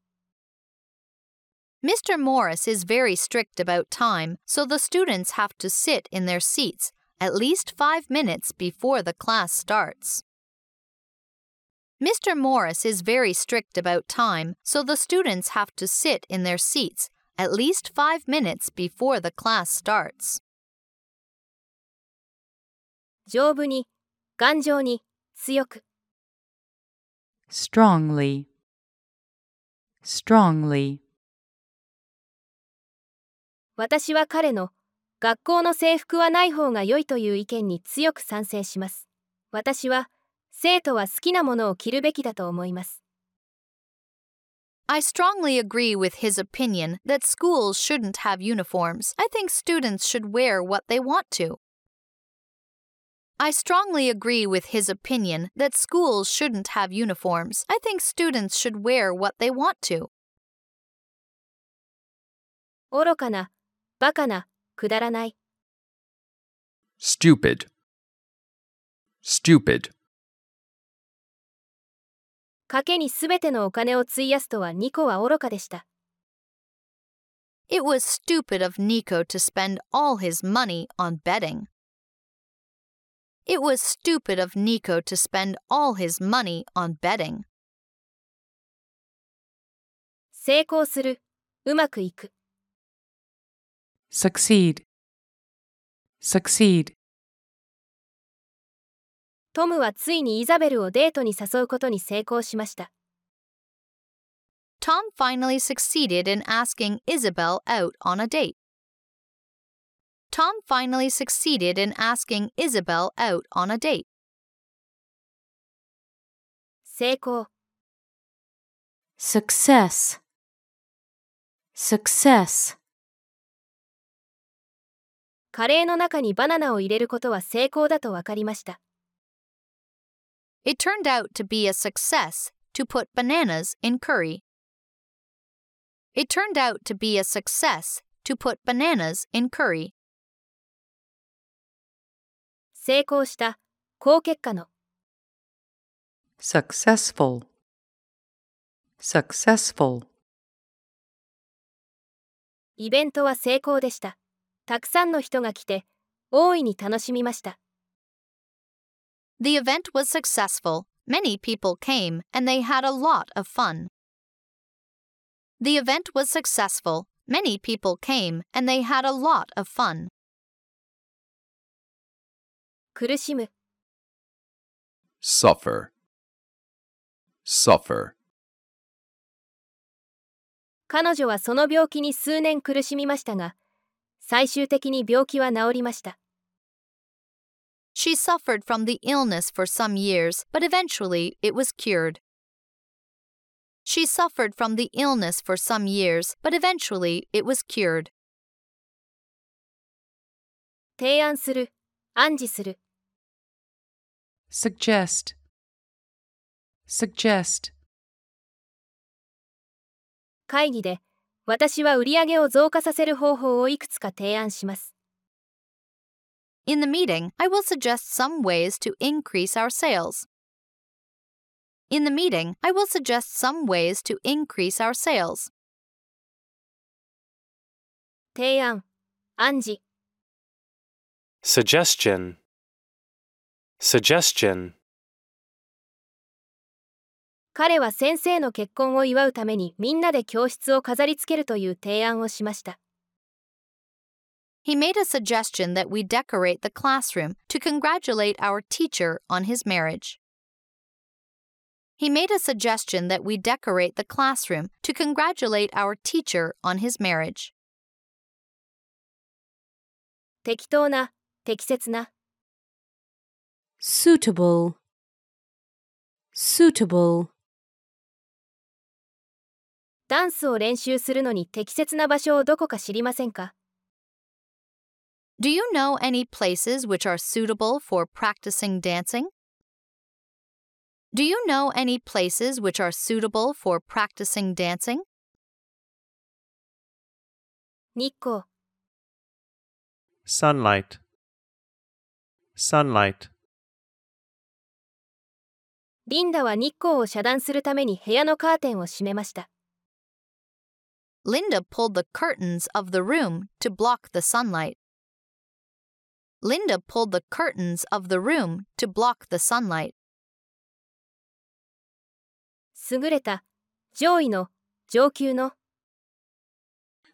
S3: Mr. Morris is very strict about time, so the students have to sit in their seats at least five minutes before the class starts. Mr. Morris is very strict about time, so the students have to sit in their seats at least five minutes before the class starts.
S1: 丈夫に、頑丈に、強く。
S7: strongly, strongly,
S1: 私は彼の学校の制服はない方が良いという意見に強く賛成します。私は 生徒は好きなものを着るべきだと思います。
S3: I strongly agree with his opinion that schools shouldn't have uniforms. I think students should wear what they want to. I strongly agree with his opinion that schools shouldn't have uniforms. I think students should wear what they want to.
S1: 愚かな、バカな、くだらない。
S2: stupid, stupid,
S1: 賭けにすべてのお金を費やすとはニコは愚かでした。
S3: It was stupid of Nico to spend all his money on betting. It was stupid of Nico to spend all his money on betting.
S1: 成功する、うまくいく。
S7: succeed, succeed,
S1: トムはついにイザベルをデートに誘うことに成功しました。
S3: Tom finally succeeded in asking Isabel out on a date. Tom finally succeeded in asking Isabel out on a date.
S1: 成功、
S8: success, success,
S1: カレーの中にバナナを入れることは成功だと分かりました。
S3: It turned out to be a success to put bananas in curry. It turned out to be a success to put bananas in curry.
S1: 成功した、高結果の。
S7: successful, successful,
S1: イベントは成功でした。たくさんの人が来て、大いに楽しみました。
S3: The event was successful. Many people came and they had a lot of fun. The event was successful. Many people came and they had a lot of fun.
S1: 苦しむ、
S2: suffer, suffer,
S1: 彼女はその病気に数年苦しみましたが、最終的に病気は治りました。
S3: She suffered from the illness for some years, but eventually it was cured. She suffered from the illness for some years, but eventually it was cured.
S1: 提案する、暗示する、
S7: suggest, suggest,
S1: 会議で、私は売り上げを増加させる方法をいくつか提案します。
S3: In the meeting, I will suggest some ways to increase our sales. In the meeting, I will suggest some ways to increase our sales.
S1: 提案暗示
S8: Suggestion. Suggestion.
S1: 彼は先生の結婚を祝うためにみんなで教室を飾り付けるという提案をしました
S3: He made a suggestion that we decorate the classroom to congratulate our teacher on his marriage. He made a suggestion that we decorate the classroom to congratulate our teacher on his marriage.
S1: 適当な適切な
S7: suitable, suitable,
S1: ダンスを練習するのに適切な場所をどこか知りませんか
S3: Do you know any places which are suitable for practicing dancing? Do you know any places which are suitable for practicing dancing?
S1: 日光
S4: sunlight, sunlight,
S1: リンダは日光を遮断するために部屋のカーテンを閉めました
S3: Linda pulled the curtains of the room to block the sunlight. Linda pulled the curtains of the room to block the sunlight.
S1: 優れた上位の上級の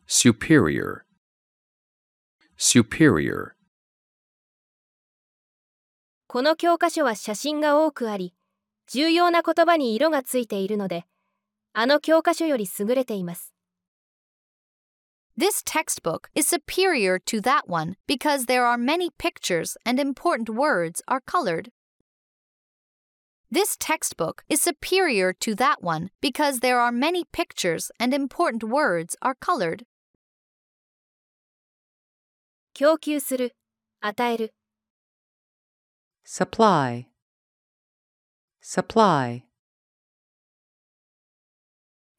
S2: superior, superior,
S1: この教科書は写真が多くあり重要な言葉に色がついているのであの教科書より優れています
S3: This textbook is superior to that one because there are many pictures and important words are colored. This textbook is superior to that one because there are many pictures and important words are colored.
S1: 供給する与える
S7: supply, supply,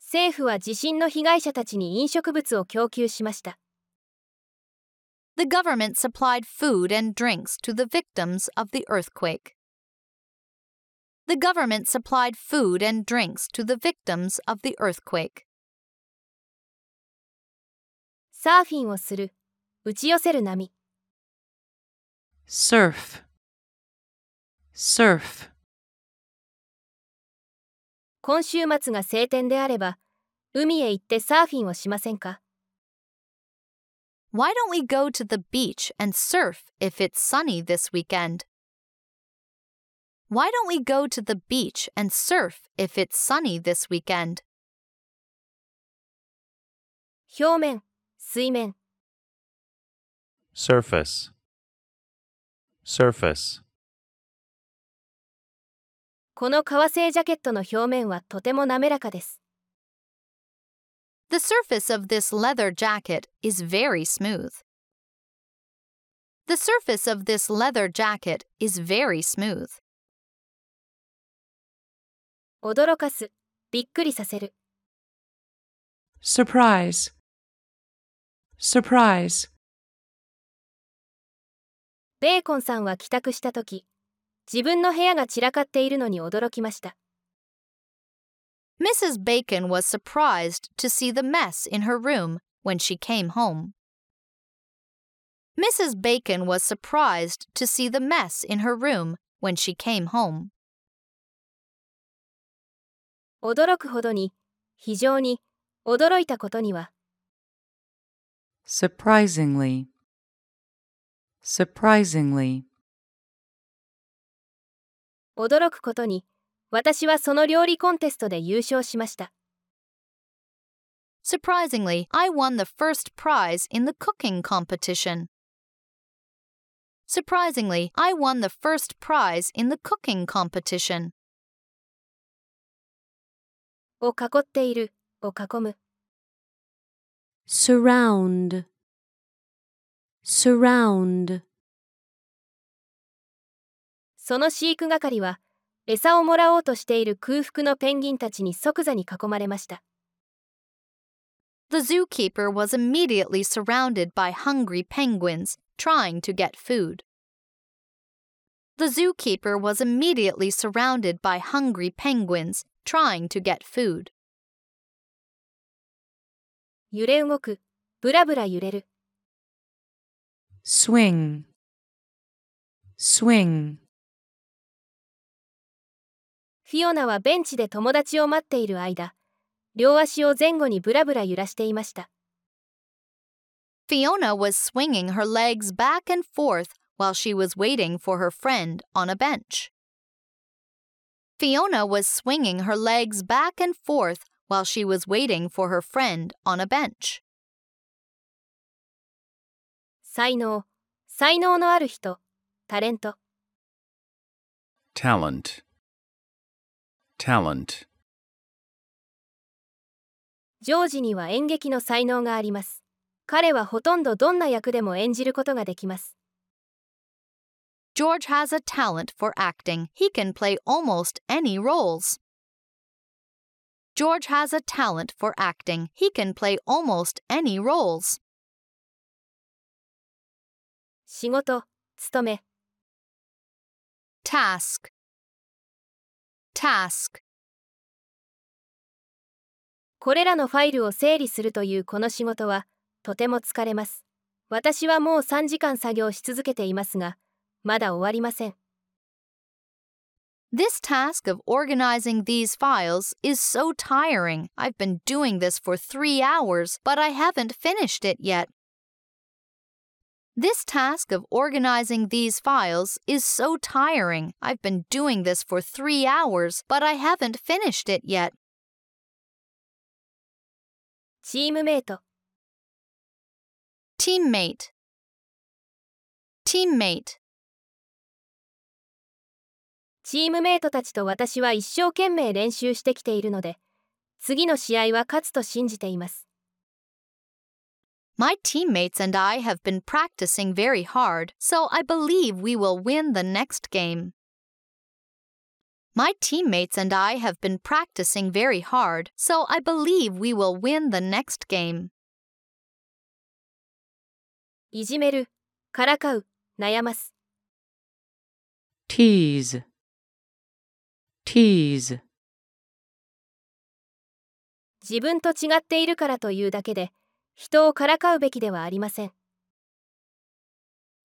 S1: 政府は地震の被害者たちに飲食物を供給しました
S3: The government supplied food and drinks to the victims of the earthquake. The government supplied food and drinks to the victims of the earthquake.
S1: サーフィンをする打ち寄せる波
S7: surf, surf,
S1: 今週末が晴天であれば海へ行ってサーフィンをしませんか
S3: Why don't we go to the beach and surf if it's sunny this weekend? Why don't we go to the beach and surf if it's sunny this weekend?
S1: 表面水面
S4: surface, surface,
S1: この革製ジャケットの表面はとても滑らかです
S3: The surface of this leather jacket is very smooth. The surface of this leather jacket is very smooth.
S1: 驚かすびっくりさせる
S7: surprise, surprise,
S1: ベーコンさんは帰宅した時自分の部屋が散らかっているのに驚きました
S3: Mrs. Bacon was surprised to see the mess in her room when she came home. Mrs. Bacon was surprised to see the mess in her room when she came home.
S1: 驚くほどに非常に驚いたことには
S7: surprisingly, surprisingly,
S1: 驚くことに私はその料理コンテストで優勝しました
S3: Surprisingly, I won the first prize in the cooking competition. Surprisingly, I won the first prize in the cooking competition.
S1: を囲っているを囲む
S7: surround, surround,
S1: その飼育係は餌をもらおうとしている空腹のペンギンたちに即座に囲まれました
S3: The zookeeper was immediately surrounded by hungry penguins trying to get food. The zookeeper was immediately surrounded by hungry penguins trying to get food.
S1: 揺れ動く、ブラブラ揺れる。
S7: swing, swing,
S1: フィオナはベンチで友達を待っている間、両足を前後にブラブラ揺らしていました。
S3: Fiona was swinging her legs back and forth while she was waiting for her friend on a bench. Fiona was swinging her legs back and forth while she was waiting for her friend on a bench.
S1: 才能、才能のある人、タレント。
S2: talent, talent,
S1: ジョージには演劇の才能があります。彼はほとんどどんな役でも演じることができます。
S3: George has a talent for acting. He can play almost any roles. George has a talent for acting. He can play almost any roles.
S1: 仕事、務め、
S3: Task. Task.
S1: これらのファイルを整理するというこの仕事はとても疲れます。私はもう3時間作業し続けていますが、まだ終わりません。
S3: This task of organizing these files is so tiring. I've been doing this for three hours, but I haven't finished it yet. This task of organizing these files is so tiring. I've been doing this for three hours, but I haven't finished it yet.
S1: チームメイト、
S3: Teammate. Teammate.
S1: チームメイトたちと私は一生懸命練習してきているので、次の試合は勝つと信じています。
S3: My teammates and I have been practicing very hard, so I believe we will win the next game. My teammates and I have been practicing very hard, so I believe we will win the next game.
S1: いじめる、からかう、悩ます。
S7: tease, tease,
S1: 自分と違っているからというだけで、 人をからかうべきではありません。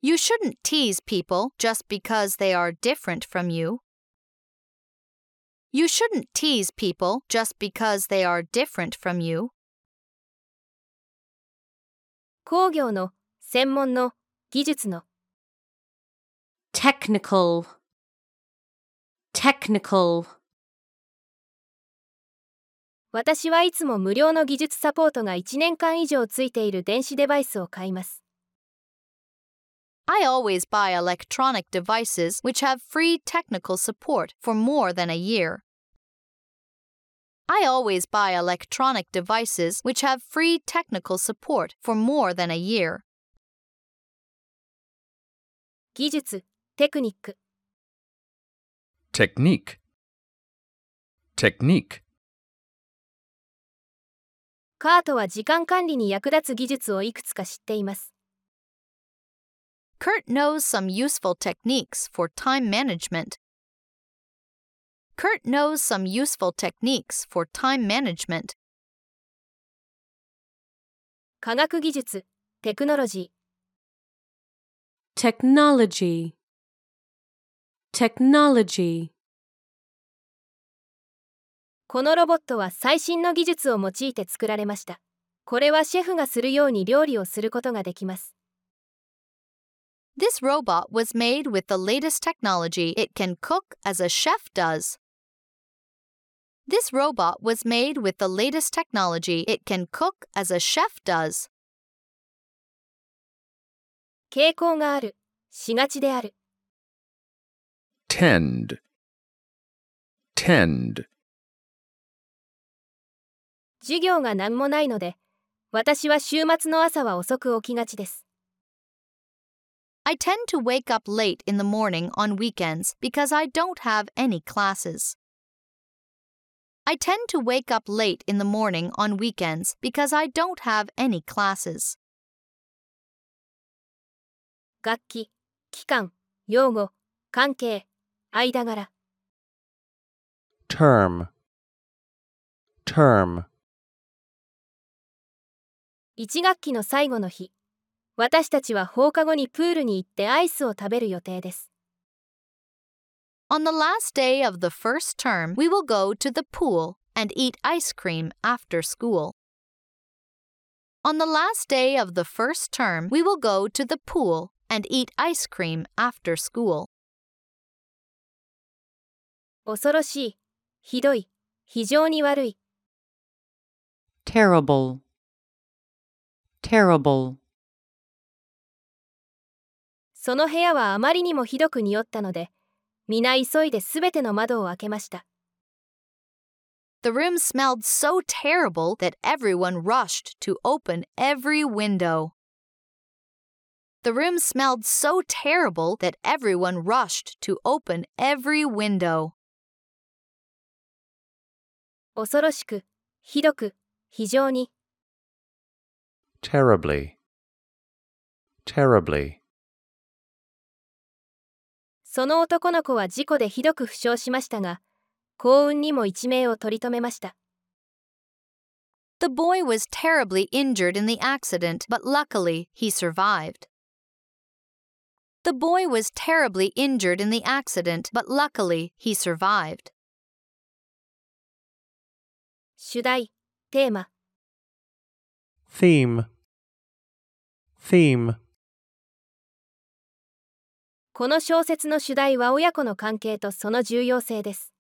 S3: You shouldn't tease people just because they are different from you. You shouldn't tease people just because they are different from you.
S1: 工業の、専門の、技術の、
S7: technical, technical,
S1: 私はいつも無料の技術サポートが1年間以上ついている電子デバイスを買います。
S3: I always buy electronic devices which have free technical support for more than a year. I always buy electronic devices which have free technical support for more than a year.
S1: 技術、テクニック、
S2: technique, technique,
S1: カートは時間管理に役立つ技術をいくつか知っています。
S3: Kurt knows some useful techniques for time management. Kurt knows some useful techniques for time management.
S1: 科学技術、テクノロジー、
S7: technology, technology,
S1: このロボットは最新の技術を用いて作られました。これはシェフがするように料理をすることができます。
S3: This robot was made with the latest technology. It can cook as a chef does. This robot was made with the latest technology. It can cook as a chef does.
S1: 傾向がある、しがちである。
S2: tend, tend,
S1: 授業が何もないので、私は週末の朝は遅く起きがちです。
S3: I tend to wake up late in the morning on weekends because I don't have any classes. I tend to wake up late in the morning on weekends because I don't have any classes.
S1: 楽器、機関、用語、関係、間柄。
S4: term, term,
S1: 1学期の最後の日、私たちは放課後にプールに行ってアイスを食べる予定です。
S3: On the last day of the first term, we will go to the pool and eat ice cream after school. On the last day of the first term, we will go to the pool and eat ice cream after school.
S1: 恐ろしい、ひどい、非常に悪い。
S7: terrible, terrible,
S1: その部屋はあまりにもひどく匂ったので、皆急いですべての窓を開けました。
S3: The room smelled so terrible that everyone rushed to open every window. The room smelled so terrible that everyone rushed to open every window.
S1: 恐ろしく、ひどく、非常に。
S4: terribly, terribly,
S1: その男の子は事故でひどく負傷しましたが、幸運にも一命を取り留めました。
S3: The boy was terribly injured in the accident, but luckily he survived. The boy was terribly injured in the accident, but luckily he survived.
S1: 主題、テーマ、
S4: theme, theme,
S1: この小説の主題は親子の関係とその重要性です。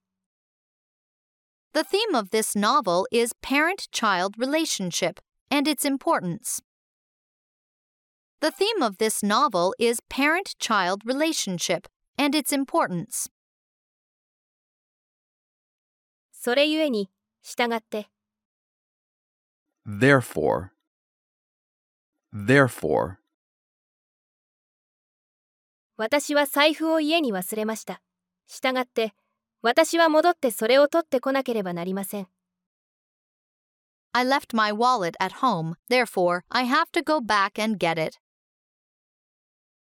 S3: The theme of this novel is parent child relationship and its importance. The theme of this novel is parent child relationship and its importance.
S1: それゆえに、従って、
S2: Therefore. Therefore.
S1: 私は財布を家に忘れました。従って、私は戻ってそれを取ってこなければなりません。
S3: I left my wallet at home, therefore I have to go back and get it.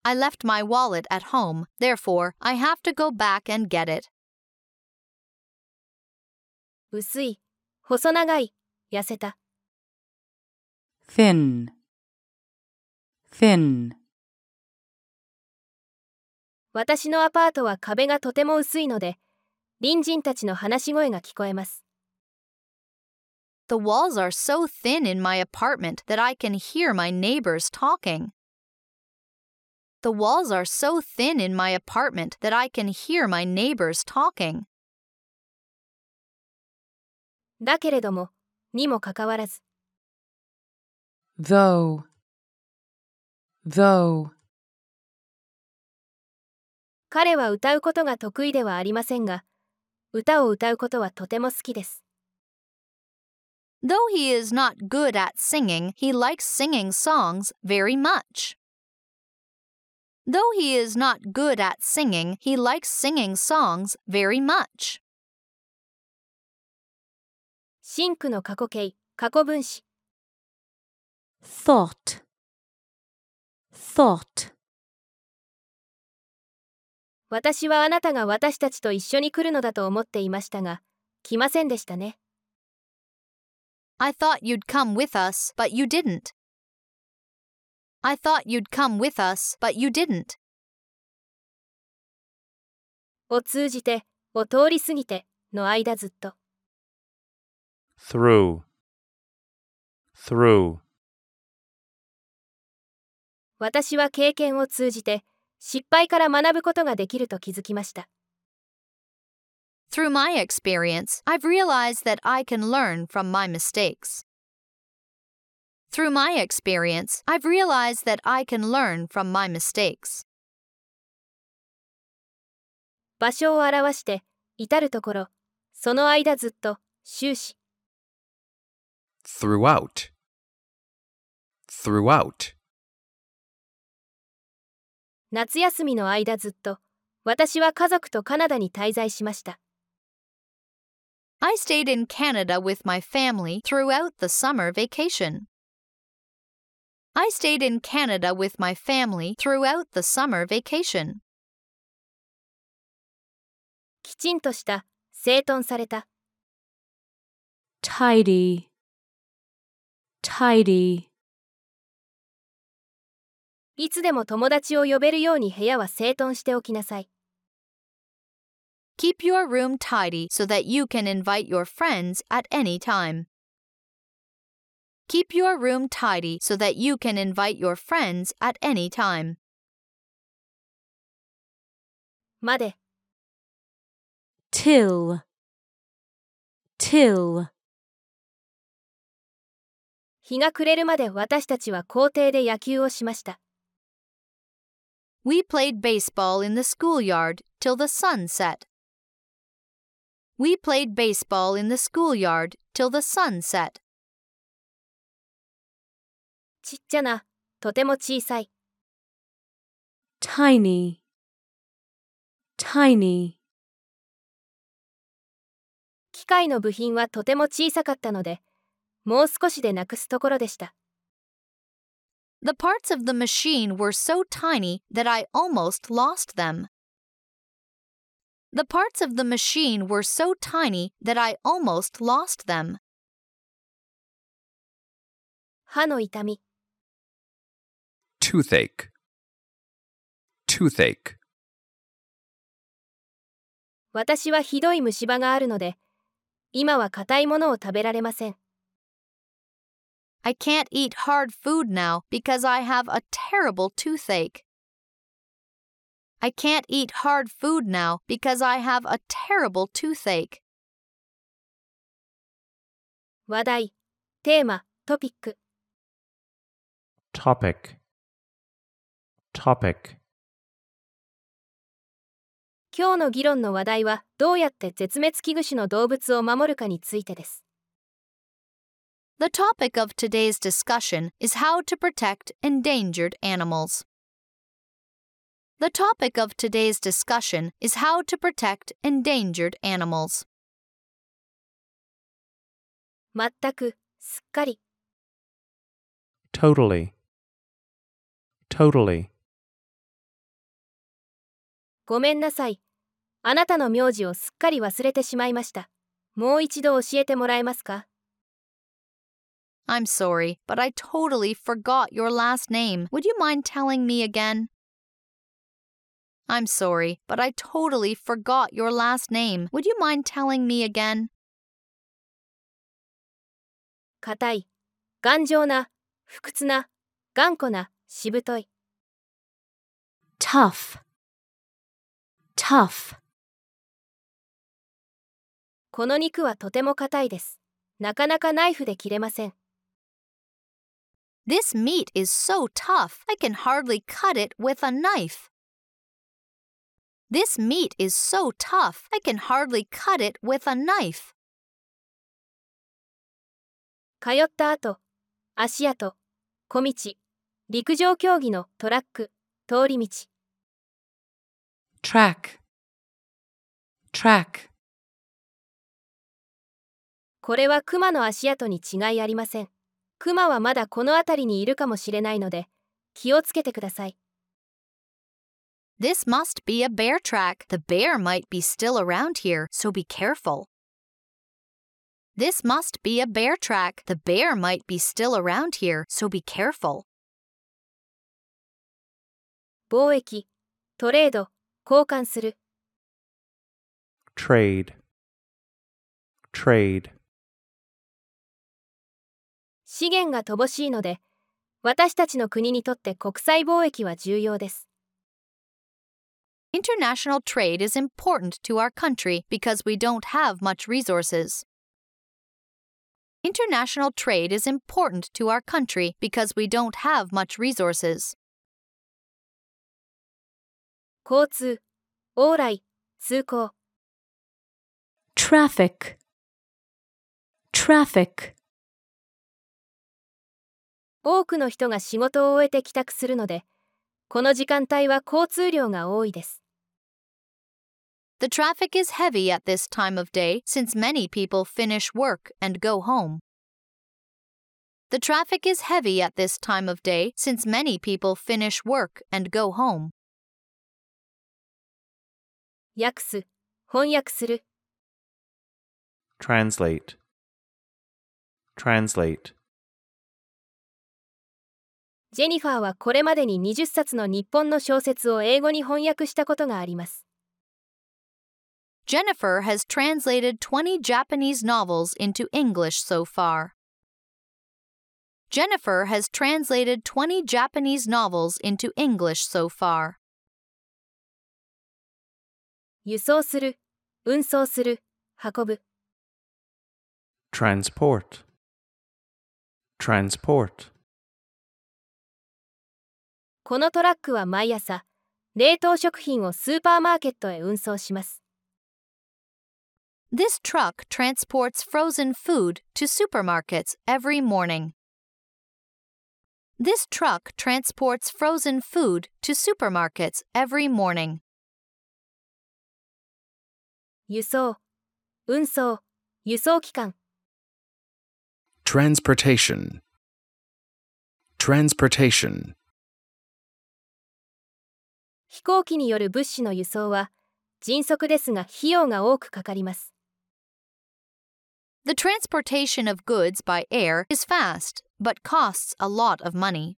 S3: I left my wallet at home, therefore I have to go back and get it.
S1: 薄い、細長い、痩せた。
S7: thin, thin,
S1: 私のアパートは壁がとても薄いので、隣人たちの話し声が聞こえます。
S3: The walls are so thin in my apartment that I can hear my neighbors talking. The walls are so thin in my apartment that I can hear my neighbors talking.
S1: だけれども、にもかかわらず、
S7: though, though,
S1: 彼は歌うことが得意ではありませんが、歌を歌うことはとても好きです。
S3: Though he is not good at singing, he likes singing songs very much. Though he is not good at singing, he likes singing songs very much.
S1: 真句の過去形、過去分詞。
S7: thought, thought,
S1: 私はあなたが私たちと一緒に来るのだと思っていましたが、来ませんでしたね。
S3: I thought you'd come with us, but you didn't. I thought you'd come with us, but you didn't.
S1: を通じて、を通り過ぎて、の間ずっと。
S4: through, through,
S1: 私は経験を通じて、失敗から学ぶことができると気づきました。
S3: Through my experience, I've realized that I can learn from my mistakes. Through my experience, I've realized that I can learn from my mistakes.
S1: 場所を表して、至るところ、その間ずっと、終始。
S2: Throughout. Throughout.
S1: 夏休みの間ずっと、私は家族とカナダに滞在しました。
S3: I stayed in Canada with my family throughout the summer vacation. I stayed in Canada with my family throughout the summer vacation.
S1: きちんとした、整頓された。
S7: tidy, tidy,
S1: いつでも友達を呼べるように部屋は整頓しておきなさい。
S3: Keep your room tidy so that you can invite your friends at any time. Keep your room tidy so that you can invite your friends at any time.
S1: まで、
S7: till, till,
S1: 日が暮れるまで私たちは校庭で野球をしました。
S3: We played baseball in the schoolyard till the sun set. We played baseball in the schoolyard till the sun set.
S1: ちっちゃな、とても小さい。
S7: tiny, tiny,
S1: 機械の部品はとても小さかったので、もう少しでなくすところでした。
S3: The parts of the machine were so tiny that I almost lost them. The parts of the machine were so tiny that I almost lost them.
S1: 歯の痛み、
S2: Toothache. Toothache.
S1: 私はひどい虫歯があるので、今は硬いものを食べられません。
S3: I can't eat hard food now because I have a terrible toothache. I can't eat hard food now because I have a terrible toothache.
S1: 話題、テーマ、トピック。
S4: topic, topic,
S1: 今日の議論の話題はどうやって絶滅危惧種の動物を守るかについてです。
S3: The topic of today's discussion is how to protect endangered animals. The topic of today's discussion is how to protect endangered animals.
S1: 全く、すっかり、
S4: totally, totally,
S1: ごめんなさい。あなたの名字をすっかり忘れてしまいました。もう一度教えてもらえますか
S3: I'm sorry, but I totally forgot your last name. Would you mind telling me again? I'm sorry, but I totally forgot your last name. Would you mind telling me again?
S1: 硬い、頑丈な、不屈な、頑固な、しぶとい。
S7: tough, tough,
S1: この肉はとても硬いです。なかなかナイフで切れません。
S3: This meat is so tough, I can hardly cut it with a knife. This meat is so tough, I can hardly cut it with a knife.
S1: 通った後、足跡、小道、陸上競技のトラック、通り道。
S7: track, track,
S1: これはクマの足跡に違いありません。クマはまだこの辺りにいるかもしれないので、気をつけてください。
S3: This must be a bear track. The bear might be still around here, so be careful. This must be a bear track. The bear might be still around here, so be careful.
S1: 貿易、トレード、交換する。
S4: trade, trade,
S1: 資源が乏しいので、私たちの国にとって国際貿易は重要です。
S3: International trade is important to our country because we don't have much resources. International trade is important to our country because we don't have much resources.
S1: 交通、往来、通行。
S7: traffic, traffic,
S1: 多くの人が仕事を終えて帰宅するので、この時間帯は交通量が多いです。
S3: The traffic is heavy at this time of day since many people finish work and go home. The traffic is heavy at this time of day since many people finish work and go home.
S1: 訳す、 翻訳する
S4: translate, translate,
S1: ジェニファーはこれまでに20冊の日本の小説を英語に翻訳したことがあります
S3: Jennifer has translated 20 Japanese novels into English so far. Jennifer has translated 20 Japanese novels into English so far.
S1: 輸送する運送する運ぶ
S4: transport, transport,
S1: このトラックは毎朝冷凍食品をスーパーマーケットへ運送します
S3: This truck transports frozen food to supermarkets every morning. This truck transports frozen food to supermarkets every morning.
S1: 輸送運送輸送機関
S2: Transportation. Transportation.
S1: 飛行機による物資の輸送は迅速ですが費用が多くかかります
S3: The transportation of goods by air is fast, but costs a lot of money.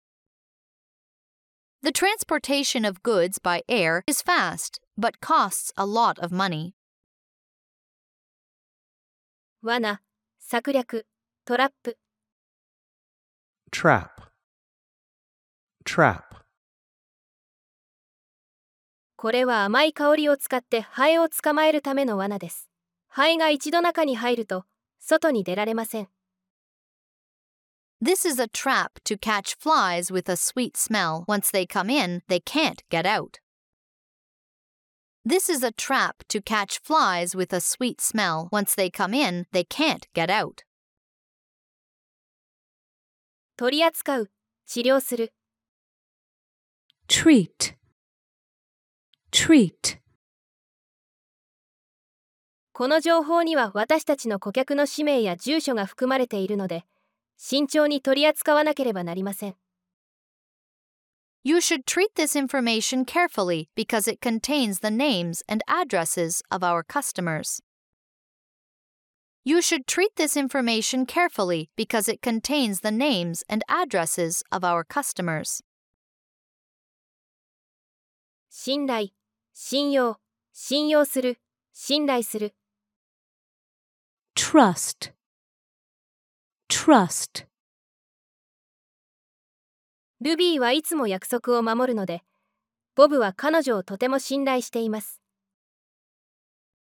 S3: The transportation of goods by air is fast, but costs a lot of money.
S1: 罠策略トラップ
S4: trap, trap,
S1: これは甘い香りを使ってハエを捕まえるための罠ですハエが一度中に入ると外に出られません
S3: This is a trap to catch flies with a sweet smell. Once they come in, they can't get out. This is a trap to catch flies with a sweet smell. Once they come in, they can't get out.
S1: 取り扱う治療する
S7: treat, treat,
S1: この情報には私たちの顧客の氏名や住所が含まれているので慎重に取り扱わなければなりません
S3: You should treat this information carefully because it contains the names and addresses of our customers. You should treat this information carefully because it contains the names and addresses of our customers.
S1: 信頼信用信用する信頼する
S7: trust, trust,
S1: ルビーはいつも約束を守るのでボブは彼女をとても信頼しています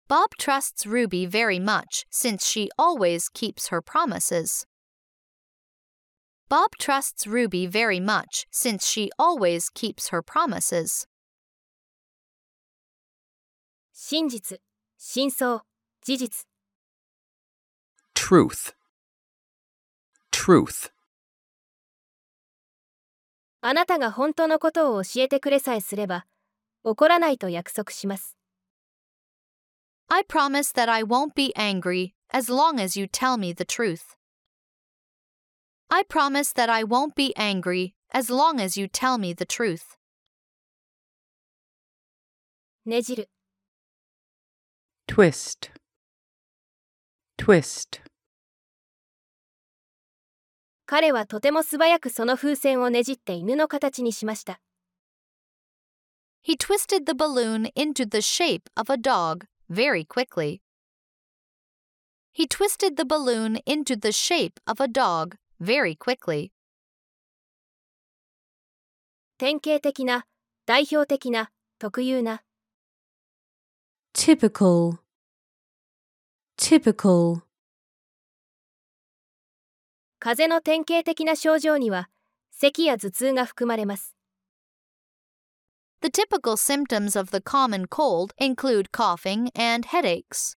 S3: Bob trusts Ruby very much since she always keeps her promises. Bob trusts Ruby very much since she always keeps her promises.
S1: 真実真相事実
S2: Truth. Truth.
S1: あなたが本当のことを教えてくれさえすれば怒らないと約束します
S3: I promise that I won't be angry as long as you tell me the truth. I promise that I won't be angry as long as you tell me the truth.
S1: ねじる
S7: twist, twist,
S1: 彼はとても素早くその風船をねじって犬の形にしました
S3: He twisted the balloon into the shape of a dog very quickly. He twisted the balloon into the shape of a dog very quickly.
S1: 典型的な代表的な特有な
S7: Typical, typical,
S1: 風邪の典型的な症状には咳や頭痛が含まれます
S3: The typical symptoms of the common cold include coughing and headaches.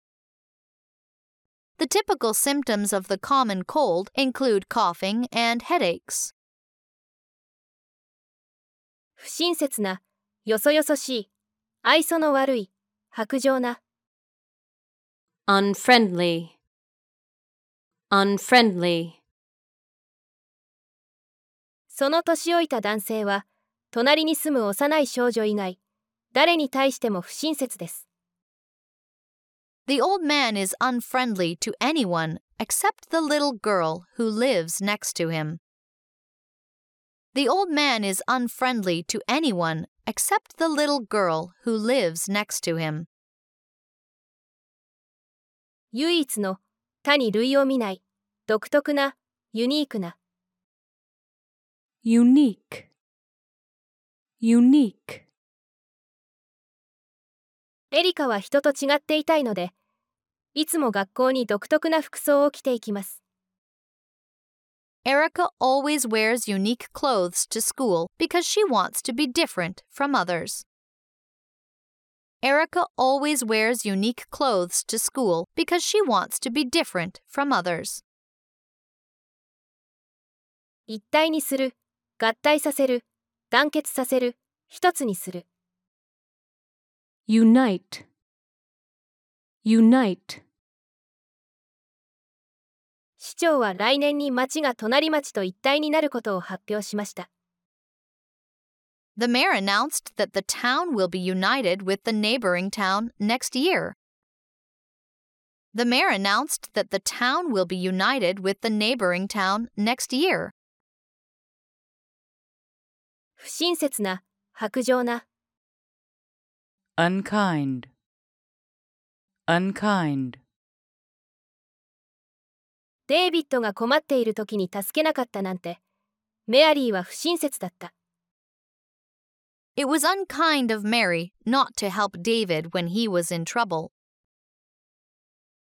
S3: The typical symptoms of the common cold include coughing and headaches.
S1: 不親切なよそよそしい愛想の悪い薄情な
S7: unfriendly, unfriendly,
S1: その年老いた男性は隣に住む幼い少女以外誰に対しても不親切です
S3: The old man is unfriendly to anyone except the little girl who lives next to him. The old man is unfriendly to anyone except the little girl who lives next to him.
S1: 唯一の他に類を見ない独特なユニークな。
S7: unique, unique,
S1: エリカは人と違っていたいのでいつも学校に独特な服装を着ていきます
S3: Erica always wears unique clothes to school because she wants to be different from others. Erica always wears unique clothes to school because she wants to be different from others.
S1: 一体にする合体させる団結させる一つにする
S7: unite, unite,
S1: 市長は来年に町が隣町と一体になることを発表しました
S3: The mayor announced that the town will be united with the neighboring town next year. The mayor announced that the town will be united with the neighboring town next year.
S1: 不親切な薄情な
S7: unkind, unkind,
S1: デイビッドが困っている時に助けなかったなんてメアリーは不親切だった
S3: It was unkind of Mary not to help David when he was in trouble.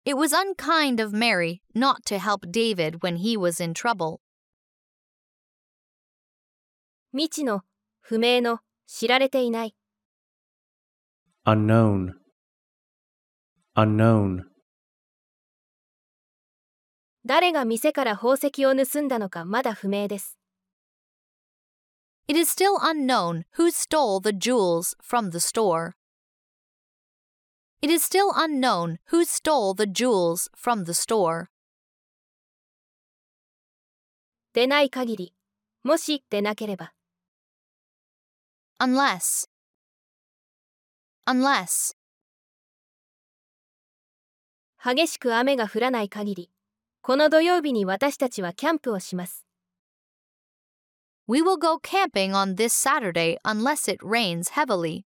S3: It was unkind of Mary not to help David when he was in trouble.
S1: 未知の不明の知られていない
S4: unknown, unknown,
S1: 誰が店から宝石を盗んだのかまだ不明です
S3: It is still unknown who stole the jewels from the store. It is still unknown who stole the jewels from the store.
S1: でない限りもしでなければ
S3: Unless. Unless.
S1: 激しく雨が降らない限りこの土曜日に私たちはキャンプをします
S3: We will go camping on this Saturday unless it rains heavily.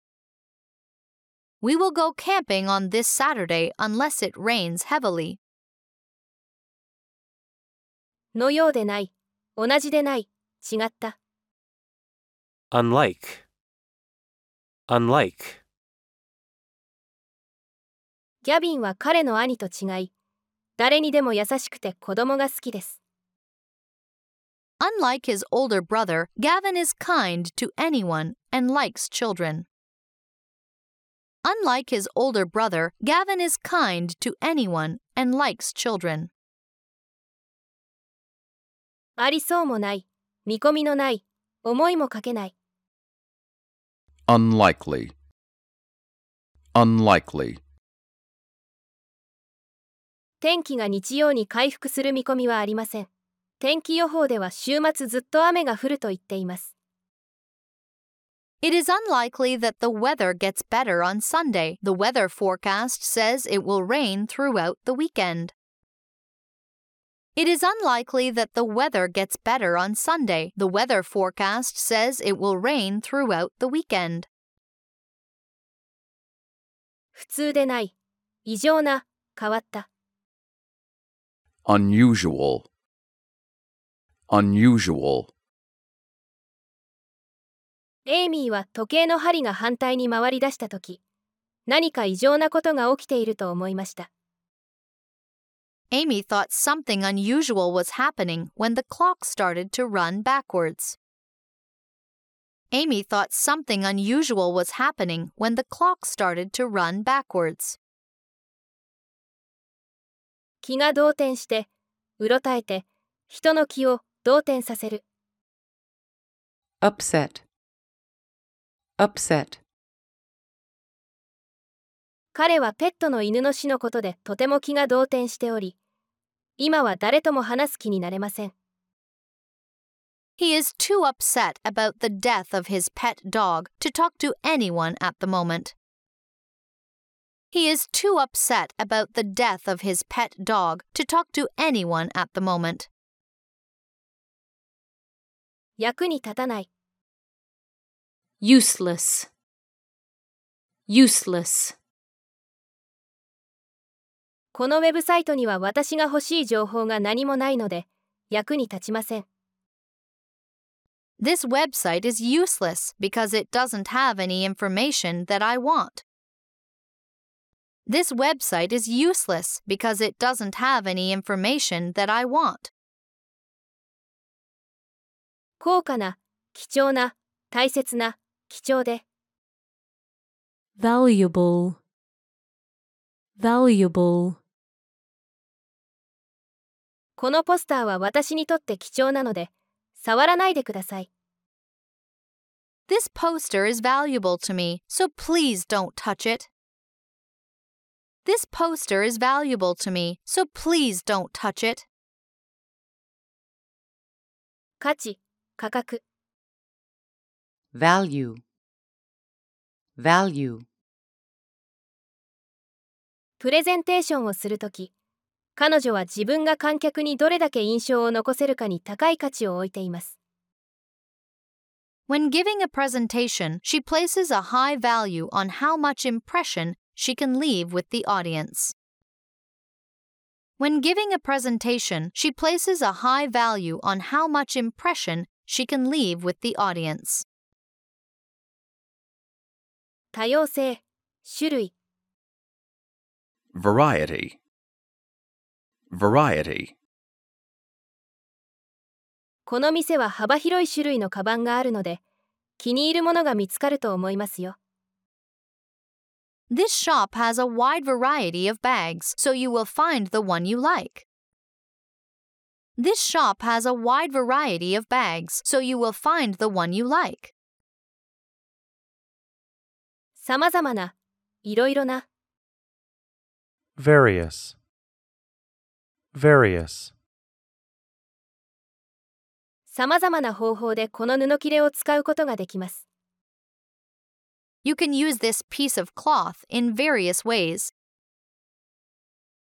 S3: We will go camping on this Saturday unless it rains heavily.
S1: のようでない同じでない違った
S5: Unlike. Unlike.
S1: ギャビンは彼の兄と違い誰にでも優しくて子供が好きです
S3: Unlike his older brother, Gavin is kind to anyone and likes children. Unlike his older brother, Gavin is kind to anyone and likes children.
S1: ありそうもない見込みのない思いもかけない
S2: unlikely, unlikely,
S1: 天気が日曜に回復する見込みはありません天気予報では週末ずっと雨が降ると言っています
S3: It is unlikely that the weather gets better on Sunday. The weather forecast says it will rain throughout the weekend. It is unlikely that the weather gets better on Sunday. The weather forecast says it will rain throughout the weekend.
S1: 普通でない異常な変わった
S2: unusual, unusual,
S1: エイミーは時計の針が反対に回り出した時何か異常なことが起きていると思いました
S3: Amy thought something unusual was happening when the clock started to run backwards. Amy thought something unusual was happening when the clock started to run backwards.
S1: 気が動転してうろたえて人の気を動転させる
S7: upset, upset,
S1: 彼はペットの犬の死のことでとても気が動転しており今は誰とも話す気になれません
S3: He is too upset about the death of his pet dog to talk to anyone at the moment. He is too upset about the death of his pet dog to talk to anyone at the moment.
S1: 役に立たない。
S7: useless, useless,
S1: このウェブサイトには私が欲しい情報が何もないので、役に立ちません。
S3: This website is useless because it doesn't have any information that I want. This website is useless because it doesn't have any information that I want.
S1: 高価な、貴重な、大切な、貴重で、
S7: valuable, valuable,
S1: このポスターは私にとって貴重なので、触らないでください。
S3: This poster is valuable to me, so please don't touch it. This poster is valuable to me, so please don't touch it.
S1: 価値、価格、
S7: value, value,
S1: プレゼンテーションをするとき、彼女は自分が観客にどれだけ印象を残せるかに高い価値を置いています。
S3: When giving a presentation, she places a high value on how much impression she can leave with the audience. When giving a presentation, she places a high value on how much impression she can leave with the audience.
S1: 多様性、種類、
S2: Variety. Variety.
S1: この店は幅広い種類のカバンがあるので、気に入るものが見つかると思いますよ。
S3: This shop has a wide variety of bags, so you will find the one you like. This shop has a wide variety of bags, so you will find the one you like.
S1: さまざまな、いろいろな、
S4: various, various,
S1: さまざまな方法でこの布切れを使うことができます。
S3: You can use this piece of cloth in various ways.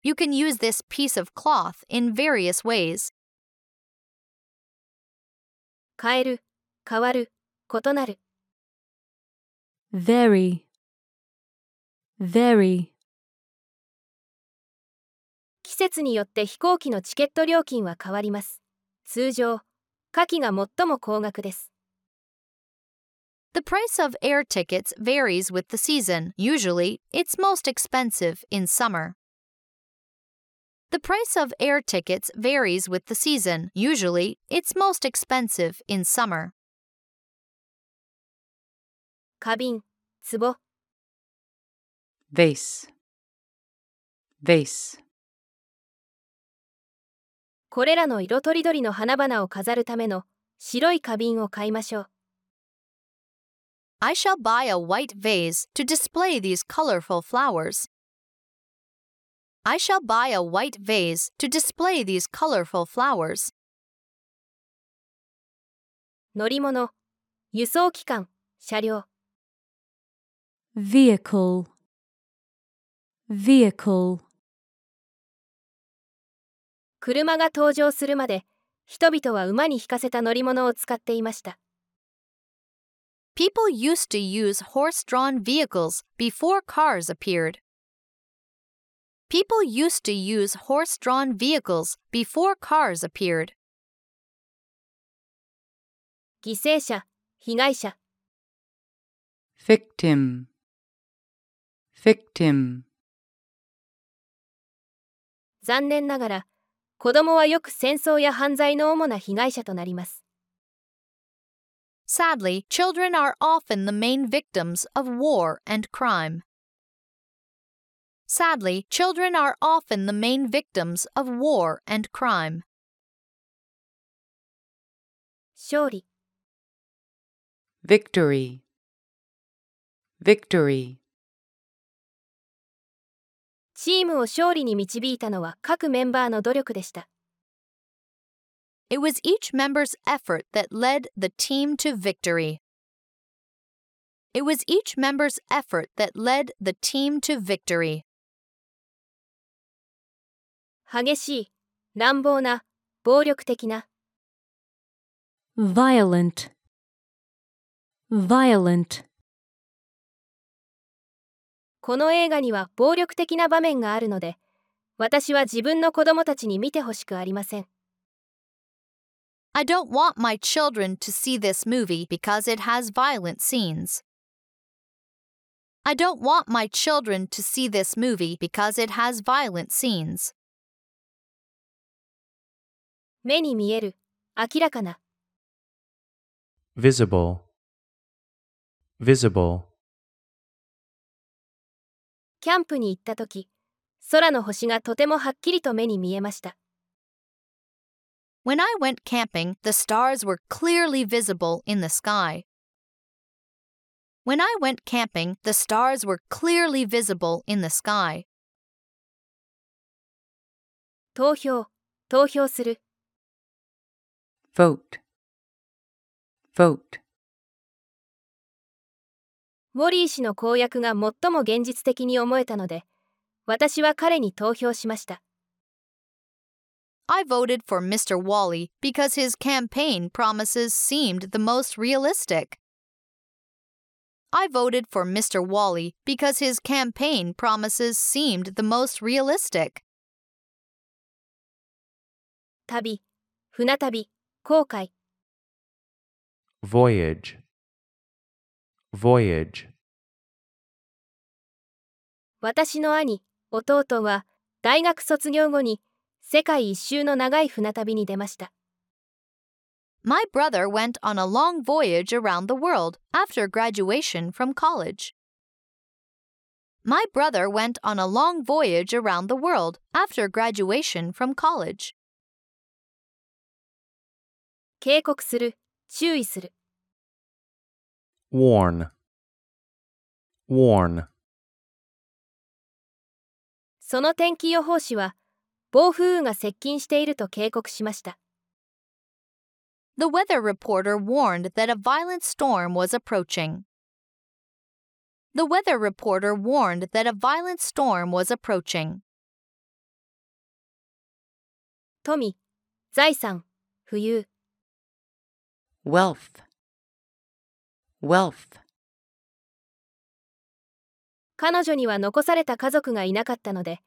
S3: You can use this piece of cloth in various ways.
S1: 変える、変わる、異なる。
S7: very, very,
S1: 季節によって飛行機のチケット料金は変わります。通常、夏季が最も高額です。
S3: The price of air tickets varies with the season. Usually, it's most expensive in summer. The price of air tickets varies with the season. Usually, it's most expensive in summer.
S1: 花瓶、壺、
S7: vase, vase,
S1: これらの色とりどりの花々を飾るための白い花瓶を買いましょう。
S3: I shall buy a white vase to display these colorful flowers. I shall buy a white vase to display these colorful flowers.
S1: 乗り物、輸送機関、車両、
S7: vehicle, vehicle,
S1: 車が登場するまで、人々は馬に引かせた乗り物を使っていました。
S3: People used to use horse drawn vehicles before cars appeared. People used to use horse drawn vehicles before cars appeared.
S1: 犠牲者、被害者、
S7: victim, victim,
S1: 残念ながら、子供はよく戦争や犯罪の主な被害者となります。
S3: Sadly, children are often the main victims of war and crime. Sadly, children are often the main victims of war and crime.
S1: 勝利、
S7: victory, victory,
S1: チームを勝利に導いたのは各メンバーの努力でした。
S3: It was each member's effort that led the team to victory. It was each member's effort that led the team to victory.
S1: 激しい、乱暴な、暴力的な、
S7: violent, violent,
S1: この映画には暴力的な場面があるので、私は自分の子供たちに見てほしくありません。
S3: I don't want my children to see this movie because it has violent scenes. I don't want my children to see this movie because it has violent scenes.
S1: 目に見える、明らかな、
S4: visible, visible,
S1: キャンプに行った時、空の星がとてもはっきりと目に見えました。
S3: When I went camping, the stars were clearly visible in the sky. When I went camping, the stars were clearly visible in the sky.
S1: 投票、投票する、
S7: vote, vote,
S1: ウォリー氏の公約が最も現実的に思えたので、私は彼に投票しました。
S3: I voted for Mr. Wally because his campaign promises seemed the most realistic. I voted for Mr. Wally because his campaign promises seemed the most realistic.
S1: 旅、船旅、航海、
S4: voyage, voyage,
S1: 私の兄、弟は大学卒業後に 世界一周の長い船旅に出ました。
S3: My brother went on a long voyage around the world after graduation from college. My brother went on a long voyage around the world after graduation from college.
S1: 警告する、注意する、
S4: warn, warn,
S1: その天気予報士は暴風雨が接近していると警告しました。
S3: The weather reporter warned that a violent storm was approaching. The weather reporter warned that a violent storm was approaching.
S1: 富、財産、富裕、
S7: wealth, wealth,
S1: 彼女には残された家族がいなかったので、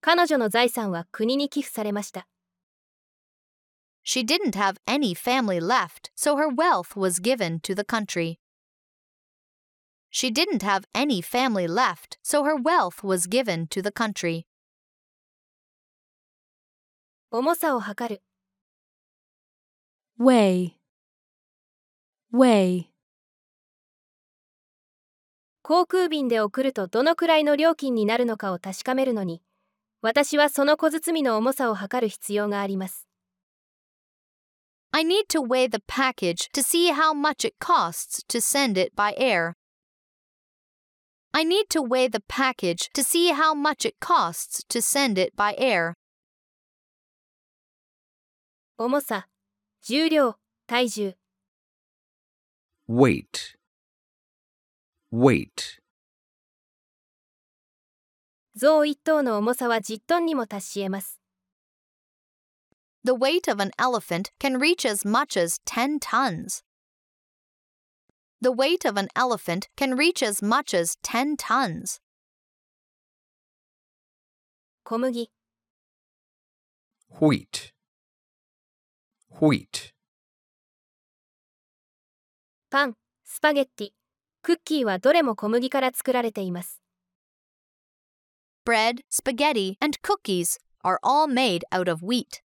S1: 彼女の財産は国に寄付されました。
S3: She didn't have any family left, so her wealth was given to the country. She didn't have any family left, so her wealth was given to the country.
S1: 重さを測る、
S7: weigh, weigh,
S1: 航空便で送るとどのくらいの料金になるのかを確かめるのに、私はその小包の重さを測る必要があります。
S3: I need to weigh the package to see how much it costs to send it by air. I need to weigh the package to see how much it costs to send it by air.
S1: 重さ、重量、体重、
S5: weight, weight,
S1: 象一頭の重さは10トンにも達し得ます。
S3: The weight of an elephant can reach as much as 10 tons. The weight of an elephant can reach as much as 10 tons.
S1: 小麦、
S5: wheat, wheat,
S1: パン、スパゲッティ、クッキーはどれも小麦から作られています。
S3: Bread, spaghetti, and cookies are all made out of wheat.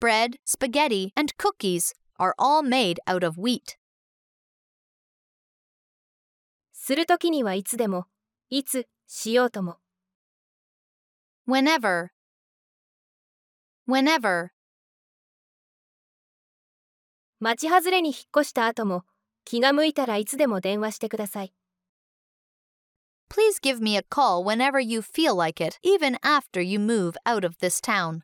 S3: Bread, spaghetti, and cookies are all made out of wheat.
S1: するときにはいつでも、いつ、しようとも。
S3: Whenever. Whenever.
S1: 町外れに引っ越した後も、気が向いたらいつでも電話してください。
S3: Please give me a call whenever you feel like it, even after you move out of this town.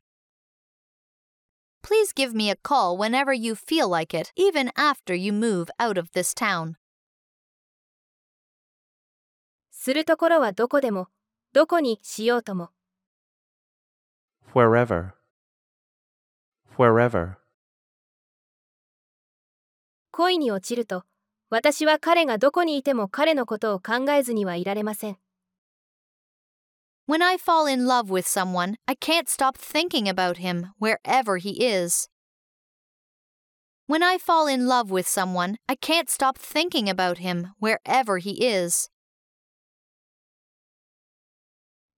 S3: Please give me a call whenever you feel like it, even after you move out of this town.
S1: するところはどこでも、どこにしようとも。
S4: wherever, wherever.
S1: 恋に落ちると、 私は彼がどこにいても彼のことを考えずにはいられません。
S3: When I fall in love with someone, I can't stop thinking about him wherever he is. When I fall in love with someone, I can't stop thinking about him wherever he is.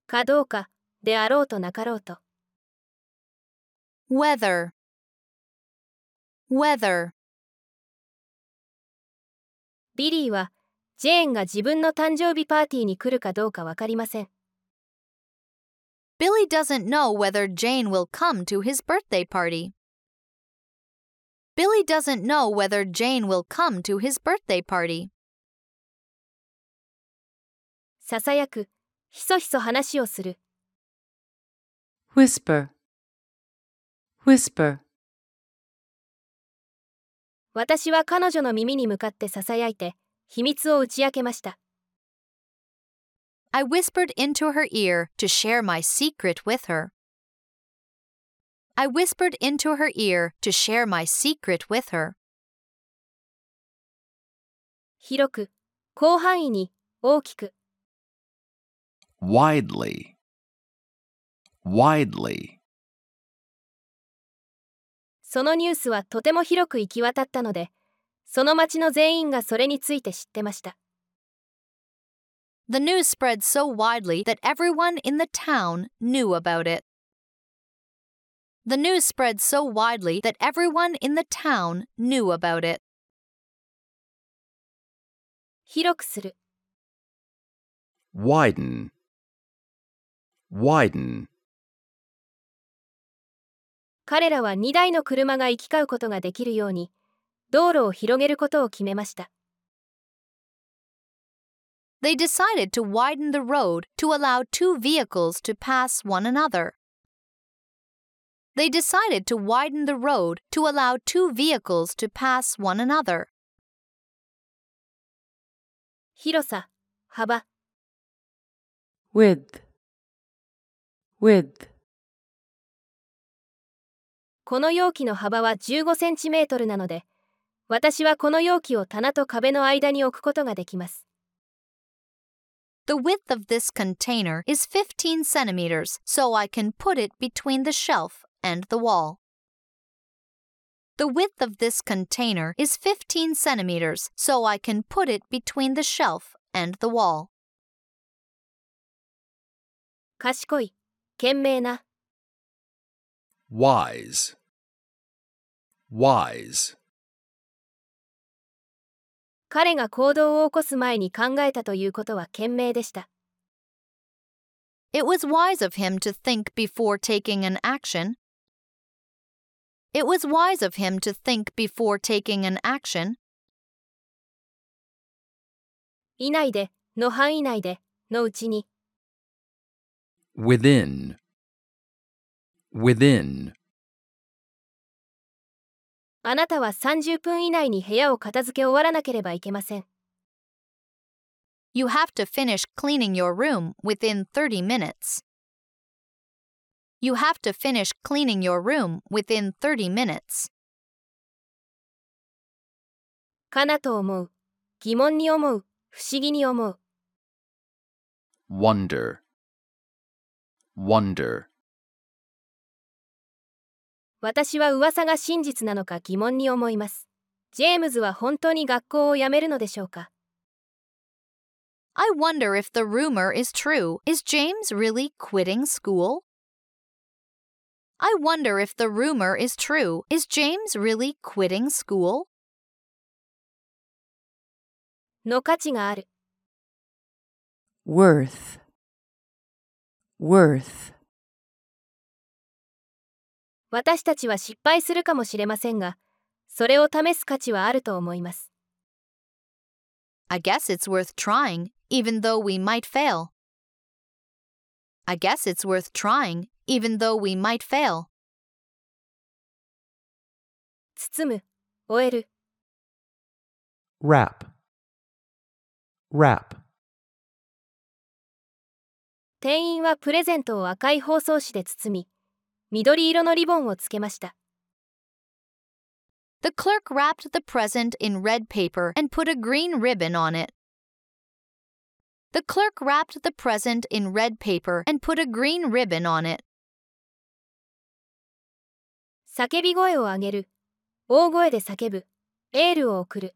S1: かどうか、であろうとなかろうと。
S3: Weather. Weather.
S1: ビリーは、ジェーンが自分の誕生日パーティーに来るかどうかわかりません。
S3: Billy doesn't know whether Jane will come to his birthday party. Billy doesn't know whether Jane will come to his birthday party.
S1: ささやく、ひそひそ話をする。
S7: whisper, whisper.
S1: 私は彼女の耳に向かってささやいて、秘密を打ち明けました。
S3: I whispered into her ear to share my secret with her. I whispered into her ear to share my secret with her.
S1: 広く、広範囲に、大きく。
S2: widely, widely.
S1: そのニュースはとても広く行き渡ったので、その町の全員がそれについて知ってました。
S3: The news spread so widely that everyone in the town knew about it. The news spread so widely that everyone in the town knew about it.
S1: 広くする。
S2: widen, widen.
S1: 彼らは2台の車が行き交うことができるように、道路を広げることを決めました。
S3: They decided to widen the road to allow two vehicles to pass one another. They decided to widen the road to allow two vehicles to pass one another.
S1: 広さ、幅、
S7: width, width.
S1: この容器の幅は15センチメートルなので、私はこの容器を棚と壁の間に置くことができます。
S3: The width of this container is 15 centimeters, so I can put it between the shelf and the wall. The width of this container is 15 centimeters, so I can put it between the shelf and the wall.
S1: 賢い、賢明な、
S2: wise, wise.
S1: 彼が行動を起こす前に考えたということは賢明でした。
S3: It was wise of him to think before taking an action. It was wise of him to think before taking an action.
S1: 以内で、の範囲内で、のうちに、
S2: within, within.
S1: あなたは30分以内に部屋を片付け終わらなければいけません。
S3: You have to finish cleaning your room within 30 minutes. You have to finish cleaning your room within 30 minutes.
S1: かなと思う。疑問に思う。不思議に思う。
S2: wonder, wonder.
S1: 私は噂が真実なのか疑問に思います。ジェームズは本当に学校を辞めるのでしょうか
S3: I wonder if the rumor is true. Is James really quitting school? I wonder if the rumor is true. Is James really quitting school?
S1: の価値がある。
S7: worth, worth.
S1: 私たちは失敗するかもしれませんが、それを試す価値はあると思います。
S3: I guess it's worth trying, even though we might fail. I guess it's worth trying, even though we might fail.
S1: 包む、終える。
S4: wrap, wrap.
S1: 店員はプレゼントを赤い包装紙で包み、緑色のリボンをつけました。
S3: The clerk wrapped the present in red paper and put a green ribbon on it. The clerk wrapped the present in red paper and put a green ribbon on it.
S1: 叫び声を上げる。大声で叫ぶ。エールを送る。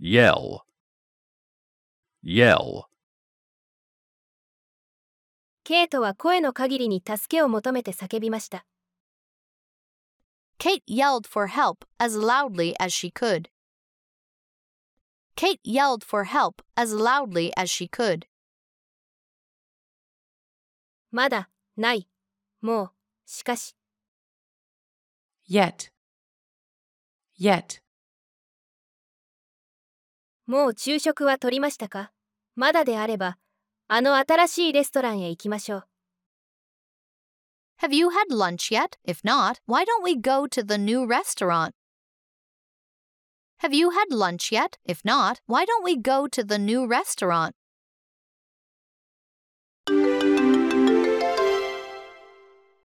S2: Yell. Yell.
S1: ケイトは声の限りに助けを求めて叫びました。
S3: Kate yelled for help as loudly as she could. Kate yelled for help as loudly as she could.
S1: まだ、ない。もう、しかし、
S7: Yet. Yet.
S1: もう昼食は取りましたかまだであれば、あの新しいレストランへ行きましょう。
S3: Have you had lunch yet? If not, why don't we go to the new restaurant? Have you had lunch yet? If not, why don't we go to the new restaurant?